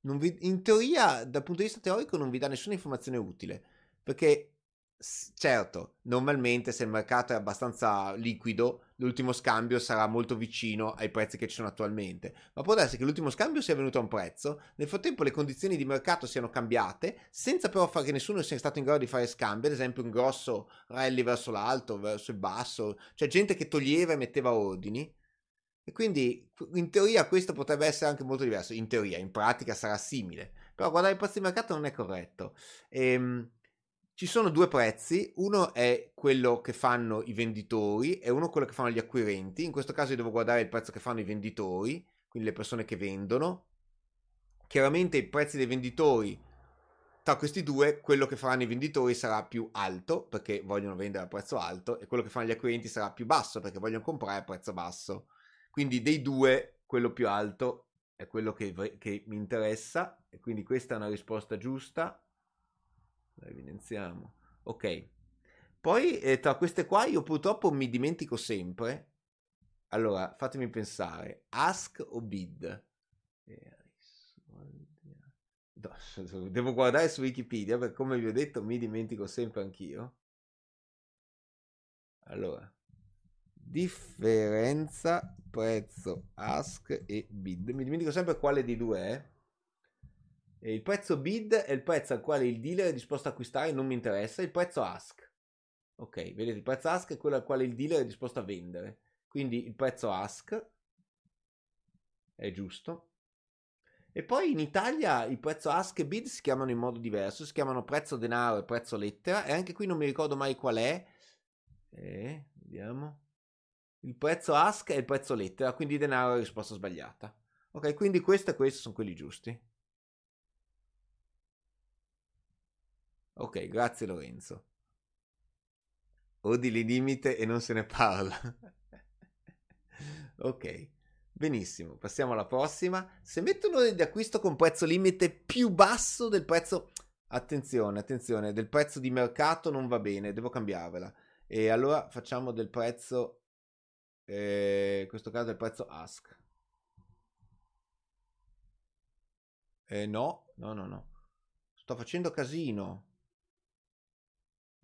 Vi, in teoria, dal punto di vista teorico, non vi dà nessuna informazione utile, perché certo, normalmente se il mercato è abbastanza liquido, l'ultimo scambio sarà molto vicino ai prezzi che ci sono attualmente. Ma può darsi che l'ultimo scambio sia venuto a un prezzo, nel frattempo le condizioni di mercato siano cambiate, senza però far che nessuno sia stato in grado di fare scambi, ad esempio un grosso rally verso l'alto, verso il basso, cioè gente che toglieva e metteva ordini. E quindi in teoria questo potrebbe essere anche molto diverso. In teoria, in pratica sarà simile. Però guardare il prezzo di mercato non è corretto. Ehm ci sono due prezzi, uno è quello che fanno i venditori e uno quello che fanno gli acquirenti. In questo caso io devo guardare il prezzo che fanno i venditori, quindi le persone che vendono. Chiaramente i prezzi dei venditori, tra questi due, quello che faranno i venditori sarà più alto perché vogliono vendere a prezzo alto e quello che fanno gli acquirenti sarà più basso perché vogliono comprare a prezzo basso. Quindi dei due, quello più alto è quello che, che mi interessa e quindi questa è una risposta giusta la evidenziamo. Ok. Poi eh, tra queste qua io purtroppo mi dimentico sempre. Allora, fatemi pensare. Ask o bid? <laughs> Devo guardare su Wikipedia perché come vi ho detto mi dimentico sempre anch'io. Allora, differenza prezzo ask e bid. Mi dimentico sempre quale di due è. Il prezzo bid è il prezzo al quale il dealer è disposto a acquistare, non mi interessa. Il prezzo ask. Ok, vedete, il prezzo ask è quello al quale il dealer è disposto a vendere. Quindi il prezzo ask è giusto. E poi in Italia il prezzo ask e bid si chiamano in modo diverso, si chiamano prezzo denaro e prezzo lettera e anche qui non mi ricordo mai qual è. Eh, vediamo. Il prezzo ask è il prezzo lettera, quindi denaro è risposta sbagliata. Ok, quindi questo e questo sono quelli giusti. Ok, grazie Lorenzo. Ordine limite e non se ne parla. <laughs> ok, benissimo. Passiamo alla prossima. Se metto un ordine di acquisto con prezzo limite più basso del prezzo... Attenzione, attenzione, del prezzo di mercato non va bene, devo cambiarvela. E allora facciamo del prezzo... Eh, in questo caso del prezzo ask. Eh, no, no, no, no. Sto facendo casino.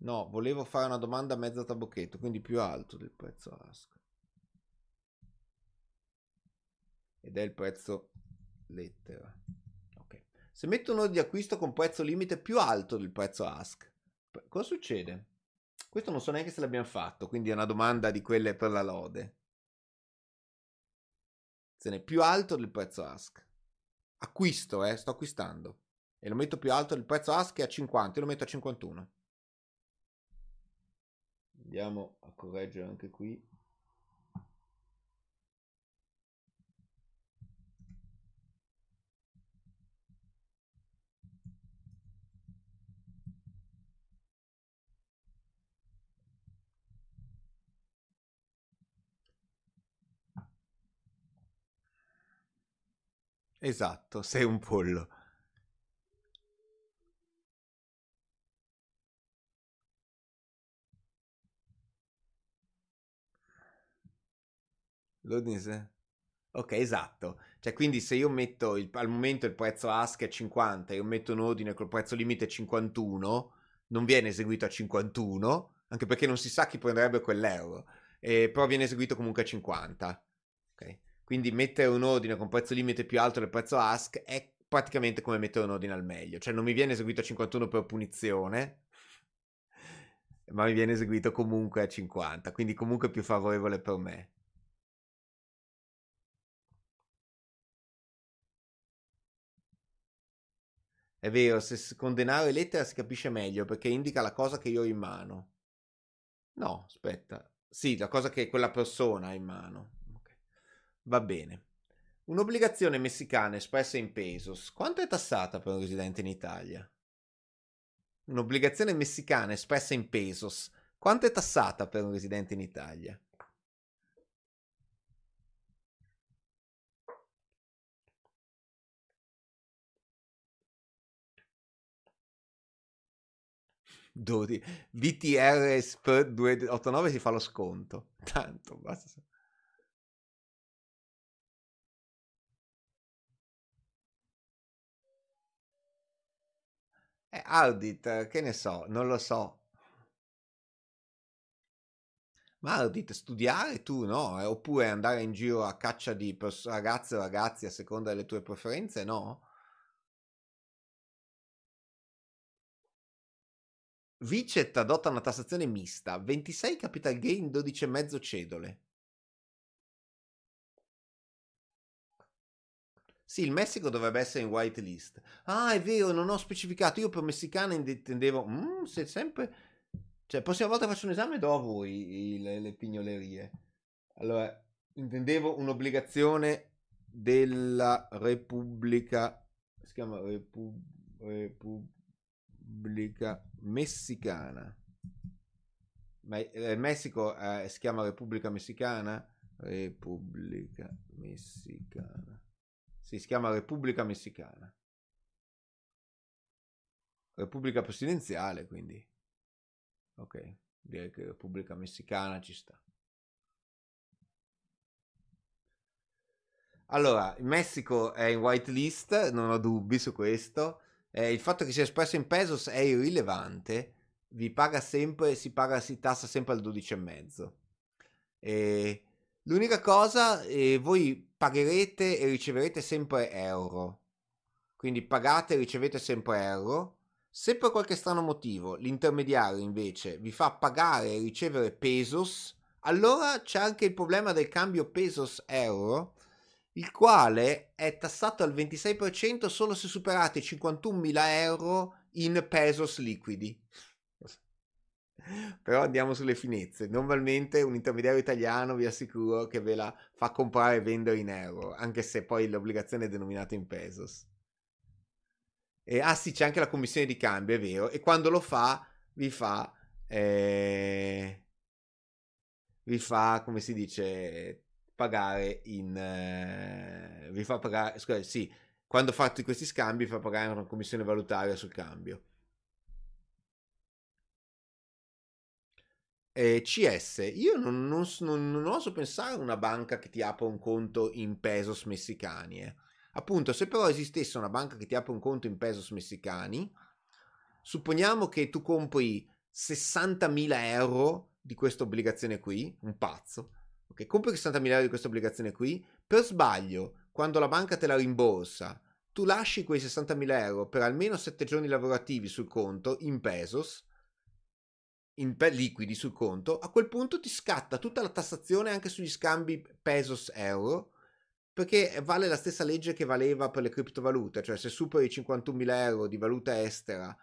No, volevo fare una domanda a mezzo tabocchetto, quindi più alto del prezzo ask. Ed è il prezzo lettera. Ok. Se metto un ordine di acquisto con prezzo limite più alto del prezzo ask, cosa succede? Questo non so neanche se l'abbiamo fatto, quindi è una domanda di quelle per la lode. Se ne è più alto del prezzo ask. Acquisto, eh, sto acquistando. E lo metto più alto del prezzo ask è a 50, io lo metto a 51. Andiamo a correggere anche qui. Esatto, sei un pollo. L'ordine... Ok, esatto. Cioè, quindi se io metto il, al momento il prezzo ask è 50 e io metto un ordine col prezzo limite 51, non viene eseguito a 51, anche perché non si sa chi prenderebbe quell'euro, eh, però viene eseguito comunque a 50. Okay? Quindi mettere un ordine con prezzo limite più alto del prezzo ask è praticamente come mettere un ordine al meglio, cioè non mi viene eseguito a 51 per punizione, ma mi viene eseguito comunque a 50, quindi comunque più favorevole per me. È vero, se con denaro e lettera si capisce meglio perché indica la cosa che io ho in mano. No, aspetta. Sì, la cosa che quella persona ha in mano. Okay. Va bene. Un'obbligazione messicana espressa in pesos, quanto è tassata per un residente in Italia? Un'obbligazione messicana espressa in pesos, quanto è tassata per un residente in Italia? Dodi. VTR SPR 289 si fa lo sconto. <laughs> Tanto, basta. Eh, Audit, che ne so, non lo so. Ma Audit, studiare tu no? Eh, oppure andare in giro a caccia di pers- ragazze o ragazzi a seconda delle tue preferenze, no? Vicet adotta una tassazione mista, 26 capital gain, 12,5 cedole. Sì, il Messico dovrebbe essere in whitelist. Ah, è vero, non ho specificato. Io per messicana intendevo... Mm, se sempre... Cioè, prossima volta faccio un esame do a voi le, le pignolerie. Allora, intendevo un'obbligazione della Repubblica... Si chiama Repu... Repubblica Messicana. Ma il Messico eh, si chiama Repubblica Messicana? Repubblica Messicana. Si chiama Repubblica Messicana. Repubblica presidenziale, quindi. Ok, direi che Repubblica Messicana ci sta. Allora, il Messico è in whitelist, non ho dubbi su questo. Eh, il fatto che sia espresso in pesos è irrilevante. Vi paga sempre, si paga, si tassa sempre al 12,5. E L'unica cosa, eh, voi pagherete e riceverete sempre euro. Quindi pagate e ricevete sempre euro. Se per qualche strano motivo l'intermediario invece vi fa pagare e ricevere pesos, allora c'è anche il problema del cambio pesos-euro, il quale è tassato al 26% solo se superate i 51.000 euro in pesos liquidi. <laughs> Però andiamo sulle finezze. Normalmente un intermediario italiano vi assicuro che ve la fa comprare e vendere in euro, anche se poi l'obbligazione è denominata in pesos. E, ah sì, c'è anche la commissione di cambio, è vero. E quando lo fa, vi fa... Eh, vi fa, come si dice, pagare in... Eh, vi fa pagare... Scusa, sì, quando fate questi scambi fa pagare una commissione valutaria sul cambio. Eh, CS, io non, non, non, non, oso pensare a una banca che ti apra un conto in pesos messicani. Eh. Appunto, se però esistesse una banca che ti apre un conto in pesos messicani, supponiamo che tu compri 60.000 euro di questa obbligazione qui, un pazzo, ok? Compri 60.000 euro di questa obbligazione qui, per sbaglio, quando la banca te la rimborsa, tu lasci quei 60.000 euro per almeno 7 giorni lavorativi sul conto in pesos in liquidi sul conto, a quel punto ti scatta tutta la tassazione anche sugli scambi pesos-euro, perché vale la stessa legge che valeva per le criptovalute, cioè se superi i 51.000 euro di valuta estera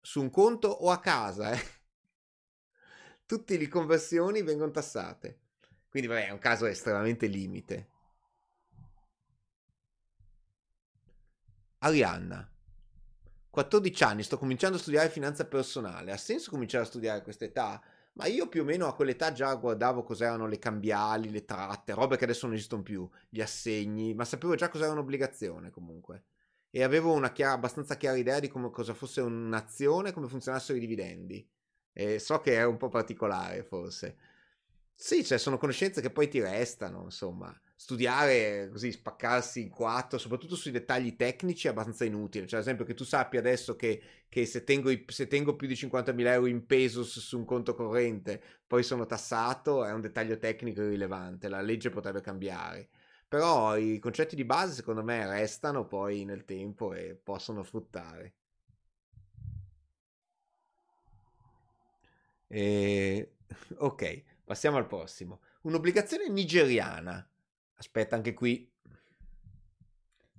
su un conto o a casa, eh, <laughs> tutte le conversioni vengono tassate. Quindi vabbè, è un caso estremamente limite. Arianna, 14 anni, sto cominciando a studiare finanza personale. Ha senso cominciare a studiare a questa età? Ma io più o meno a quell'età già guardavo cos'erano le cambiali, le tratte, robe che adesso non esistono più, gli assegni, ma sapevo già cos'era un'obbligazione comunque. E avevo una chiara, abbastanza chiara idea di come, cosa fosse un'azione e come funzionassero i dividendi. E so che è un po' particolare forse. Sì, cioè sono conoscenze che poi ti restano, insomma. Studiare così, spaccarsi in quattro, soprattutto sui dettagli tecnici, è abbastanza inutile. Cioè, ad esempio, che tu sappia adesso che, che se, tengo, se, tengo, più di 50.000 euro in pesos su un conto corrente, poi sono tassato, è un dettaglio tecnico irrilevante. La legge potrebbe cambiare. Però i concetti di base, secondo me, restano poi nel tempo e possono fruttare. E... <laughs> Ok. Passiamo al prossimo. Un'obbligazione nigeriana. Aspetta, anche qui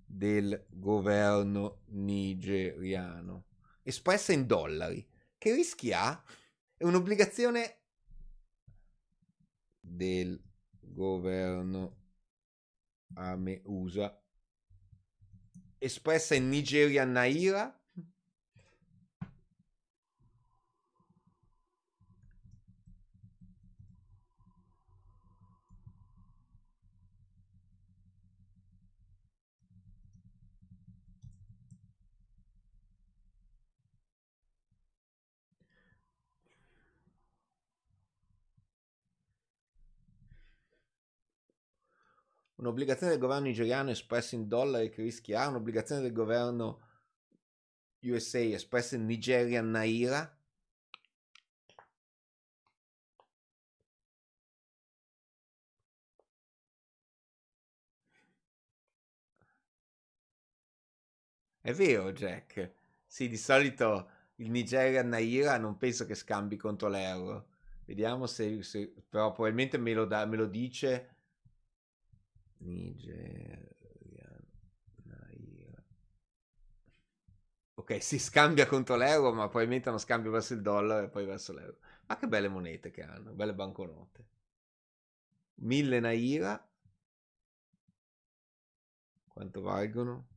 del governo nigeriano. Espressa in dollari. Che rischi ha? È un'obbligazione del governo Ame USA espressa in Nigeria Naira un'obbligazione del governo nigeriano espressa in dollari che rischia un'obbligazione del governo USA espressa in Nigerian Naira È vero, Jack. Sì, di solito il Nigerian Naira non penso che scambi contro l'euro. Vediamo se, se però probabilmente me lo, da, me lo dice Nigeria. Ok, si scambia contro l'euro, ma probabilmente hanno scambio verso il dollaro e poi verso l'euro. Ma che belle monete che hanno, belle banconote. 1000 Naira. Quanto valgono?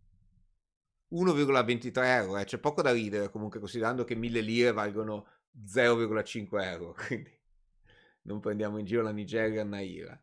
1,23 euro, eh. c'è poco da ridere comunque considerando che 1000 lire valgono 0,5 euro, <laughs> quindi non prendiamo in giro la Nigeria Naira.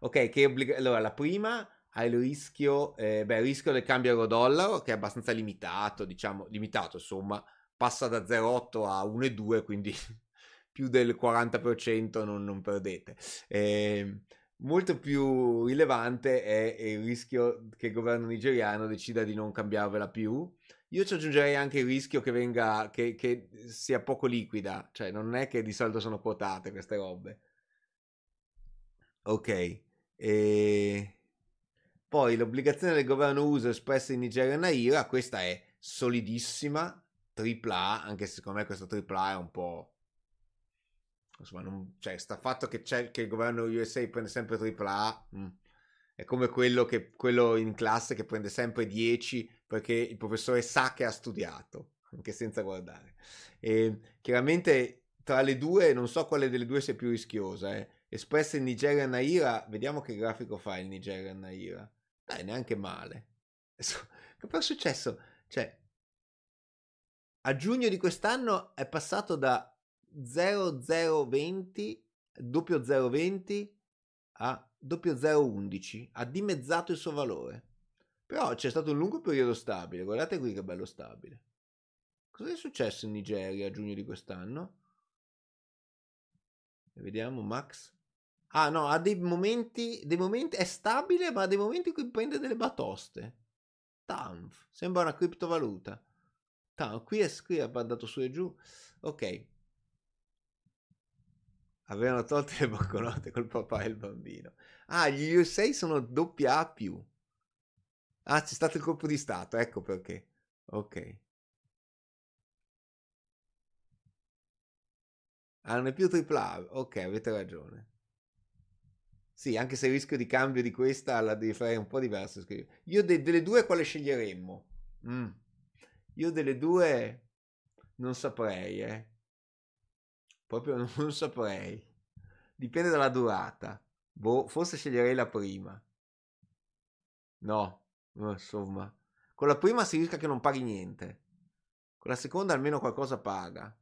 Ok, che obbliga- allora la prima ha il rischio, eh, beh, il rischio del cambio euro-dollaro che è abbastanza limitato, diciamo, limitato insomma, passa da 0,8 a 1,2, quindi <laughs> più del 40% non, non perdete. Eh, molto più rilevante è il rischio che il governo nigeriano decida di non cambiarvela più. Io ci aggiungerei anche il rischio che venga, che, che sia poco liquida, cioè non è che di solito sono quotate queste robe. Ok. E poi l'obbligazione del governo USA espressa in Nigeria e Naira, questa è solidissima, tripla A, anche se secondo me questa tripla A è un po'... Insomma, non, cioè, sta fatto che, che il governo USA prende sempre tripla A. Mm, è come quello, che, quello in classe che prende sempre 10 perché il professore sa che ha studiato, anche senza guardare. E chiaramente tra le due non so quale delle due sia più rischiosa, eh espressa in Nigeria Naira, vediamo che grafico fa il Nigeria Naira. Dai, neanche male. <laughs> Che poi è successo? Cioè, a giugno di quest'anno è passato da 0020, doppio 020 a doppio 011, ha dimezzato il suo valore. Però c'è stato un lungo periodo stabile, guardate qui che bello stabile. Cosa è successo in Nigeria a giugno di quest'anno? Vediamo Max. Ah no, ha dei momenti, dei momenti, è stabile, ma ha dei momenti in cui prende delle batoste. Tanf, sembra una criptovaluta. Tanf, qui è, qui è andato su e giù. Ok. Avevano tolto le banconote col papà e il bambino. Ah, gli USA sono doppia A. Ah, c'è stato il colpo di Stato, ecco perché. Ok. Ah, non è più AAA. Ok, avete ragione. Sì, anche se il rischio di cambio di questa la devi fare un po' diverso. Io de- delle due quale sceglieremmo? Mm. Io delle due non saprei, eh. Proprio non, non saprei. Dipende dalla durata. Boh, forse sceglierei la prima. No, insomma. Con la prima si rischia che non paghi niente. Con la seconda almeno qualcosa paga.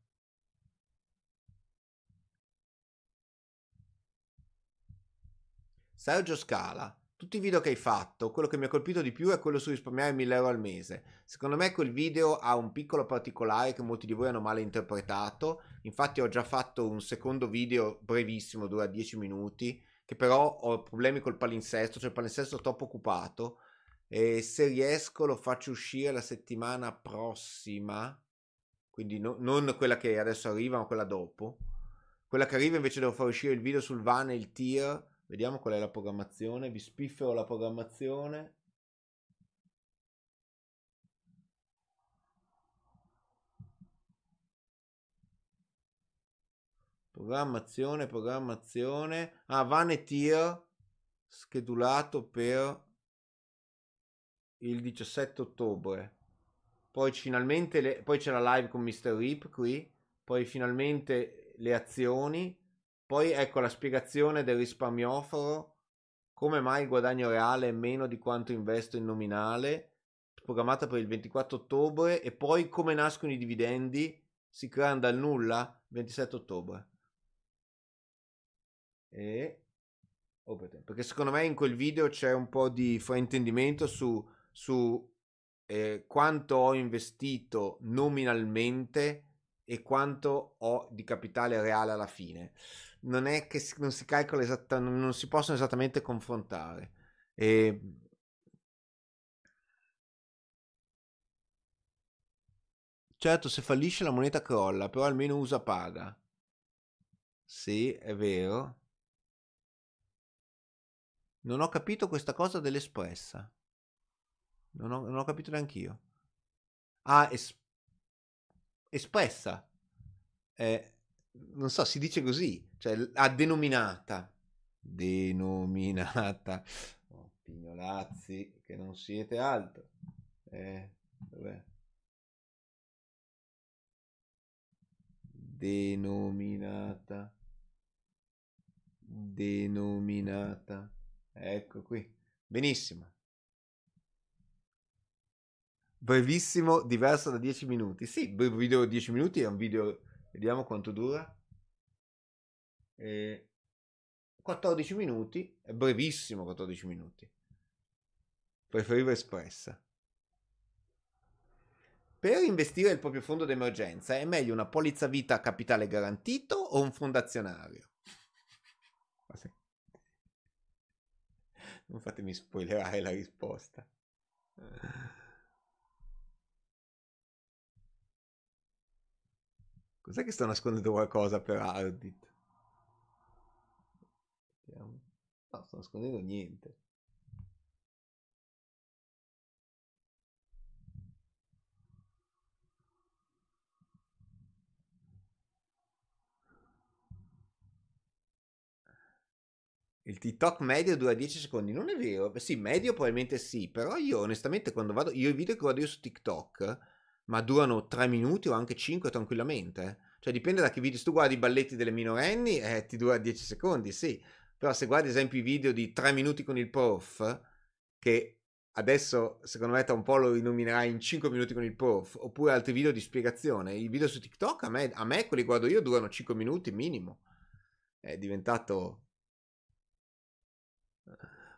Sergio Scala, tutti i video che hai fatto, quello che mi ha colpito di più è quello su risparmiare 1000 euro al mese. Secondo me quel video ha un piccolo particolare che molti di voi hanno male interpretato. Infatti ho già fatto un secondo video brevissimo, dura 10 minuti, che però ho problemi col palinsesto, cioè il palinsesto è troppo occupato. E se riesco lo faccio uscire la settimana prossima, quindi no, non quella che adesso arriva, ma quella dopo. Quella che arriva invece devo far uscire il video sul van e il tier Vediamo qual è la programmazione. Vi spiffero la programmazione. Programmazione, programmazione. Ah, Vanetir schedulato per il 17 ottobre. Poi finalmente le, poi c'è la live con Mr. Rip qui. Poi finalmente le azioni poi ecco la spiegazione del risparmioforo, come mai il guadagno reale è meno di quanto investo in nominale, programmata per il 24 ottobre, e poi come nascono i dividendi, si creano dal nulla, 27 ottobre. E... Oh, perché secondo me in quel video c'è un po' di fraintendimento su, su eh, quanto ho investito nominalmente e quanto ho di capitale reale alla fine non è che si, non si calcola esattamente, non si possono esattamente confrontare. E... Certo, se fallisce la moneta crolla, però almeno usa paga. Sì, è vero. Non ho capito questa cosa dell'espressa. Non ho, non ho capito neanch'io. Ah, es- espressa. Eh, non so, si dice così, cioè ha denominata, denominata, <laughs> oh, pignolazzi, che non siete altro. Eh, dov'è? Denominata, denominata, ecco qui, benissimo. Brevissimo, diverso da 10 minuti. Sì, video 10 minuti è un video Vediamo quanto dura. E 14 minuti, è brevissimo 14 minuti. Preferivo espressa. Per investire il proprio fondo d'emergenza è meglio una polizza vita a capitale garantito o un fondazionario? Non fatemi spoilerare la risposta. Cos'è che sto nascondendo qualcosa per Ardit? No, sto nascondendo niente. Il TikTok medio dura 10 secondi. Non è vero. Sì, medio probabilmente sì. Però io onestamente quando vado... Io i video che guardo io su TikTok ma durano 3 minuti o anche 5 tranquillamente. Cioè dipende da che video. Se tu guardi i balletti delle minorenni, eh, ti dura 10 secondi, sì. Però se guardi ad esempio i video di 3 minuti con il prof, che adesso secondo me tra un po' lo rinominerai in 5 minuti con il prof, oppure altri video di spiegazione. I video su TikTok a me, a me quelli guardo io durano 5 minuti minimo. È diventato...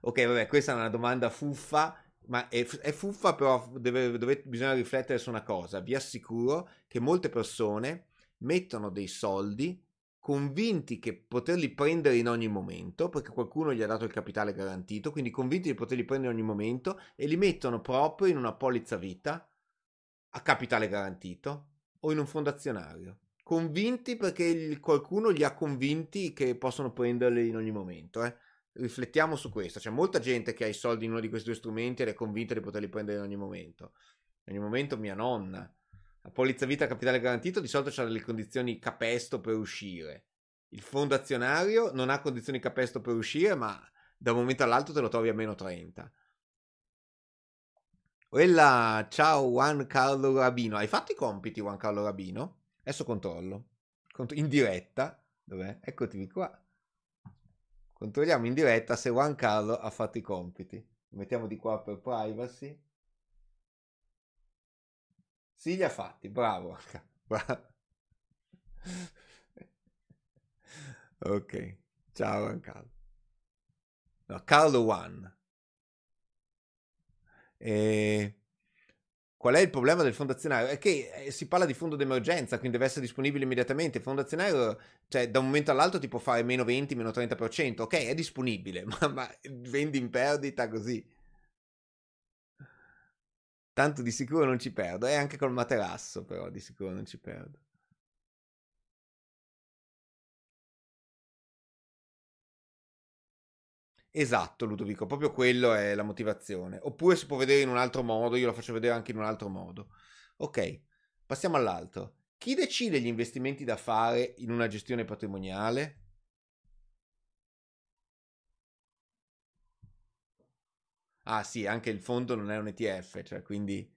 Ok, vabbè, questa è una domanda fuffa ma è, è fuffa, però deve, deve, bisogna riflettere su una cosa. Vi assicuro che molte persone mettono dei soldi convinti che poterli prendere in ogni momento, perché qualcuno gli ha dato il capitale garantito, quindi convinti di poterli prendere in ogni momento e li mettono proprio in una polizza vita a capitale garantito o in un fondazionario. Convinti perché il, qualcuno li ha convinti che possono prenderli in ogni momento. Eh riflettiamo su questo. C'è molta gente che ha i soldi in uno di questi due strumenti ed è convinta di poterli prendere in ogni momento. In ogni momento mia nonna. La polizza vita capitale garantito di solito ha delle condizioni capesto per uscire. Il fondo azionario non ha condizioni capesto per uscire, ma da un momento all'altro te lo trovi a meno 30. Quella, ciao Juan Carlo Rabino. Hai fatto i compiti, Juan Carlo Rabino? Adesso controllo. In diretta. Dov'è? Eccoti qua. Controlliamo in diretta se Juan Carlo ha fatto i compiti. Mettiamo di qua per privacy. Sì, li ha fatti, bravo. <laughs> ok, ciao Carlo. No, Carlo Juan. E... Qual è il problema del fondo azionario? È che eh, si parla di fondo d'emergenza, quindi deve essere disponibile immediatamente. Il fondo azionario, cioè, da un momento all'altro ti può fare meno 20, meno 30%. Ok, è disponibile, <laughs> ma, ma vendi in perdita così. Tanto di sicuro non ci perdo. E anche col materasso, però, di sicuro non ci perdo. Esatto, Ludovico, proprio quello è la motivazione. Oppure si può vedere in un altro modo, io lo faccio vedere anche in un altro modo. Ok, passiamo all'altro. Chi decide gli investimenti da fare in una gestione patrimoniale? Ah sì, anche il fondo non è un ETF, cioè quindi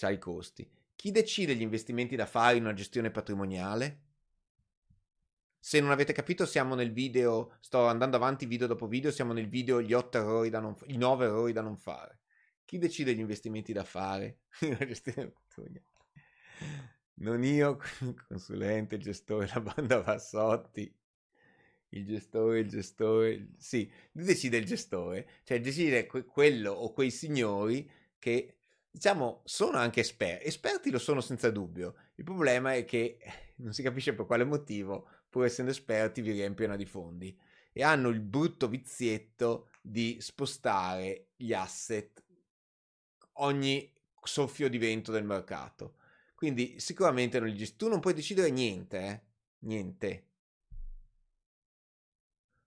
ha i costi. Chi decide gli investimenti da fare in una gestione patrimoniale? Se non avete capito, siamo nel video, sto andando avanti video dopo video, siamo nel video gli 8 errori da non, i 9 errori da non fare. Chi decide gli investimenti da fare <laughs> in una gestione patrimoniale? Non io, <laughs> consulente, gestore, <laughs> la banda Vassotti, il gestore, il gestore, sì, decide il gestore, cioè decide que- quello o quei signori che, diciamo, sono anche esperti, esperti lo sono senza dubbio, il problema è che <laughs> non si capisce per quale motivo pur essendo esperti, vi riempiono di fondi e hanno il brutto vizietto di spostare gli asset ogni soffio di vento del mercato. Quindi sicuramente non gli... tu non puoi decidere niente, eh? niente.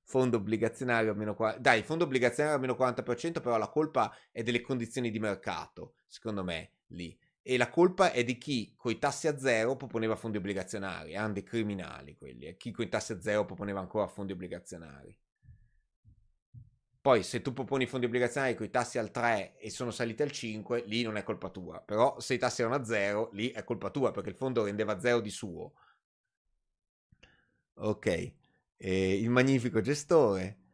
Fondo obbligazionario a meno 40%. Dai, fondo obbligazionario a meno 40%, però la colpa è delle condizioni di mercato, secondo me, lì e la colpa è di chi coi tassi a zero proponeva fondi obbligazionari, erano dei criminali quelli, e chi coi tassi a zero proponeva ancora fondi obbligazionari. Poi se tu proponi fondi obbligazionari con i tassi al 3 e sono saliti al 5, lì non è colpa tua, però se i tassi erano a 0, lì è colpa tua perché il fondo rendeva 0 di suo. Ok, e il magnifico gestore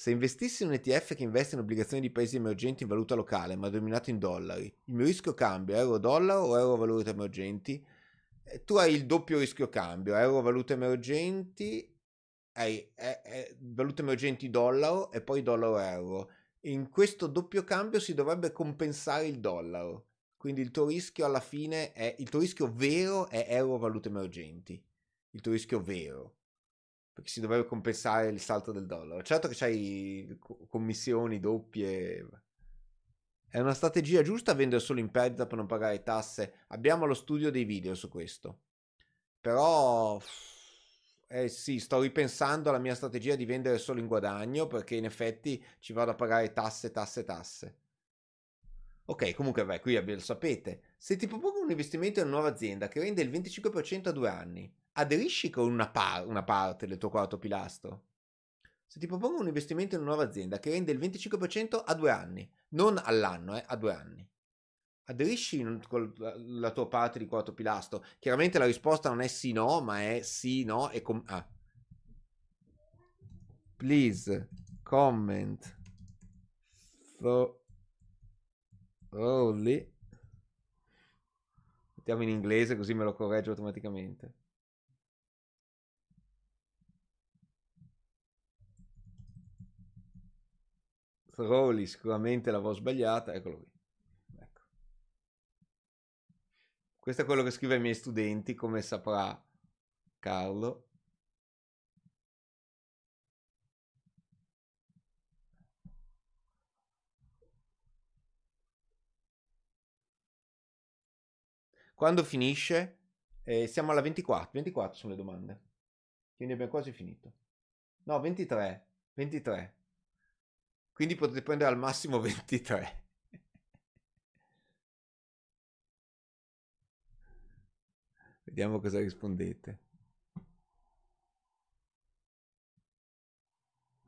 se investissi in un ETF che investe in obbligazioni di paesi emergenti in valuta locale, ma denominato in dollari, il mio rischio cambio euro-dollaro o euro-valute emergenti? Eh, tu hai il doppio rischio cambio, euro-valute emergenti, hai eh, eh, valute emergenti dollaro e poi dollaro-euro. In questo doppio cambio si dovrebbe compensare il dollaro. Quindi il tuo rischio alla fine è, il tuo rischio vero è euro-valute emergenti. Il tuo rischio vero perché si dovrebbe compensare il salto del dollaro. Certo che c'hai commissioni doppie. È una strategia giusta vendere solo in perdita per non pagare tasse. Abbiamo lo studio dei video su questo. Però eh sì, sto ripensando alla mia strategia di vendere solo in guadagno perché in effetti ci vado a pagare tasse, tasse, tasse. Ok, comunque beh, qui lo sapete. Se ti propongo un investimento in una nuova azienda che rende il 25% a due anni, aderisci con una, par- una parte del tuo quarto pilastro. Se ti propongo un investimento in una nuova azienda che rende il 25% a due anni, non all'anno, eh, a due anni, aderisci con la tua parte di quarto pilastro. Chiaramente la risposta non è sì no, ma è sì no e com- ah. Please comment thoroughly. Mettiamo in inglese così me lo correggo automaticamente. Crowley sicuramente l'avevo sbagliata, eccolo qui. Ecco. Questo è quello che scrive ai miei studenti, come saprà Carlo. Quando finisce? Eh, siamo alla 24. 24 sono le domande. Quindi abbiamo quasi finito. No, 23. 23. Quindi potete prendere al massimo <laughs> 23. Vediamo cosa rispondete.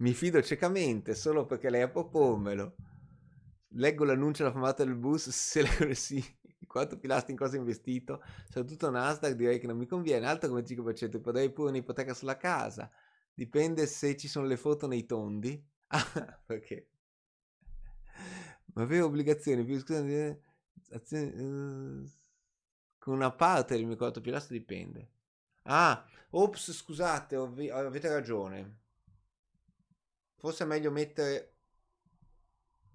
Mi fido ciecamente solo perché lei a propormelo. Leggo l'annuncio alla fermata del bus, <laughs> se leggo sì, quattro pilastri in cosa investito, soprattutto Nasdaq direi che non mi conviene, altro come 5%, potrei pure un'ipoteca sulla casa, dipende se ci sono le foto nei tondi. <laughs> Ah? Ma avere obbligazioni più scusate, azioni, uh, con una parte del mio quarto pilastro dipende. Ah, ops, scusate, ov- avete ragione. Forse è meglio mettere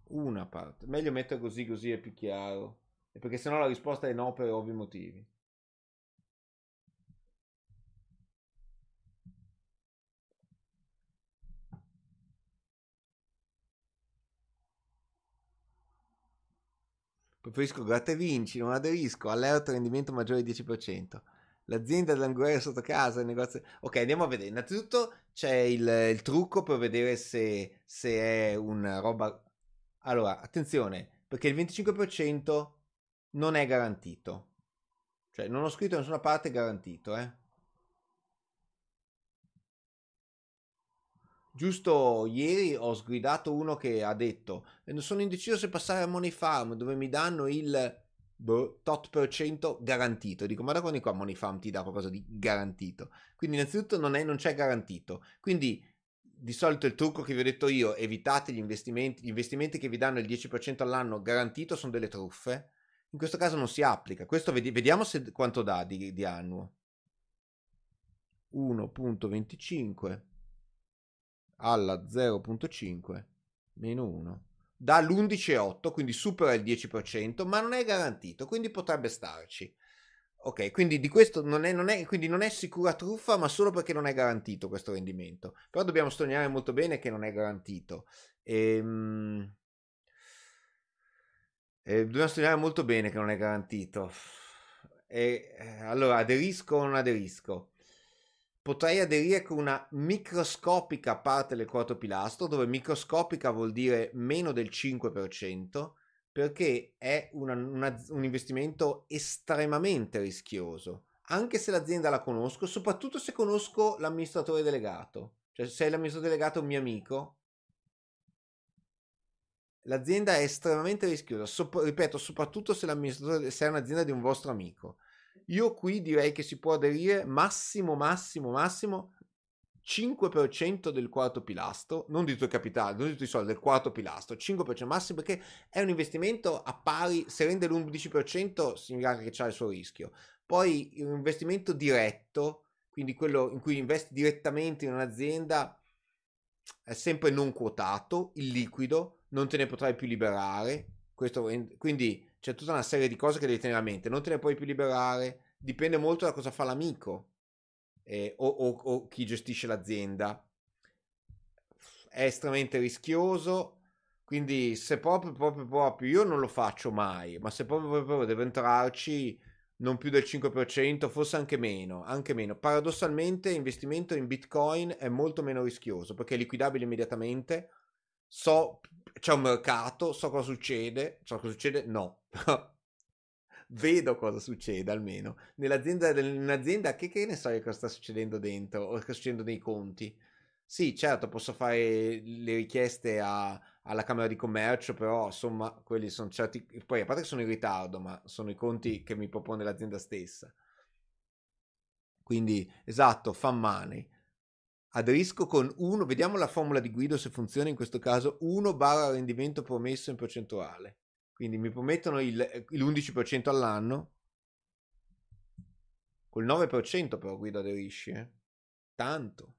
Una parte. Meglio mettere così, così è più chiaro. Perché sennò la risposta è no per ovvi motivi. Preferisco gratta e vinci, non aderisco, allerta rendimento maggiore del 10%. L'azienda dell'anguera sotto casa, il negozio... Ok, andiamo a vedere. Innanzitutto c'è il, il trucco per vedere se, se è una roba... Allora, attenzione, perché il 25% non è garantito. Cioè, non ho scritto da nessuna parte garantito, eh. Giusto ieri ho sgridato uno che ha detto sono indeciso se passare a Money Farm dove mi danno il boh, tot per cento garantito. Dico ma da quando qua Money Farm ti dà qualcosa di garantito? Quindi innanzitutto non, è, non c'è garantito. Quindi di solito il trucco che vi ho detto io, evitate gli investimenti, gli investimenti che vi danno il 10% all'anno garantito sono delle truffe. In questo caso non si applica. Questo vediamo se, quanto dà di, di annuo. 1.25 alla 0.5 meno 1 dà l'11,8 quindi supera il 10% ma non è garantito quindi potrebbe starci. Ok quindi di questo non è, non è, quindi non è sicura truffa ma solo perché non è garantito questo rendimento. Però dobbiamo sottolineare molto bene che non è garantito. Ehm, e dobbiamo sottolineare molto bene che non è garantito. E, eh, allora aderisco o non aderisco potrei aderire con una microscopica parte del quarto pilastro, dove microscopica vuol dire meno del 5%, perché è una, una, un investimento estremamente rischioso, anche se l'azienda la conosco, soprattutto se conosco l'amministratore delegato. Cioè, se l'amministratore delegato è un mio amico, l'azienda è estremamente rischiosa. Sop- ripeto, soprattutto se, se è un'azienda di un vostro amico. Io qui direi che si può aderire massimo, massimo, massimo 5% del quarto pilastro, non di tuo capitale, non di tutti i soldi, del quarto pilastro, 5% massimo perché è un investimento a pari, se rende l'11% significa che c'ha il suo rischio. Poi un investimento diretto, quindi quello in cui investi direttamente in un'azienda, è sempre non quotato, illiquido, non te ne potrai più liberare. Questo, quindi c'è tutta una serie di cose che devi tenere a mente. Non te ne puoi più liberare, dipende molto da cosa fa l'amico eh, o, o, o chi gestisce l'azienda. È estremamente rischioso. Quindi, se proprio, proprio, proprio, io non lo faccio mai, ma se proprio, proprio devo entrarci, non più del 5%, forse anche meno, anche meno. Paradossalmente, investimento in Bitcoin è molto meno rischioso perché è liquidabile immediatamente. So c'è un mercato, so cosa succede, so cosa succede, no. <laughs> Vedo cosa succede almeno. Nell'azienda, nell'azienda che, che ne so cosa sta succedendo dentro o cosa sta succedendo nei conti. Sì, certo, posso fare le richieste a, alla Camera di Commercio, però insomma, quelli sono certi... Poi, a parte che sono in ritardo, ma sono i conti che mi propone l'azienda stessa. Quindi, esatto, fan money aderisco con 1, vediamo la formula di Guido se funziona in questo caso, 1 barra rendimento promesso in percentuale. Quindi mi promettono il, l'11% all'anno, col 9% però Guido aderisce, eh? tanto.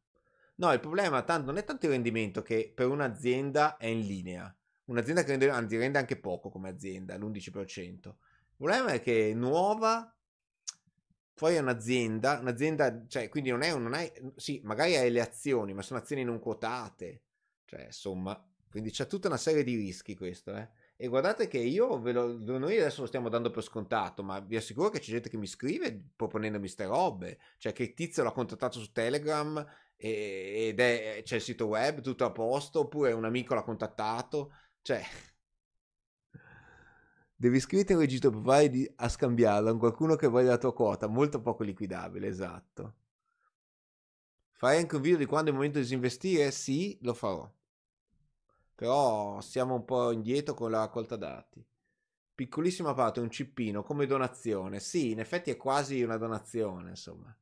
No, il problema tanto, non è tanto il rendimento che per un'azienda è in linea. Un'azienda che rende, anzi, rende anche poco come azienda, l'11%. Il problema è che è nuova poi è un'azienda, un'azienda, cioè, quindi non è, non è, sì, magari hai le azioni, ma sono azioni non quotate, cioè, insomma, quindi c'è tutta una serie di rischi questo, eh. E guardate che io, ve lo, noi adesso lo stiamo dando per scontato, ma vi assicuro che c'è gente che mi scrive proponendomi queste robe, cioè che tizio l'ha contattato su Telegram ed è, c'è il sito web, tutto a posto, oppure un amico l'ha contattato, cioè... <laughs> Devi iscriverti al registro per provare a scambiarlo con qualcuno che voglia la tua quota, molto poco liquidabile, esatto. Fai anche un video di quando è il momento di disinvestire? Sì, lo farò. Però siamo un po' indietro con la raccolta dati. Piccolissima parte, un cippino come donazione. Sì, in effetti è quasi una donazione, insomma.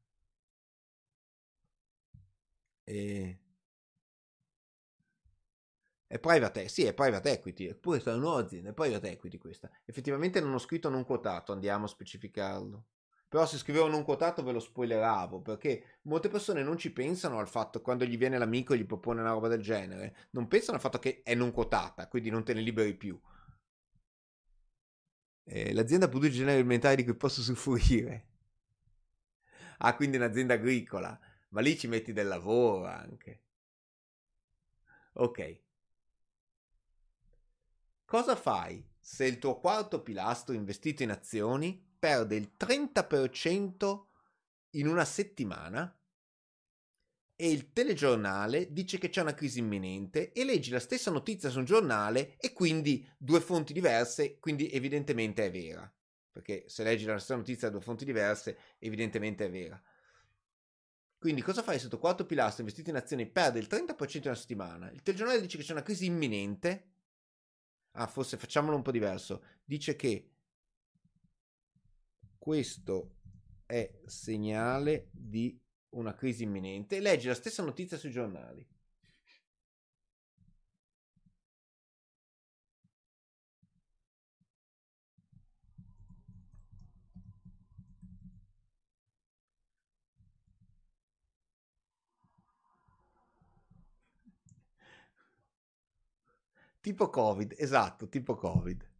E... È private, sì, è private equity, eppure è una nuova azienda, è private equity questa. Effettivamente non ho scritto non quotato, andiamo a specificarlo. Però se scrivevo non quotato ve lo spoileravo, perché molte persone non ci pensano al fatto quando gli viene l'amico e gli propone una roba del genere, non pensano al fatto che è non quotata, quindi non te ne liberi più. Eh, l'azienda produce generi alimentari di cui posso usufruire. Ah, quindi un'azienda agricola, ma lì ci metti del lavoro anche. Ok. Cosa fai se il tuo quarto pilastro investito in azioni perde il 30% in una settimana e il telegiornale dice che c'è una crisi imminente e leggi la stessa notizia su un giornale e quindi due fonti diverse, quindi evidentemente è vera. Perché se leggi la stessa notizia da due fonti diverse, evidentemente è vera. Quindi cosa fai tuo quarto pilastro investito in azioni perde il 30% in una settimana? Il telegiornale dice che c'è una crisi imminente. Ah, forse facciamolo un po' diverso. Dice che questo è segnale di una crisi imminente. Leggi la stessa notizia sui giornali. Tipo Covid, esatto, tipo Covid.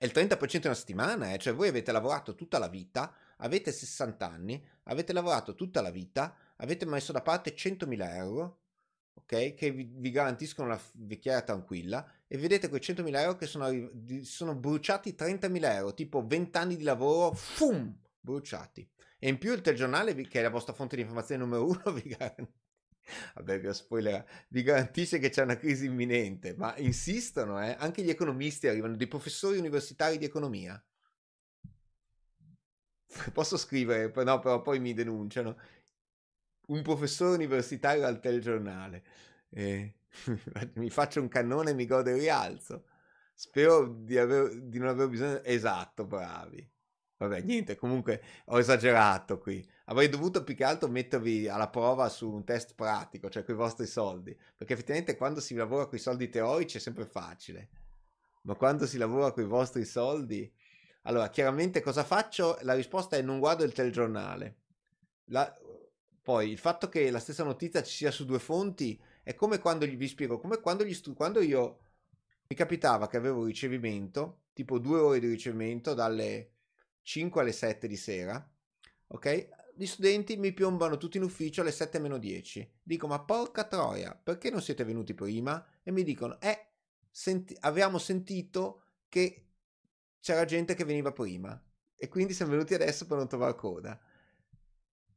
È il 30% in una settimana, eh? cioè voi avete lavorato tutta la vita, avete 60 anni, avete lavorato tutta la vita, avete messo da parte 100.000 euro, ok? Che vi, vi garantiscono una vecchiaia tranquilla e vedete quei 100.000 euro che sono, sono bruciati 30.000 euro, tipo 20 anni di lavoro, fum, bruciati. E in più il telegiornale, che è la vostra fonte di informazione numero uno, <laughs> vi garantisce Vabbè, vi ho spoiler. Vi garantisce che c'è una crisi imminente, ma insistono, eh? Anche gli economisti arrivano, dei professori universitari di economia. Posso scrivere, no, però poi mi denunciano. Un professore universitario al telegiornale. Eh, <laughs> mi faccio un cannone e mi godo il rialzo. Spero di, aver, di non aver bisogno. Esatto, bravi. Vabbè, niente, comunque ho esagerato qui. Avrei dovuto più che altro mettervi alla prova su un test pratico, cioè con i vostri soldi, perché effettivamente quando si lavora con i soldi teorici è sempre facile, ma quando si lavora con i vostri soldi... Allora, chiaramente cosa faccio? La risposta è non guardo il telegiornale. La... Poi il fatto che la stessa notizia ci sia su due fonti è come quando vi spiego, come quando, stu... quando io mi capitava che avevo ricevimento, tipo due ore di ricevimento dalle 5 alle 7 di sera, ok? Gli studenti mi piombano tutti in ufficio alle 7 meno 10. Dico, ma porca troia, perché non siete venuti prima? E mi dicono, eh, senti- avevamo sentito che c'era gente che veniva prima. E quindi siamo venuti adesso per non trovare coda.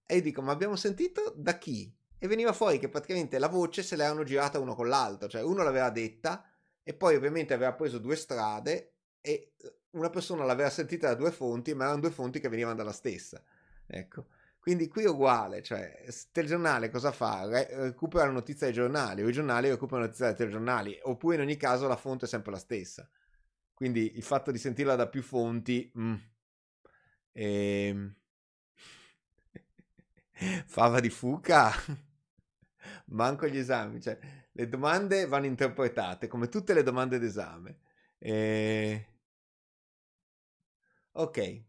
E dico, ma abbiamo sentito da chi? E veniva fuori che praticamente la voce se l'erano girata uno con l'altro, cioè uno l'aveva detta e poi ovviamente aveva preso due strade e una persona l'aveva sentita da due fonti, ma erano due fonti che venivano dalla stessa. Ecco. Quindi qui è uguale, cioè, il telegiornale cosa fa? Re- recupera la notizia dai giornali, o i giornali recuperano la notizia dai telegiornali, oppure in ogni caso la fonte è sempre la stessa. Quindi il fatto di sentirla da più fonti... Mm, ehm... <laughs> Fava di fuca, <laughs> manco gli esami, cioè le domande vanno interpretate come tutte le domande d'esame. E... Ok,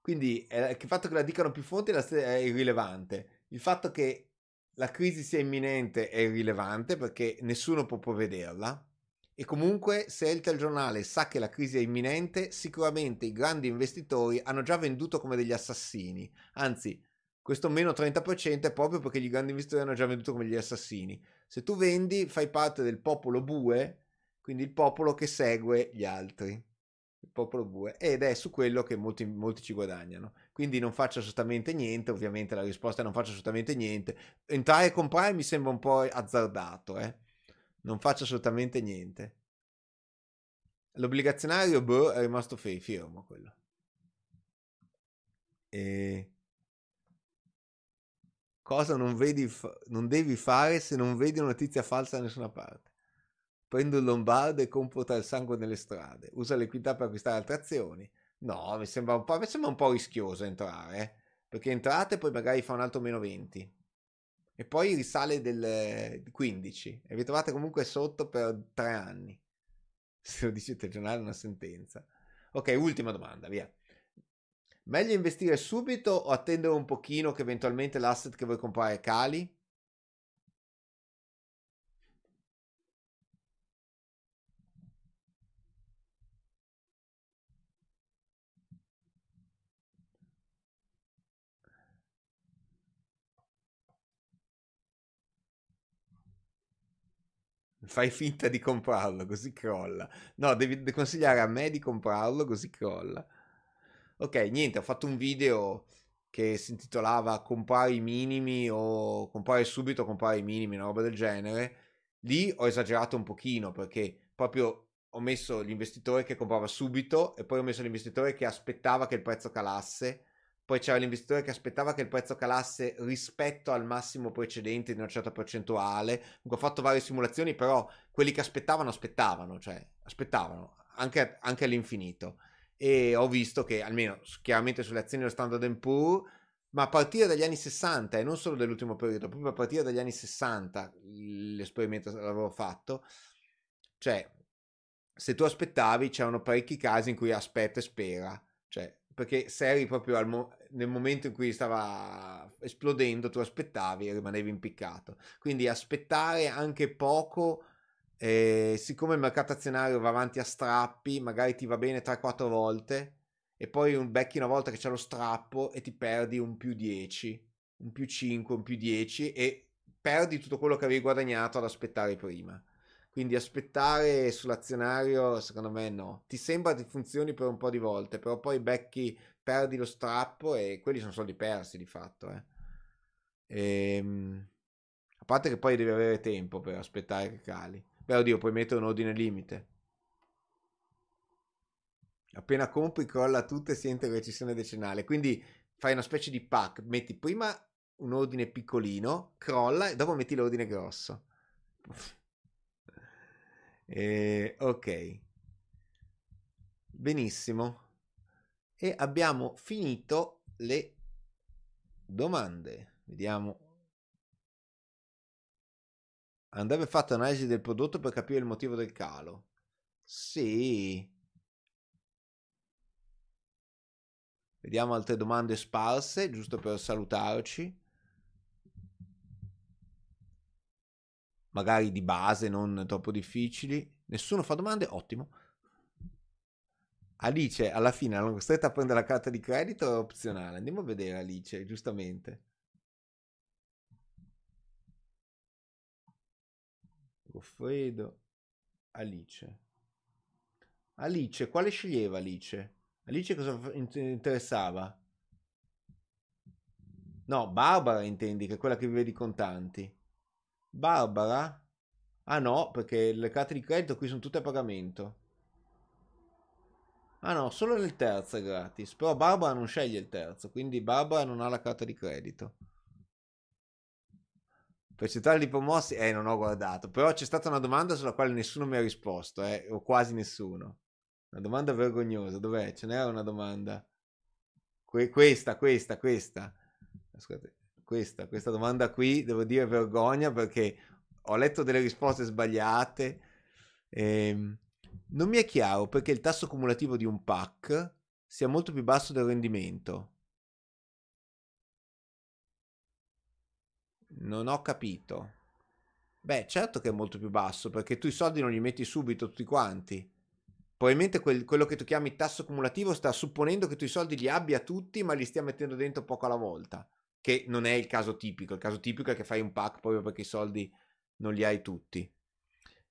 quindi eh, il fatto che la dicano più fonti è irrilevante. Il fatto che la crisi sia imminente è irrilevante perché nessuno può prevederla. E comunque, se il telegiornale sa che la crisi è imminente, sicuramente i grandi investitori hanno già venduto come degli assassini. Anzi, questo meno 30% è proprio perché i grandi investitori hanno già venduto come degli assassini. Se tu vendi, fai parte del popolo bue, quindi il popolo che segue gli altri il popolo bue ed è su quello che molti, molti ci guadagnano. Quindi non faccio assolutamente niente ovviamente la risposta è non faccio assolutamente niente. Entrare e comprare mi sembra un po' azzardato eh? non faccio assolutamente niente. L'obbligazionario boh, è rimasto fermo quello. E cosa non, vedi, non devi fare se non vedi una notizia falsa da nessuna parte prendo il lombardo e compro il sangue nelle strade, usa l'equità per acquistare altre azioni. No, mi sembra un po', mi sembra un po rischioso entrare, eh? perché entrate e poi magari fa un altro meno 20 e poi risale del 15 e vi trovate comunque sotto per tre anni. <laughs> Se lo dice il telegiornale è una sentenza. Ok, ultima domanda, via. Meglio investire subito o attendere un pochino che eventualmente l'asset che vuoi comprare cali? Fai finta di comprarlo, così crolla. No, devi consigliare a me di comprarlo, così crolla. Ok, niente, ho fatto un video che si intitolava Comprare i minimi o comprare subito, comprare i minimi, una roba del genere. Lì ho esagerato un pochino perché proprio ho messo l'investitore che comprava subito e poi ho messo l'investitore che aspettava che il prezzo calasse poi c'era l'investitore che aspettava che il prezzo calasse rispetto al massimo precedente di una certa percentuale. Ho fatto varie simulazioni, però quelli che aspettavano aspettavano, cioè aspettavano anche, anche all'infinito. E ho visto che almeno chiaramente sulle azioni dello Standard Poor's ma a partire dagli anni 60 e non solo dell'ultimo periodo, proprio a partire dagli anni 60 l'esperimento l'avevo fatto, cioè se tu aspettavi c'erano parecchi casi in cui aspetta e spera, cioè perché se eri proprio mo- nel momento in cui stava esplodendo, tu aspettavi e rimanevi impiccato. Quindi aspettare anche poco, eh, siccome il mercato azionario va avanti a strappi, magari ti va bene 3-4 volte e poi un becchi una volta che c'è lo strappo e ti perdi un più 10, un più 5, un più 10 e perdi tutto quello che avevi guadagnato ad aspettare prima. Quindi aspettare sull'azionario, secondo me no. Ti sembra che funzioni per un po' di volte, però poi becchi, perdi lo strappo e quelli sono soldi persi di fatto. Eh. E, ehm, a parte che poi devi avere tempo per aspettare che cali. Beh, oddio, puoi mettere un ordine limite. Appena compri, crolla tutto e si entra in recessione decennale. Quindi fai una specie di pack. Metti prima un ordine piccolino, crolla e dopo metti l'ordine grosso. <laughs> Eh, ok. Benissimo. E abbiamo finito le domande. Vediamo. Andrebbe fatta un'analisi del prodotto per capire il motivo del calo. Sì. Vediamo altre domande sparse, giusto per salutarci. magari di base, non troppo difficili. Nessuno fa domande? Ottimo. Alice, alla fine hanno costretto a prendere la carta di credito o opzionale? Andiamo a vedere Alice, giustamente. Goffredo, Alice. Alice, quale sceglieva Alice? Alice cosa interessava? No, Barbara intendi, che è quella che vive di contanti. Barbara? Ah no, perché le carte di credito qui sono tutte a pagamento. Ah no, solo nel terzo è gratis. Però Barbara non sceglie il terzo, quindi Barbara non ha la carta di credito. Percentuale di promossi? Eh, non ho guardato. Però c'è stata una domanda sulla quale nessuno mi ha risposto, eh, o quasi nessuno. Una domanda vergognosa. Dov'è? Ce n'era una domanda. Que- questa, questa, questa. Ascoltate questa, questa domanda qui, devo dire vergogna perché ho letto delle risposte sbagliate. Ehm, non mi è chiaro perché il tasso cumulativo di un pack sia molto più basso del rendimento. Non ho capito. Beh, certo che è molto più basso perché tu i soldi non li metti subito tutti quanti. Probabilmente quel, quello che tu chiami tasso cumulativo sta supponendo che tu i soldi li abbia tutti ma li stia mettendo dentro poco alla volta che non è il caso tipico. Il caso tipico è che fai un pack proprio perché i soldi non li hai tutti.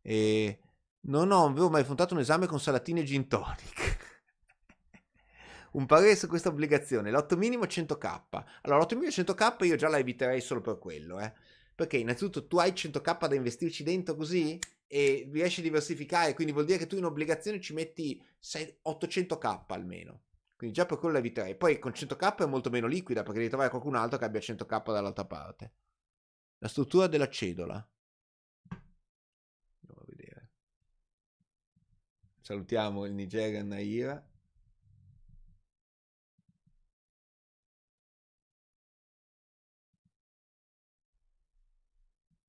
E non ho, avevo mai affrontato un esame con salatine e gin tonic. <laughs> un parere su questa obbligazione. L'otto minimo 100k. Allora, l'otto minimo 100k io già la eviterei solo per quello, eh. Perché innanzitutto tu hai 100k da investirci dentro così e riesci a diversificare, quindi vuol dire che tu in obbligazione ci metti 800k almeno. Quindi già per quello la eviterei. Poi con 100k è molto meno liquida perché devi trovare qualcun altro che abbia 100k dall'altra parte. La struttura della cedola. Andiamo a vedere. Salutiamo il Nigerian Naira.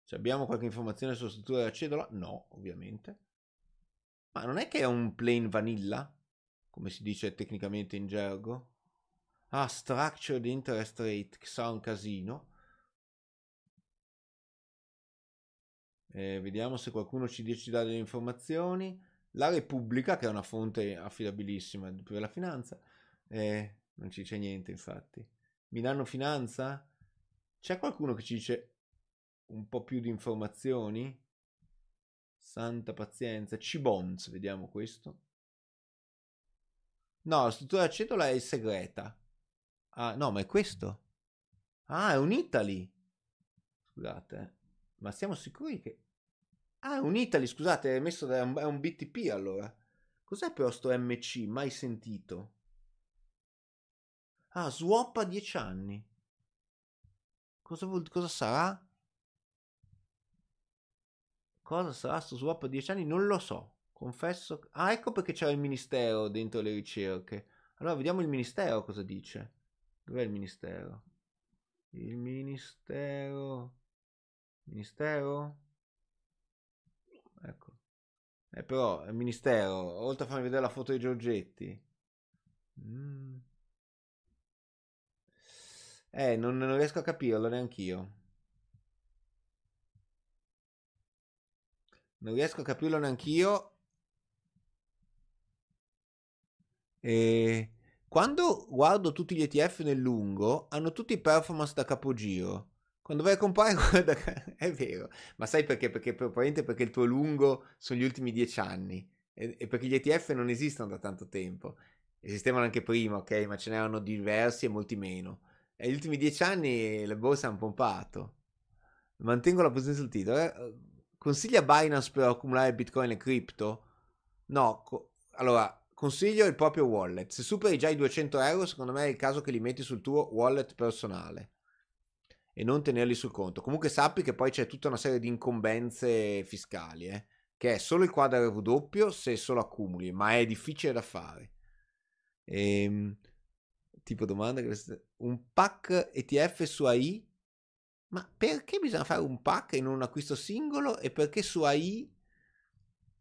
Cioè abbiamo qualche informazione sulla struttura della cedola? No, ovviamente. Ma non è che è un plain vanilla? Come si dice tecnicamente in gergo? Ah, structured interest rate, che sarà un casino. Eh, vediamo se qualcuno ci, ci dà delle informazioni. La Repubblica, che è una fonte affidabilissima per la finanza, eh, non ci dice niente infatti. Milano Finanza? C'è qualcuno che ci dice un po' più di informazioni? Santa pazienza. C-Bonds, vediamo questo. No, la struttura cedola è segreta. Ah, no, ma è questo? Ah, è un Italy. Scusate, eh. ma siamo sicuri che... Ah, un Italy, scusate, è messo da... è un BTP allora. Cos'è però sto MC? Mai sentito. Ah, swap a 10 anni. Cosa, vuol... Cosa sarà? Cosa sarà sto swap a 10 anni? Non lo so. Confesso. Ah, ecco perché c'è il ministero dentro le ricerche. Allora, vediamo il ministero cosa dice. Dov'è il ministero? Il ministero. Ministero? Eh, però, il ministero, oltre a farmi vedere la foto di Giorgetti. Mm. Eh, non, non riesco a capirlo neanch'io. Non riesco a capirlo neanch'io. E quando guardo tutti gli ETF nel lungo, hanno tutti performance da capogiro. Quando vai a comprare, <laughs> guarda, è vero. Ma sai perché? Perché probabilmente perché il tuo lungo sono gli ultimi dieci anni. E, e perché gli ETF non esistono da tanto tempo. Esistevano anche prima, ok? Ma ce n'erano diversi e molti meno. E negli ultimi dieci anni le borse hanno pompato. Mantengo la posizione sul titolo. Eh? Consiglia Binance per accumulare Bitcoin e cripto? No, co- allora consiglio il proprio wallet. Se superi già i 200 euro, secondo me è il caso che li metti sul tuo wallet personale e non tenerli sul conto. Comunque sappi che poi c'è tutta una serie di incombenze fiscali, eh? che è solo il quadro RW se solo accumuli, ma è difficile da fare. Ehm, tipo domanda, un pack ETF su AI? Ma perché bisogna fare un pack non un acquisto singolo? E perché su AI...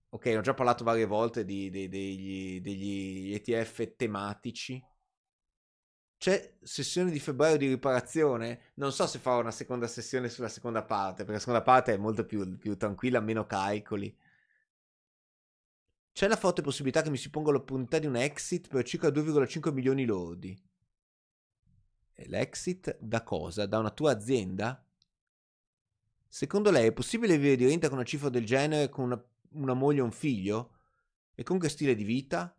Ok, ho già parlato varie volte di, di, degli, degli ETF tematici. C'è sessione di febbraio di riparazione? Non so se farò una seconda sessione sulla seconda parte, perché la seconda parte è molto più, più tranquilla, meno calcoli. C'è la forte possibilità che mi si ponga l'opportunità di un exit per circa 2,5 milioni lordi. L'exit da cosa? Da una tua azienda? Secondo lei è possibile vivere di renta con una cifra del genere con una, una moglie e un figlio? E con che stile di vita?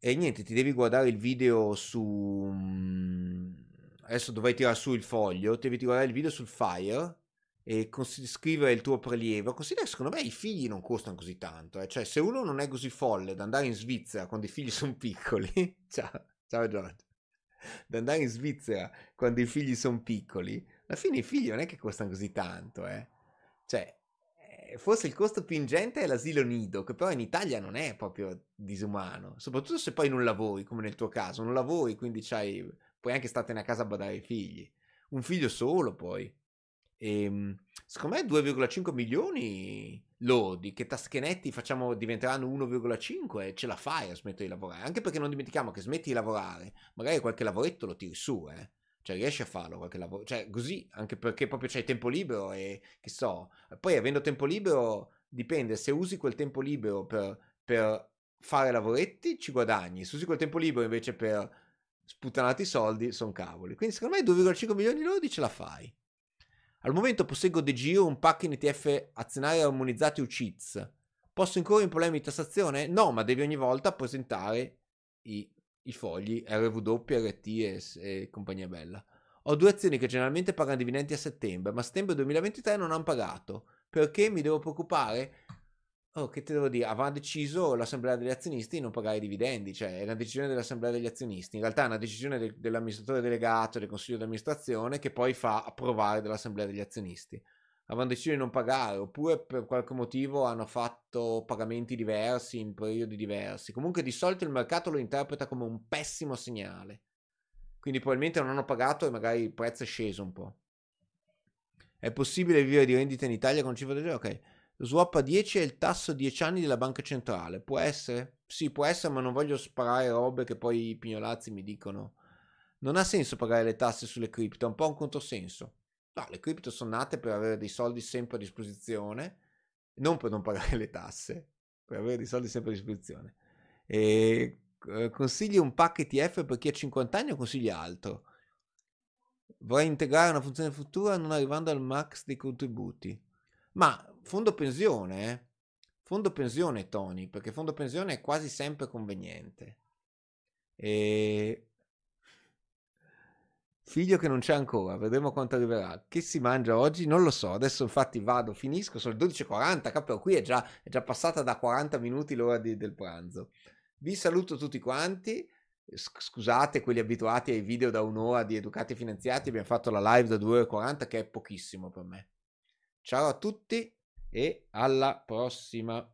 E niente, ti devi guardare il video su... Mm, adesso dovrai tirare su il foglio, devi guardare il video sul Fire e cons- scrivere il tuo prelievo. Considera, secondo me, i figli non costano così tanto. Eh? Cioè, se uno non è così folle da andare in Svizzera quando i figli <laughs> sono piccoli... ciao, ciao Giorgio da andare in Svizzera quando i figli sono piccoli, alla fine i figli non è che costano così tanto, eh. Cioè, forse il costo più ingente è l'asilo nido, che però in Italia non è proprio disumano, soprattutto se poi non lavori, come nel tuo caso, non lavori, quindi puoi anche startene a casa a badare i figli. Un figlio solo poi. E, ehm, secondo me 2,5 milioni lodi che Taschenetti facciamo diventeranno 1,5 e ce la fai a smettere di lavorare. Anche perché non dimentichiamo che smetti di lavorare, magari qualche lavoretto lo tiri su, eh. Cioè riesci a farlo qualche lavoro, cioè così, anche perché proprio c'hai tempo libero e che so. Poi avendo tempo libero dipende, se usi quel tempo libero per, per fare lavoretti ci guadagni, se usi quel tempo libero invece per sputtanarti i soldi sono cavoli. Quindi secondo me 2,5 milioni lodi ce la fai. Al momento posseggo De Giro un pack in ETF azionari armonizzati UCITS. Posso incorrere in problemi di tassazione? No, ma devi ogni volta presentare i, i fogli RW, RT e, e compagnia bella. Ho due azioni che generalmente pagano dividendi a settembre, ma a settembre 2023 non hanno pagato. Perché mi devo preoccupare? Oh, che te devo dire? Avrà deciso l'assemblea degli azionisti di non pagare i dividendi, cioè è una decisione dell'assemblea degli azionisti. In realtà è una decisione de- dell'amministratore delegato, del consiglio di amministrazione, che poi fa approvare dall'assemblea degli azionisti. Avranno deciso di non pagare, oppure per qualche motivo hanno fatto pagamenti diversi in periodi diversi. Comunque di solito il mercato lo interpreta come un pessimo segnale. Quindi probabilmente non hanno pagato e magari il prezzo è sceso un po'. È possibile vivere di rendita in Italia con cifra del genere? Ok. Lo swap a 10 è il tasso 10 anni della banca centrale. Può essere? Sì, può essere, ma non voglio sparare robe che poi i pignolazzi mi dicono. Non ha senso pagare le tasse sulle cripto, è un po' un controsenso. No, le cripto sono nate per avere dei soldi sempre a disposizione, non per non pagare le tasse, per avere dei soldi sempre a disposizione. E eh, consigli un pack ETF per chi ha 50 anni o consigli altro? Vorrei integrare una funzione futura non arrivando al max dei contributi. Ma fondo pensione, eh? Fondo pensione, Tony, perché fondo pensione è quasi sempre conveniente. E... Figlio che non c'è ancora, vedremo quanto arriverà. Che si mangia oggi? Non lo so. Adesso infatti vado, finisco, sono le 12.40, capo, qui è già, è già passata da 40 minuti l'ora di, del pranzo. Vi saluto tutti quanti. Scusate quelli abituati ai video da un'ora di educati finanziati, abbiamo fatto la live da 2 ore e 40 che è pochissimo per me. Ciao a tutti e alla prossima.